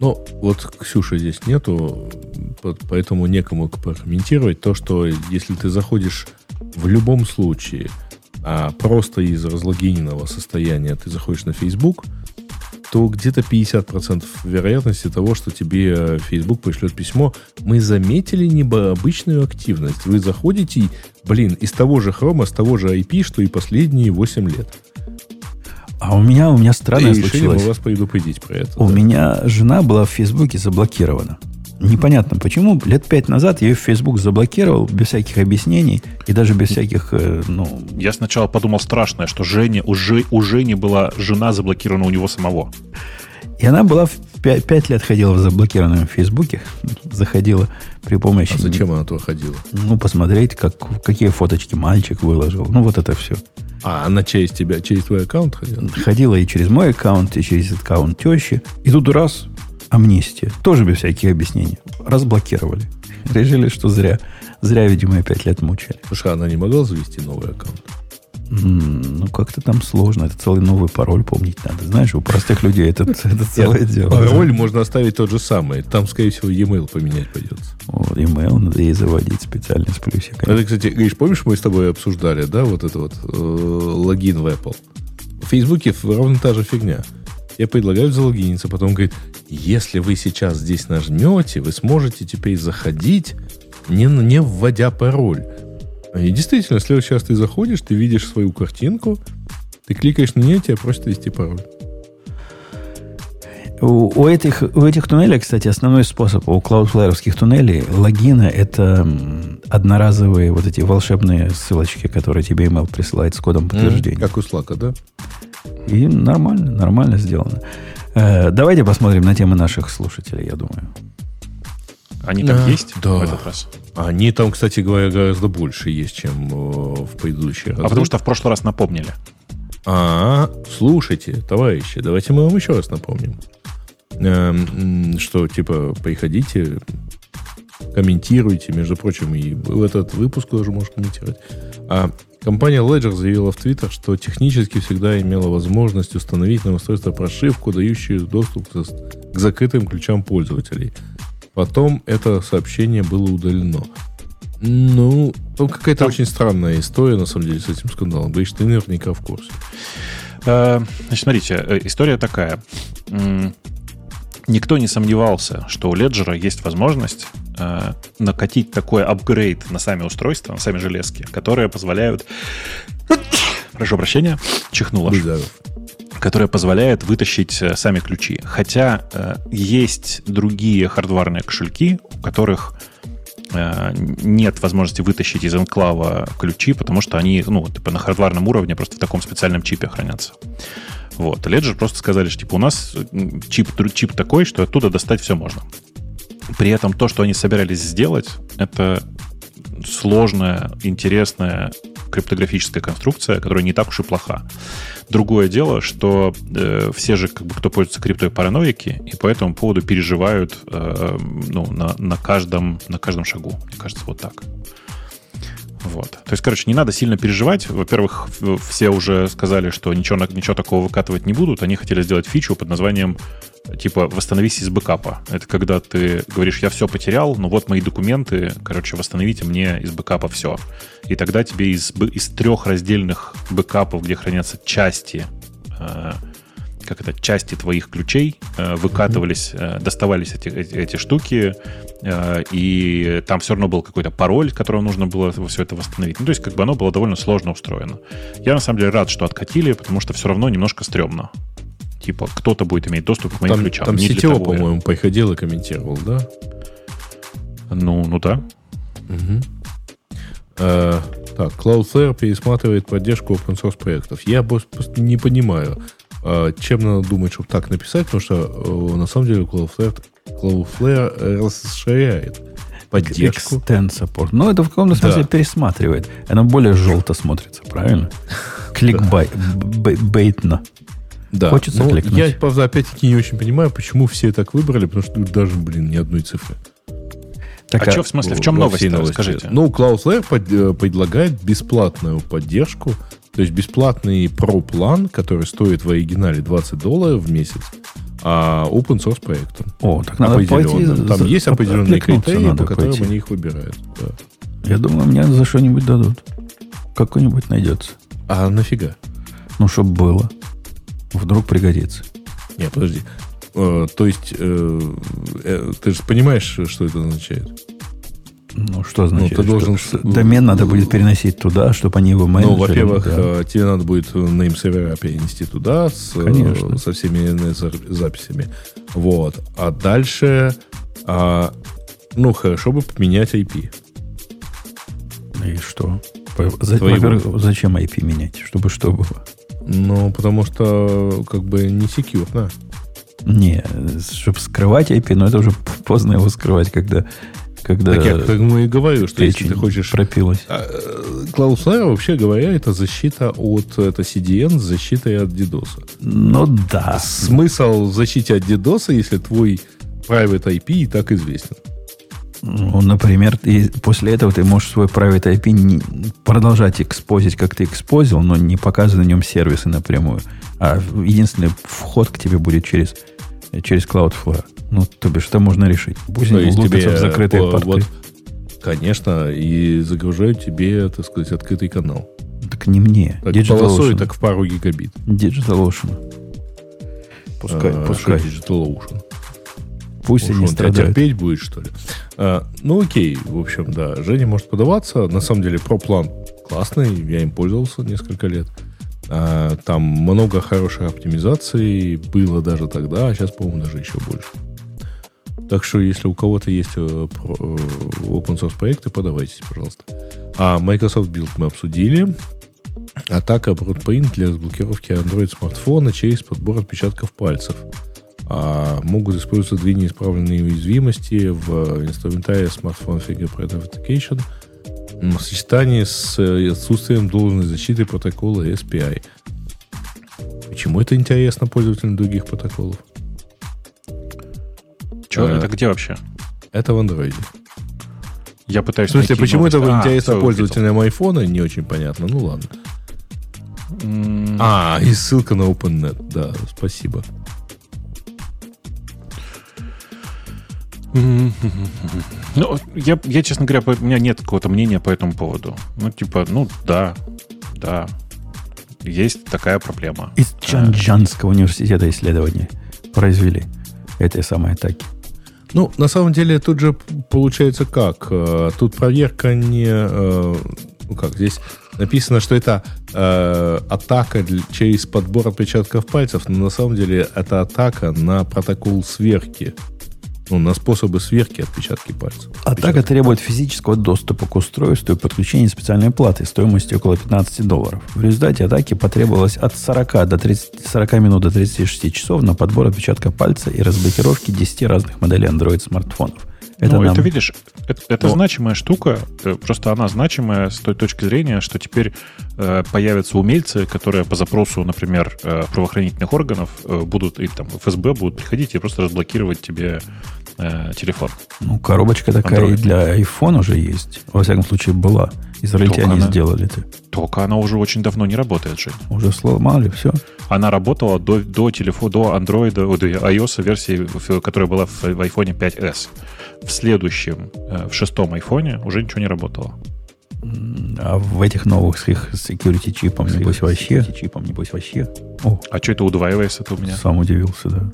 Ну, вот Ксюши здесь нету, по- поэтому некому прокомментировать то, что если ты заходишь в любом случае, а просто из разлогиненного состояния ты заходишь на Facebook, то где-то 50% вероятности того, что тебе э, Facebook пришлет письмо, мы заметили необычную активность. Вы заходите, блин, из того же хрома, с того же IP, что и последние 8 лет. А у меня, у меня странное и случилось. вас предупредить про это. У да. меня жена была в Фейсбуке заблокирована. Непонятно почему. Лет пять назад я ее в Facebook заблокировал без всяких объяснений и даже без всяких, э, ну, Я сначала подумал страшное, что Женя, у, Же- у Жени была жена заблокирована у него самого. И она была в пя- пять лет ходила в заблокированном Фейсбуке. Заходила при помощи... А зачем она туда ходила? Ну, посмотреть, как, какие фоточки мальчик выложил. Ну, вот это все. А, она через тебя, через твой аккаунт ходила? Ходила и через мой аккаунт, и через аккаунт тещи. И тут раз амнистия. Тоже без всяких объяснений. Разблокировали. Решили, что зря. Зря, видимо, и пять лет мучили. Слушай, она не могла завести новый аккаунт? Ну, как-то там сложно. Это целый новый пароль помнить надо. Знаешь, у простых людей это, [laughs] это целое дело. Пароль можно оставить тот же самый. Там, скорее всего, e-mail поменять придется. Вот, email надо ей заводить специально с плюсиками. Это, кстати, Гриш, помнишь, мы с тобой обсуждали, да, вот это вот э, логин в Apple? В Фейсбуке ровно та же фигня. Я предлагаю залогиниться, потом говорит, если вы сейчас здесь нажмете, вы сможете теперь заходить, не, не вводя пароль. И действительно, в следующий раз ты заходишь, ты видишь свою картинку, ты кликаешь на нее, тебя просят ввести пароль. У, у этих, у этих туннелей, кстати, основной способ у Cloudflare туннелей логина это одноразовые вот эти волшебные ссылочки, которые тебе email присылает с кодом подтверждения. Как у Slack, да? И нормально, нормально сделано. Э, давайте посмотрим на темы наших слушателей, я думаю. Они там Да. есть Да. в этот раз? Они там, кстати говоря, гораздо больше есть, чем э, в предыдущие разы. А потому что в прошлый раз напомнили. А, слушайте, товарищи, давайте мы вам еще раз напомним. Эм, что, типа, приходите, комментируйте, между прочим, и в этот выпуск тоже можешь комментировать. А компания Ledger заявила в Твиттер, что технически всегда имела возможность установить на устройство прошивку, дающую доступ к закрытым ключам пользователей. Потом это сообщение было удалено. Ну, там какая-то Там- очень странная история, на самом деле, с этим скандалом. Говоришь, ты наверняка в курсе. Э, Значит, смотрите, э, история такая. Никто не сомневался, что у Ledger есть возможность э, накатить такой апгрейд на сами устройства, на сами железки, которые позволяют... [coughs] Прошу прощения, чихнула. Будь здоров. Которая позволяет вытащить э, сами ключи. Хотя э, есть другие хардварные кошельки, у которых э, нет возможности вытащить из энклава ключи, потому что они, ну, типа на хардварном уровне просто в таком специальном чипе хранятся. Вот. Ledger просто сказали, что типа у нас чип, чип такой, что оттуда достать все можно. При этом то, что они собирались сделать, это сложная, интересная криптографическая конструкция, которая не так уж и плоха. Другое дело, что э, все же, как бы, кто пользуется криптой, параноики, и по этому поводу переживают э, ну, на, на, каждом, на каждом шагу. Мне кажется, вот так. Вот. То есть, короче, не надо сильно переживать. Во-первых, все уже сказали, что ничего, ничего такого выкатывать не будут. Они хотели сделать фичу под названием типа «восстановись из бэкапа». Это когда ты говоришь, я все потерял, но вот мои документы, короче, восстановите мне из бэкапа все. И тогда тебе из, из трех раздельных бэкапов, где хранятся части, э, как это, части твоих ключей, э, выкатывались, э, доставались эти, эти, эти штуки, э, и там все равно был какой-то пароль, которого нужно было все это восстановить. Ну, то есть, как бы оно было довольно сложно устроено. Я, на самом деле, рад, что откатили, потому что все равно немножко стрёмно. Типа, кто-то будет иметь доступ к моим Там, ключам. там Не сетево, того я. по-моему, приходил и комментировал, да? Ну, ну да. Мгм. Э, так, Cloudflare пересматривает поддержку open source проектов. Я просто не понимаю, э, чем надо думать, чтобы так написать, потому что э, на самом деле Cloudflare, Cloudflare расширяет поддержку. Extend support. Ну, это в каком-то смысле Да. пересматривает. Оно более желто смотрится, правильно? [laughs] Кликбейтно. Да. Хочется Но кликнуть. я, правда, опять-таки не очень понимаю, почему все так выбрали, потому что тут даже, блин, ни одной цифры. Так, а что в смысле, в чем Во новость? новости. Скажите. Ну, Cloudflare под- э, предлагает бесплатную поддержку, то есть бесплатный Pro-план, который стоит в оригинале 20 долларов в месяц, а open source проектом. О, так надо пойти... Там за- есть определенные критерии, надо по которым пойти. они их выбирают. да. Я думаю, мне за что-нибудь дадут. Какой-нибудь найдется. А нафига? Ну, чтобы было. Вдруг пригодится. Не, подожди. Э, то есть, э, э, ты же понимаешь, что это означает? Ну, что значит? ты должен что домен надо будет переносить туда, чтобы они его менеджеры... Ну, во-первых, да. тебе надо будет name сервера перенести туда с, Конечно. со всеми записями. Вот. А дальше, а, ну, хорошо бы поменять IP. И что? Во-первых, зачем IP менять? Чтобы что было? Ну, потому что, как бы, не секьюрно. Не, чтобы скрывать IP, но это уже поздно его скрывать, когда, когда Так я к тому и говорю, что если ты хочешь... пропилась. А, Cloudflare, вообще говоря, это защита от... Это CDN с защитой от DDoS. Ну да. Смысл в защите от DDoS, если твой private IP и так известен. Ну, например, ты, после этого ты можешь свой private IP не- продолжать экспозить, как ты экспозил, но не показывая на нем сервисы напрямую. А единственный вход к тебе будет через, через Cloudflare. Ну, то бишь, это можно решить. Пусть они тебе, в закрытые э, порты. вот, конечно, и загружают тебе, так сказать, открытый канал. Так не мне. Так Digital полосой, Ocean. так в пару гигабит. Digital Ocean. Пускай, А, пускай. Digital Ocean? Пусть Уж они он страдают. терпеть будет, что ли? А, ну, окей, в общем, да. Женя может подаваться. На самом деле, про-план классный. Я им пользовался несколько лет. А, там много хороших оптимизаций было даже тогда, а сейчас, по-моему, даже еще больше. Так что, если у кого-то есть э, про- э, open source проекты, подавайтесь, пожалуйста. А Microsoft Build мы обсудили. Атака Broadprint для разблокировки Android смартфона через подбор отпечатков пальцев. А могут использоваться две неисправленные уязвимости в инструментарии Smartphone Fingerprint Authentication в сочетании с э, отсутствием должной защиты протокола SPI. Почему это интересно пользователям других протоколов? Чё, э, это где вообще? Это в Android. Я пытаюсь В смысле, почему это новость. А, интересно всё, пользователям айфона, не очень понятно. Ну ладно. М, А, и ссылка на OpenNet. Да, спасибо. Ну, я, я, честно говоря, у меня нет какого-то мнения по этому поводу. Ну, типа, ну, да, да, есть такая проблема. Из Чанджанского университета исследования произвели этой самой атаки. Ну, на самом деле, тут же получается как? Э, Тут проверка не... э, Ну как, здесь написано, что это э, атака для- через подбор отпечатков пальцев, но на самом деле это атака на протокол сверки. Ну, на способы сверки отпечатки пальцев. Атака требует физического доступа к устройству и подключения специальной платы стоимостью около 15 долларов. В результате атаки потребовалось от 40 до 30, 40 минут до 36 часов на подбор отпечатка пальца и разблокировки 10 разных моделей Android смартфонов. Это ну, нам... это видишь, это, это Но- значимая штука. э, Просто она значимая с той точки зрения, что теперь э, появятся умельцы, которые по запросу, например, э, правоохранительных органов э, будут, или там ФСБ будут приходить и просто разблокировать тебе э, телефон. Ну, коробочка такая Android. и для iPhone уже есть. Во всяком случае, была. Израильтяне она- сделали это. Только она уже очень давно не работает, Жень. Уже сломали, все. Она работала до, до телефона, до Android, до iOS версии, которая была в, в iPhone 5s. В следующем, э, в шестом iPhone уже ничего не работало. А в этих новых с их security чипом, небось, вообще. чипом, небось, вообще. О, А что это удваивается это у меня? сам удивился, да.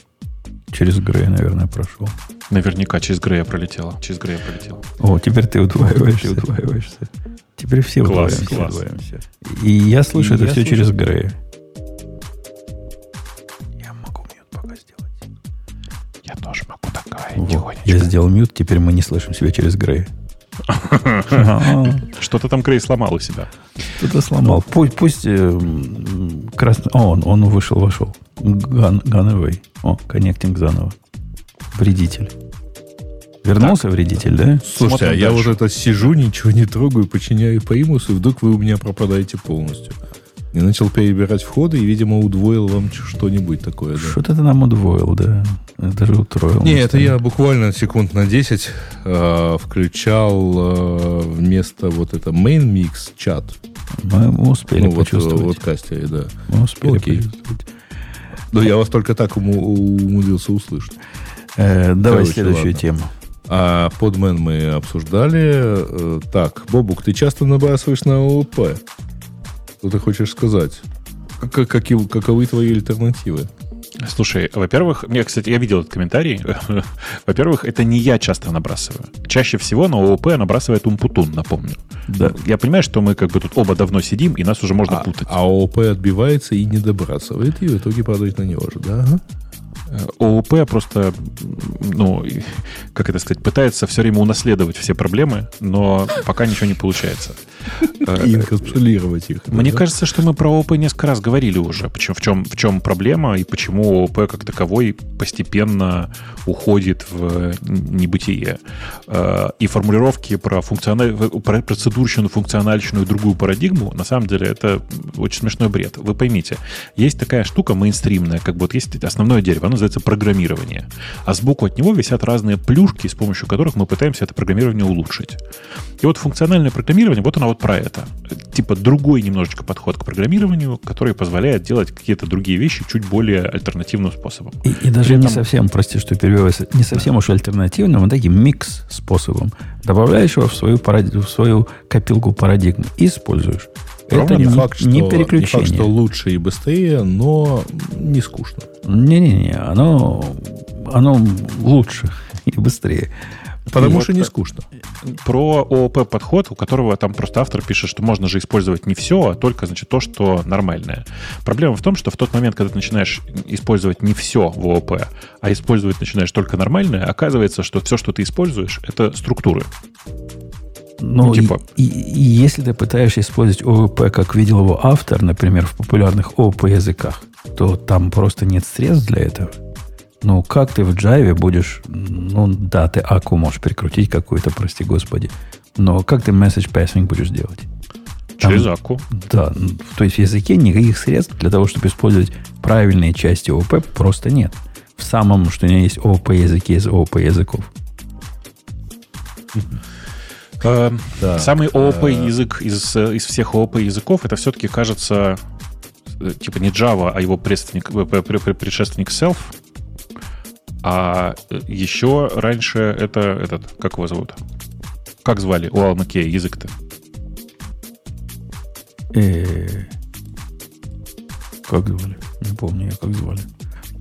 Через Грея, наверное, прошел. Наверняка через Грея пролетела. Через Грея пролетела. О, теперь ты удваиваешься. Ты удваиваешься. Теперь все Класс, удваиваемся. класс. удваиваемся. И я слышу И это я все слышу. через Грея. Я могу mute пока сделать. Я тоже могу такая Во, я сделал mute, теперь мы не слышим себя через Грея. [laughs] Что-то там Грей сломал у себя. Кто-то сломал. Пусть, пусть э, красный... О, он, он вышел, вошел. Gone, gone away. О, connecting заново. Вредитель. Вернулся вредитель, да? Слушайте, а я дальше. вот это сижу, ничего не трогаю, починяю примус, и вдруг вы у меня пропадаете полностью. Я начал перебирать входы и, видимо, удвоил вам что-нибудь такое. Да. Что-то ты нам удвоил, да. Даже утроил. Не, это я буквально секунд на 10 э, включал э, вместо вот это main mix чат. Мы, мы успели Ну, вот, э, почувствовать. вот кастере, да. Мы успели Окей. почувствовать. Но я вас только так уму- умудрился услышать. Э, давай Короче, следующую ладно. тему. А подмен мы обсуждали. Э, Так, Бобук, ты часто набрасываешь на ООП? Что ты хочешь сказать? Как- каки- каковы твои альтернативы? Слушай, во-первых, мне, кстати, я видел этот комментарий. [laughs] во-первых, это не я часто набрасываю. Чаще всего на ООП набрасывает Умпутун, напомню. Да. Я понимаю, что мы как бы тут оба давно сидим, и нас уже можно А, путать. а ООП отбивается и не добрасывает, и в итоге падает на него же, да? Ага. Э, ООП просто, ну, как это сказать, пытается все время унаследовать все проблемы, но пока ничего не получается. [laughs] Э, И инкапсулировать их. Мне да? кажется, что мы про ООП несколько раз говорили уже. Почему, в, чем, в чем проблема и почему ООП как таковой постепенно уходит в небытие. Э, И формулировки про, функциональ... про процедурщину, функциональщину и другую парадигму, на самом деле, это очень смешной бред. Вы поймите, есть такая штука мейнстримная, как бы вот есть основное дерево, называется программирование. А сбоку от него висят разные плюшки, с помощью которых мы пытаемся это программирование улучшить. И вот функциональное программирование, вот оно вот про это. Типа другой немножечко подход к программированию, который позволяет делать какие-то другие вещи чуть более альтернативным способом. И, и даже При не этом- совсем, прости, что перебиваюсь, не совсем уж альтернативным, а таким микс способом. Добавляешь его в свою, парад- в свою копилку парадигм и используешь. Ровно Это не, факт, что, не не факт, переключение. что лучше и быстрее, но не скучно. Не-не-не, оно, оно лучше и быстрее. Потому И что вот, не э, скучно. Про ООП подход, у которого там просто автор пишет, что можно же использовать не все, а только, значит, то, что нормальное. Проблема в том, что в тот момент, когда ты начинаешь использовать не все в ООП, а использовать начинаешь только нормальное, оказывается, что все, что ты используешь, это структуры. Ну, Ну, типа- и, и- и если ты пытаешься использовать ООП, как видел его автор, например, в популярных ООП языках, то там просто нет средств для этого. Ну, как ты в Java будешь... Ну, да, ты аку можешь прикрутить какую-то, прости господи. Но как ты message passing будешь делать? Там- Через АКУ. Да, ну, то есть в языке никаких средств для того, чтобы использовать правильные части ООП, просто нет. В самом, что ни есть ООП языке из ООП языков. Э, Да. Самый ООП Э, язык из, э, из всех ООП языков, это все-таки кажется э, типа не Java, а его предшественник, э, пре- пре- предшественник Self. А э, еще раньше это этот, как его зовут? Как звали у Алмакея язык-то? Э, Как звали? Не помню я, как звали.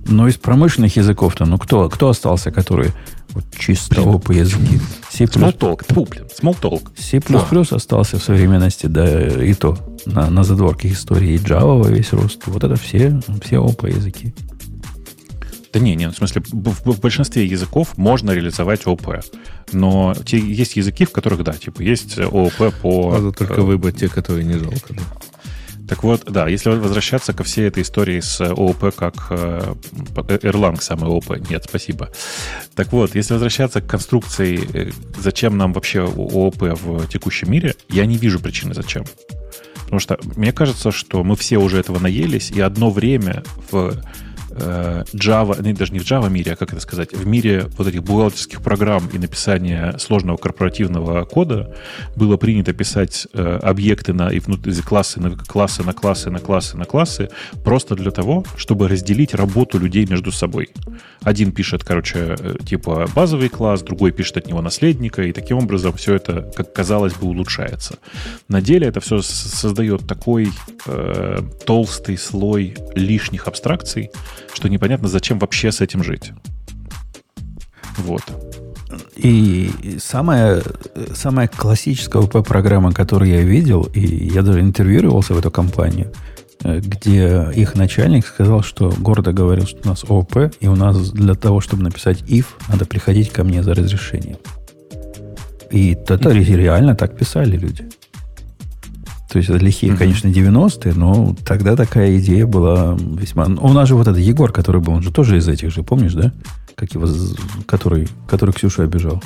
Но из промышленных языков-то, ну кто, кто остался, который вот чисто Блин. ОП языки? C++, Smalltalk. Тьфу, блин, Smalltalk. C++ остался в современности, да, и то на, на задворке истории и Java во весь рост. Вот это все, все ОП языки. Да не, не, в смысле, в, в- в большинстве языков можно реализовать ООП. Но те, есть языки, в которых, да, типа, есть ООП по... Надо только э, выбрать те, которые не жалко. да. Так вот, да, если возвращаться ко всей этой истории с ООП как э, Erlang самый ООП, нет, спасибо. Так вот, если возвращаться к конструкции, э, зачем нам вообще ООП в текущем мире, я не вижу причины зачем. Потому что мне кажется, что мы все уже этого наелись, и одно время в э, Java, ну, даже не в Java мире, а как это сказать, в мире вот этих бухгалтерских программ и написания сложного корпоративного кода было принято писать э, объекты на, и внутри классы на классы, на классы, на классы, на классы, просто для того, чтобы разделить работу людей между собой. Один пишет, короче, э, типа базовый класс, другой пишет от него наследника, и таким образом все это, как казалось бы, улучшается. На деле это все создает такой э, толстый слой лишних абстракций, что непонятно, зачем вообще с этим жить. Вот. И самая, самая классическая ОП-программа, которую я видел, и я даже интервьюировался в эту компанию, э, где их начальник сказал, что гордо говорил, что у нас ОП, и у нас для того, чтобы написать if, надо приходить ко мне за разрешением. И это реально так писали люди. То есть это лихие, mm-hmm. конечно, 90-е, но тогда такая идея была весьма... У нас же вот этот Егор, который был, он же тоже из этих же, помнишь, да? Как его, который, который Ксюшу обижал.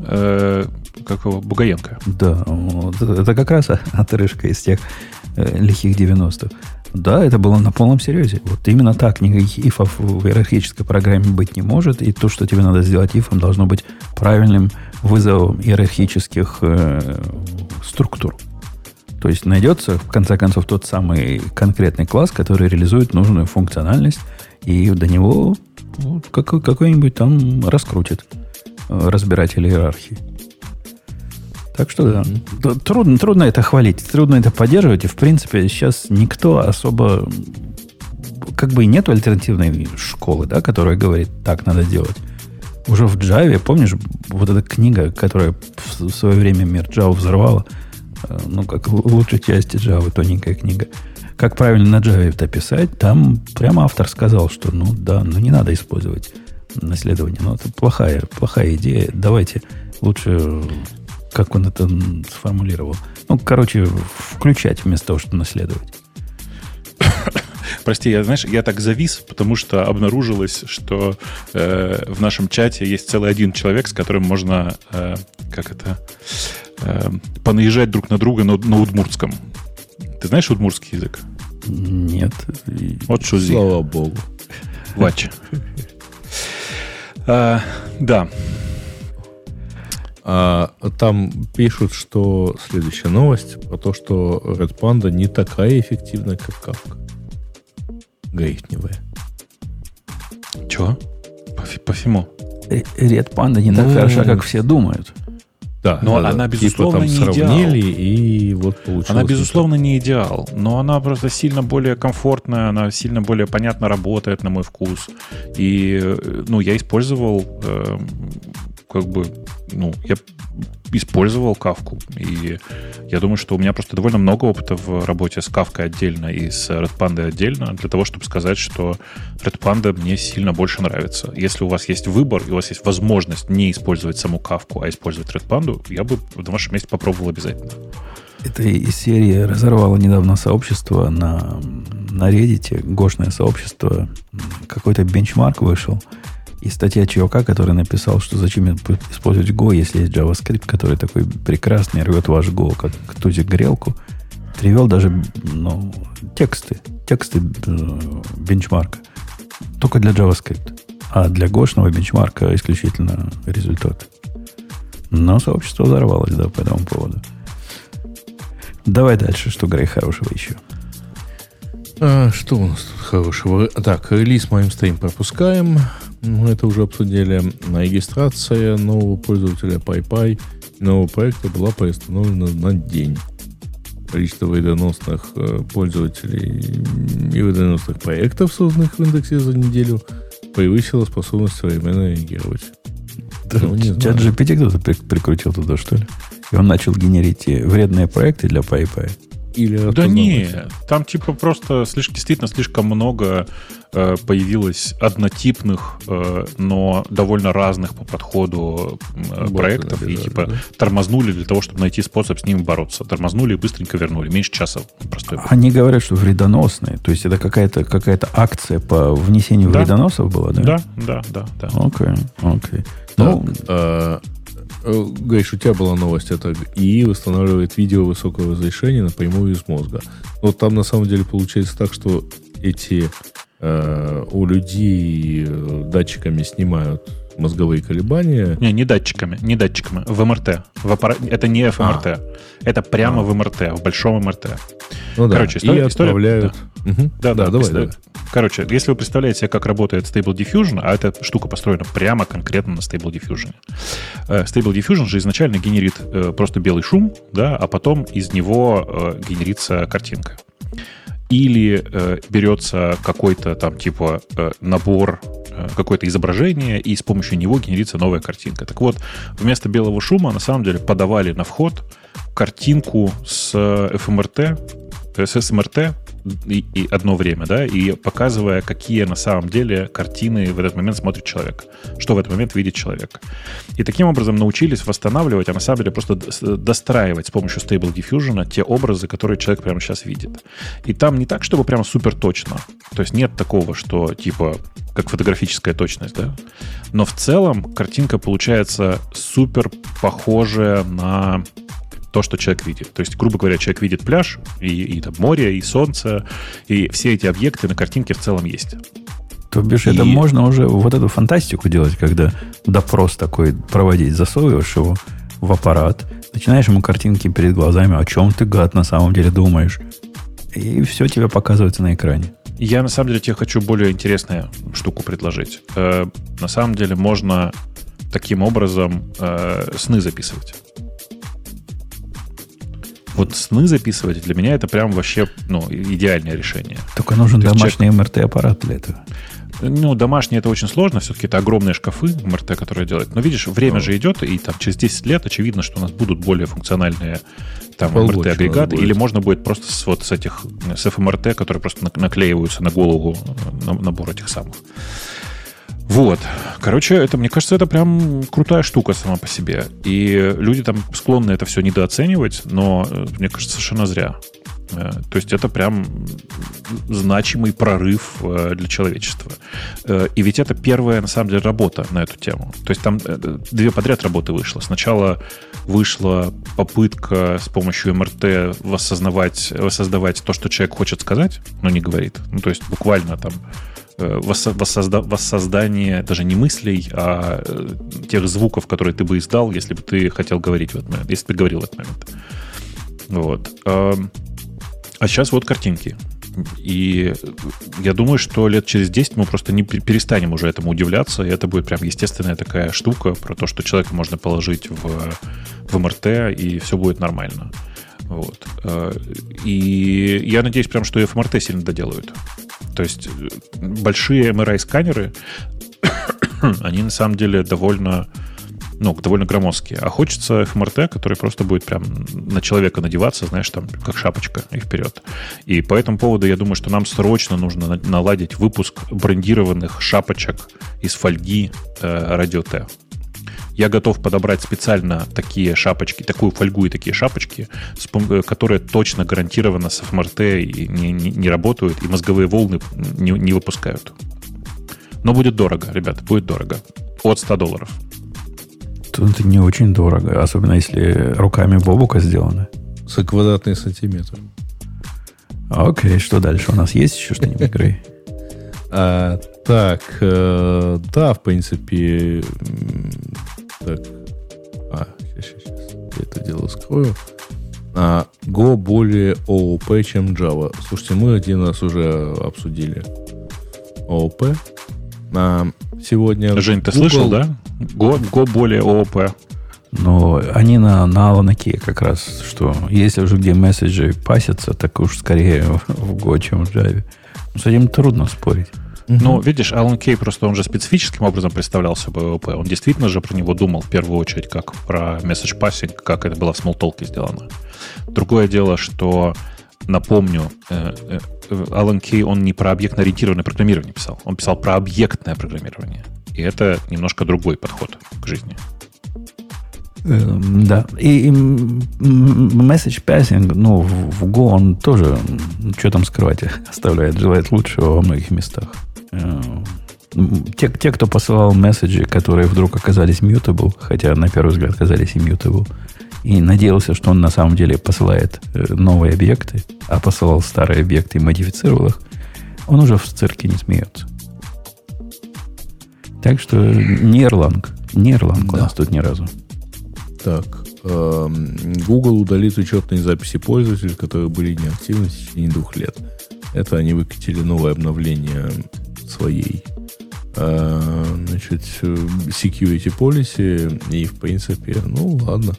Э, какого? Бугаенко. Да, вот, это как раз отрыжка из тех э, лихих 90-х. Да, это было на полном серьезе. Вот именно так. Никаких ифов в иерархической программе быть не может. И то, что тебе надо сделать ифом, должно быть правильным вызовом иерархических э, структур. То есть найдется, в конце концов, тот самый конкретный класс, который реализует нужную функциональность, и до него вот, какой, какой-нибудь там раскрутит э, разбиратель иерархии. Так что да, mm-hmm. трудно, трудно это хвалить, трудно это поддерживать. И в принципе сейчас никто особо как бы и нет альтернативной школы, да, которая говорит, так надо делать. Уже в Java, помнишь, вот эта книга, которая в свое время мир Java взорвала, ну, как лучшей части Java, тоненькая книга, как правильно на Java это писать, там прямо автор сказал, что ну да, ну не надо использовать наследование. Ну, это плохая, плохая идея. Давайте лучше, как он это сформулировал. Ну, короче, включать вместо того, чтобы наследовать. [coughs] Прости, я, знаешь, я так завис, потому что обнаружилось, что э, в нашем чате есть целый один человек, с которым можно, э, как это, э, понаезжать друг на друга на, на удмуртском. Ты знаешь удмурский язык? Нет. Вот что Слава богу. Вач. а, да. А, там пишут, что следующая новость про то, что Red Panda не такая эффективная, как Kafka. Грейхневая. Чего? По, по всему. Red Panda не так хороша, как все думают. Да, но да, она, безусловно, типа, там не сравнили, идеал. и вот получилось. Она, безусловно, не идеал, но она просто сильно более комфортная, она сильно более понятно работает, на мой вкус. И, э, ну, я использовал, э, как бы, ну, я использовал кавку. И я думаю, что у меня просто довольно много опыта в работе с кавкой отдельно и с Red Panda отдельно, для того, чтобы сказать, что Red Panda мне сильно больше нравится. Если у вас есть выбор, и у вас есть возможность не использовать саму кавку, а использовать Red Panda, я бы на вашем месте попробовал обязательно. Это из серии разорвало недавно сообщество на, на Reddit, гошное сообщество. Какой-то бенчмарк вышел – и статья чувака, который написал, что зачем использовать Go, если есть JavaScript, который такой прекрасный, рвет ваш Go, как тузик грелку, привел даже ну, тексты, тексты э, бенчмарка. Только для JavaScript. А для гошного бенчмарка исключительно результат. Но сообщество взорвалось, да, по этому поводу. Давай дальше, что Грей хорошего еще. А, что у нас тут хорошего? Так, релиз моим стоим пропускаем. Мы это уже обсудили. Регистрация нового пользователя PyPy нового проекта была приостановлена на день. Количество вредоносных э, пользователей и вредоносных проектов, созданных в индексе за неделю, превысило способность современно реагировать. Да, ну, чат GPT кто-то прикрутил туда, что ли? И он начал генерить вредные проекты для PyPy. Или да не, там типа просто слишком, действительно слишком много э, появилось однотипных, э, но довольно разных по подходу э, проектов набежали, и типа да? тормознули для того, чтобы найти способ с ними бороться. Тормознули и быстренько вернули. Меньше часа простой. Они говорят, что вредоносные. То есть это какая-то какая акция по внесению да? вредоносов была, да? Да, да, да, да. Окей, окей. Ну, э, Э, Гайш, у тебя была новость, это ИИ восстанавливает видео высокого разрешения напрямую из мозга. Вот там на самом деле получается так, что эти э, у людей э, датчиками снимают мозговые колебания. Не, не датчиками, не датчиками, в МРТ. В аппар... Это не ФМРТ. А. Это прямо а. в МРТ, в большом МРТ. Ну, Короче, да. история, и отправляют... Да. Угу. да, да, да, давай, давай. Короче, если вы представляете себе, как работает Stable Diffusion, а эта штука построена прямо конкретно на Stable Diffusion. Э, Stable Diffusion же изначально генерит э, просто белый шум, да, а потом из него э, генерится картинка или э, берется какой-то там типа э, набор э, какое-то изображение, и с помощью него генерится новая картинка. Так вот, вместо белого шума на самом деле подавали на вход картинку с FMRT, с SMRT и, и одно время, да, и показывая, какие на самом деле картины в этот момент смотрит человек, что в этот момент видит человек. И таким образом научились восстанавливать, а на самом деле просто достраивать с помощью Stable Diffusion те образы, которые человек прямо сейчас видит. И там не так, чтобы прямо супер точно. То есть нет такого, что типа как фотографическая точность, да. Но в целом картинка получается супер похожая на то, что человек видит. То есть, грубо говоря, человек видит пляж, и, и там море, и солнце, и все эти объекты на картинке в целом есть. То бишь, и... это можно уже вот эту фантастику делать, когда допрос такой проводить, засовываешь его в аппарат, начинаешь ему картинки перед глазами, о чем ты, гад, на самом деле думаешь. И все тебе показывается на экране. Я, на самом деле, тебе хочу более интересную штуку предложить. Э, на самом деле, можно таким образом э, сны записывать вот сны записывать, для меня это прям вообще ну, идеальное решение. Только нужен домашний человек... МРТ-аппарат для этого. Ну, домашний это очень сложно, все-таки это огромные шкафы МРТ, которые делают. Но видишь, время oh. же идет, и там через 10 лет очевидно, что у нас будут более функциональные там МРТ-агрегаты, или можно будет просто с, вот с этих, с ФМРТ, которые просто наклеиваются на голову на, набор этих самых. Вот. Короче, это, мне кажется, это прям крутая штука сама по себе. И люди там склонны это все недооценивать, но, э, мне кажется, совершенно зря. Э, то есть это прям значимый прорыв э, для человечества. И ведь это первая, на самом деле, работа на эту тему. То есть там две подряд работы вышло. Сначала вышла попытка с помощью МРТ воссознавать, воссоздавать то, что человек хочет сказать, но не говорит. Ну, то есть буквально там воссозда воссоздание даже не мыслей, а э, тех звуков, которые ты бы издал, если бы ты хотел говорить в этот момент, если ты говорил в этот момент. Вот. А сейчас вот картинки. И я думаю, что лет через 10 мы просто не перестанем уже этому удивляться, и это будет прям естественная такая штука про то, что человека можно положить в, в МРТ, и все будет нормально. Вот. Э, и я надеюсь прям, что ФМРТ сильно доделают. То есть э, большие MRI-сканеры, [coughs] они на самом деле довольно ну, довольно громоздкие. А хочется ФМРТ, который просто будет прям на человека надеваться, знаешь, там, как шапочка и вперед. И по этому поводу я думаю, что нам срочно нужно наладить выпуск брендированных шапочек из фольги э, радио Т. Я готов подобрать специально такие шапочки, такую фольгу и такие шапочки, э, которые точно гарантированно с ФМРТ и не, не, не работают, и мозговые волны не, не выпускают. Но будет дорого, ребята, будет дорого. От 100 долларов. Тут не очень дорого, особенно если руками Бобука сделано. За квадратный сантиметр. Окей, что дальше? У нас есть еще что-нибудь, [laughs] Грей? А, так, э, да, в принципе, так. А, сейчас, сейчас, сейчас. Я это дело скрою. А, Go более ООП, чем Java. Слушайте, мы один раз уже обсудили ООП. А, сегодня Жень, ты Google... слышал, да? Go, Go более ООП. Но они на, на Аланаке как раз, что если уже где месседжи пасятся, так уж скорее [laughs] в Go, чем в Java. С этим трудно спорить. Угу. Ну, видишь, Алан Кей просто он же специфическим образом представлял собой ООП. Он действительно же про него думал в первую очередь как про message passing, как это было в Smalltalk сделано. Другое дело, что напомню, э, э, Алан Кей, он не про объектно-ориентированное программирование писал, он писал про объектное программирование. И это немножко другой подход к жизни. Эм, да. И, и message passing, ну, в, в Go он тоже, что там скрывать, [laughs] оставляет желает лучшего во многих местах. Э, те, те, кто посылал месседжи, которые вдруг оказались mutable, хотя на первый взгляд оказались и mutable, и надеялся, что он на самом деле посылает э, новые объекты, а посылал старые объекты и модифицировал их, он уже в цирке не смеется. Так что не Erlang. Не Erlang да. у нас тут ни разу. Так, эм, Google удалит учетные записи пользователей, которые были неактивны в течение двух лет. Это они выкатили новое обновление своей э, значит, security policy, и, в принципе, ну, ладно.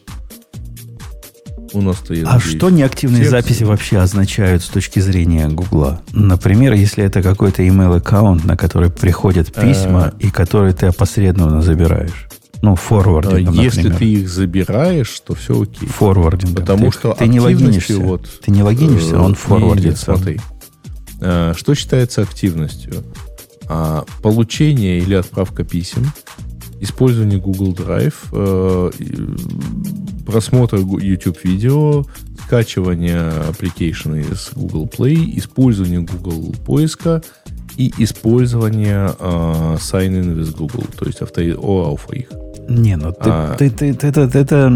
у нас-то, я А надеюсь, что неактивные текст. записи вообще означают с точки зрения Гугла? Например, если это какой-то email аккаунт, на который приходят письма, и который ты опосредованно забираешь. Ну, А, форвардингом, Если например. ты их забираешь, то все окей. Форвардингом. Потому Ты- что ты не логинишься. вот, ты не логинишься, Э, он форвардится. смотри. Что считается активностью? А, Получение или отправка писем, использование Google Drive, э, просмотр YouTube видео, скачивание application из Google Play, использование Google поиска и использование э, sign-in with Google, то есть авто, ОАУФа их. Не, ну ты, А. ты- ты- ты- это, это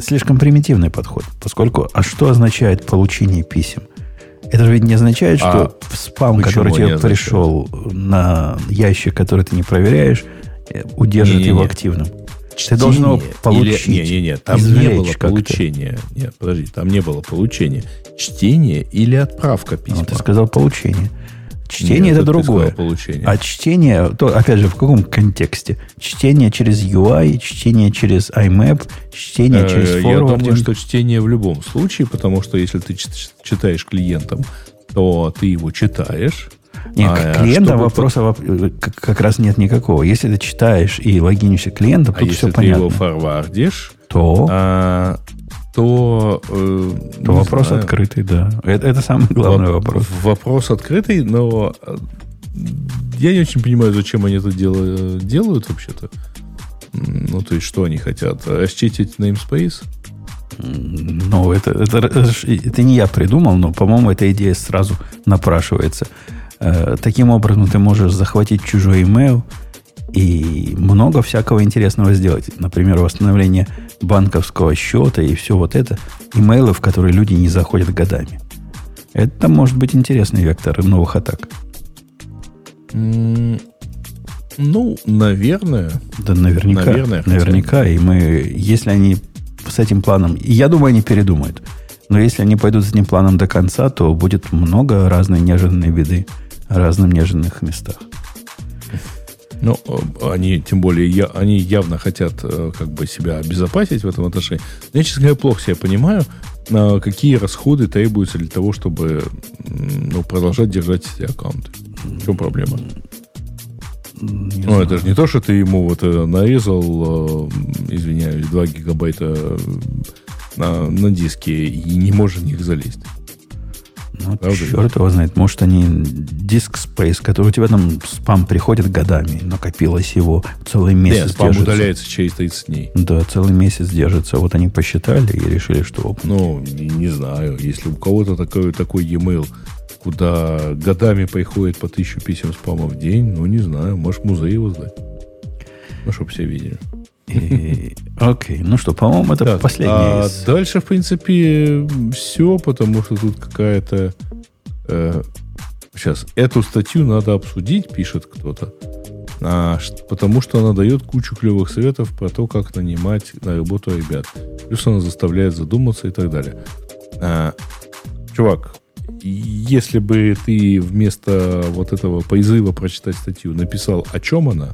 слишком примитивный подход, поскольку а что означает получение писем? Это же ведь не означает, что спам, почему который не тебе пришел на ящик, который ты не проверяешь, э, удержит Не-не-не. его активным. Ты должен его получить, Или, не, не, не, там не было получения. Нет, подожди, там не было получения. Чтение или отправка Ну, письма. ты сказал получение. Чтение Нет, это другое. получение. А чтение, то, опять же, в каком контексте? Чтение через UI, чтение через IMAP, чтение Э, через Я думаю, форвардинг. что чтение в любом случае, потому что если ты чит- читаешь клиентам, то ты его читаешь. Нет, А, к клиентам чтобы вопроса воп- как, как раз нет никакого. Если ты читаешь и логинишься клиентом, А тут если все ты понятно. его форвардишь, то, а, то... э, то вопрос знаю. открытый, да. Это, это самый главный Воп- вопрос. Вопрос открытый, но э, я не очень понимаю, зачем они это дело, делают вообще-то. Ну, то есть, что они хотят? Расчистить namespace? Ну, это, это, это не я придумал, но, по-моему, эта идея сразу напрашивается. Э, таким образом, ты можешь захватить чужой email и много всякого интересного сделать. Например, восстановление банковского счета и все вот это. Имейлы, в которые люди не заходят годами. Это может быть интересный вектор новых атак. Ну, наверное. Да наверняка. Наверное, хотя- наверняка. И мы, если они с этим планом... Я думаю, они передумают. Но если они пойдут с этим планом до конца, то будет много разной неожиданной беды в разных неожиданных местах. Ну, э, они, тем более, я, они явно хотят э, как бы себя обезопасить в этом отношении. Но я, честно говоря, плохо себя понимаю, э, какие расходы требуются для того, чтобы ну, продолжать держать эти аккаунты. В чем проблема? Не Ну, знаю. это же не то, что ты ему вот нарезал, извиняюсь, 2 гигабайта на, на диске и не можешь в них залезть. Ну, правда? черт его знает. Может, они диск Space, который у тебя там спам приходит годами, накопилось его целый месяц. Нет, спам держится. удаляется через 30 дней. Да, целый месяц держится. Вот они посчитали и решили, что Ну, не, не знаю. Если у кого-то такой, такой e-mail, куда годами приходит по тысячу писем спама в день, ну, не знаю, может, музей его сдать. Ну, чтобы все видели. И- Окей, ну что, по-моему, это Так, а из- дальше, в принципе, все, потому что тут какая-то... э, сейчас, эту статью надо обсудить, пишет кто-то. А, потому что она дает кучу клевых советов про то, как нанимать на работу ребят. Плюс она заставляет задуматься и так далее. А, чувак, если бы ты вместо вот этого призыва прочитать статью написал, о чем она,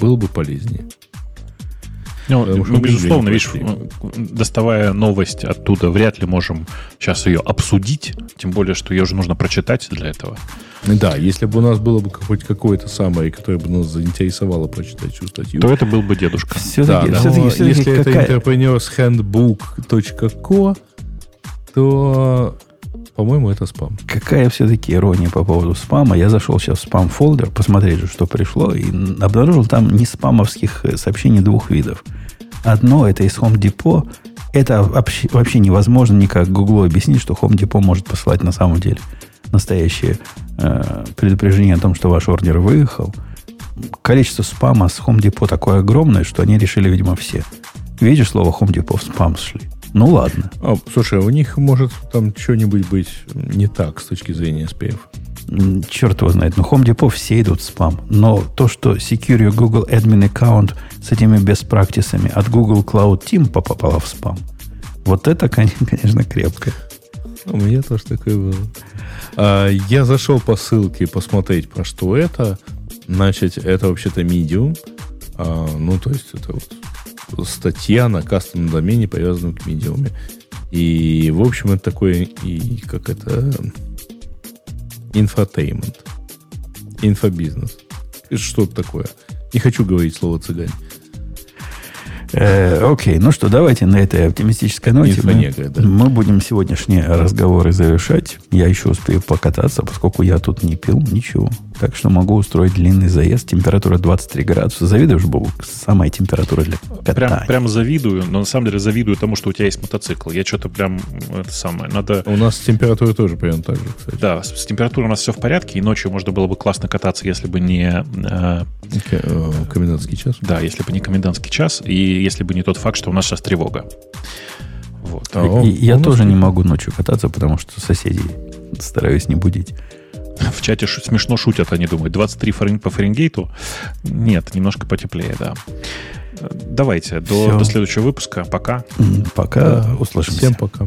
было бы полезнее. Ну, Потому что мы, безусловно, видишь, доставая новость оттуда, вряд ли можем сейчас ее обсудить, тем более, что ее же нужно прочитать для этого. Да, если бы у нас было бы хоть какое-то самое, которое бы нас заинтересовало прочитать всю статью. То это был бы дедушка. Все-таки, да, все-таки, все-таки если какая- это entrepreneurshandbook.co, то, по-моему, это спам. Какая все-таки ирония по поводу спама. Я зашел сейчас в спам-фолдер, посмотреть что пришло, и обнаружил там не спамовских э, сообщений двух видов. Одно это из Home Depot. Это вообще невозможно никак Google объяснить, что Home Depot может посылать на самом деле настоящее э, предупреждение о том, что ваш ордер выехал. Количество спама с Home Depot такое огромное, что они решили, видимо, все. Видишь слово Home Depot в спам шли. Ну ладно. А, слушай, а у них может там что-нибудь быть не так с точки зрения SPF. Черт его знает. Но Home Depot все идут в спам. Но то, что Secure Google Admin Account с этими best practice ами от Google Cloud Team попало в спам, вот это, [laughs] кон- конечно, крепко. У меня тоже такое было. А, я зашел по ссылке посмотреть, про что это. Значит, это вообще-то Medium. А, ну, то есть, это вот статья на кастомном домене, привязанном к Medium. И, в общем, это такое, и как это, infotainment, инфобизнес. Что-то такое. Не хочу говорить слово цыгане. Э, окей, ну что, давайте на этой оптимистической ноте мы, да. мы будем сегодняшние разговоры завершать. Я еще успею покататься, поскольку я тут не пил ничего. Так что могу устроить длинный заезд. Температура 23 градуса. Завидуешь, Бобук? Самая температура для катания. Прям, прям завидую, но на самом деле завидую тому, что у тебя есть мотоцикл. Я что-то прям это самое. Надо... У нас температура тоже примерно так же, кстати. Да, с, с температурой у нас все в порядке, и ночью можно было бы классно кататься, если бы не... Э, э комендантский час? Да, если бы не комендантский час, и если бы не тот факт, что у нас сейчас тревога. Вот. А, и, я тоже не могу ночью кататься, потому что соседей стараюсь не будить. В чате шу- смешно шутят, они думают. 23 фарен- по Фаренгейту? Нет, немножко потеплее, да. Давайте, до, до следующего выпуска. Пока. Пока. Услышимся. Всем пока.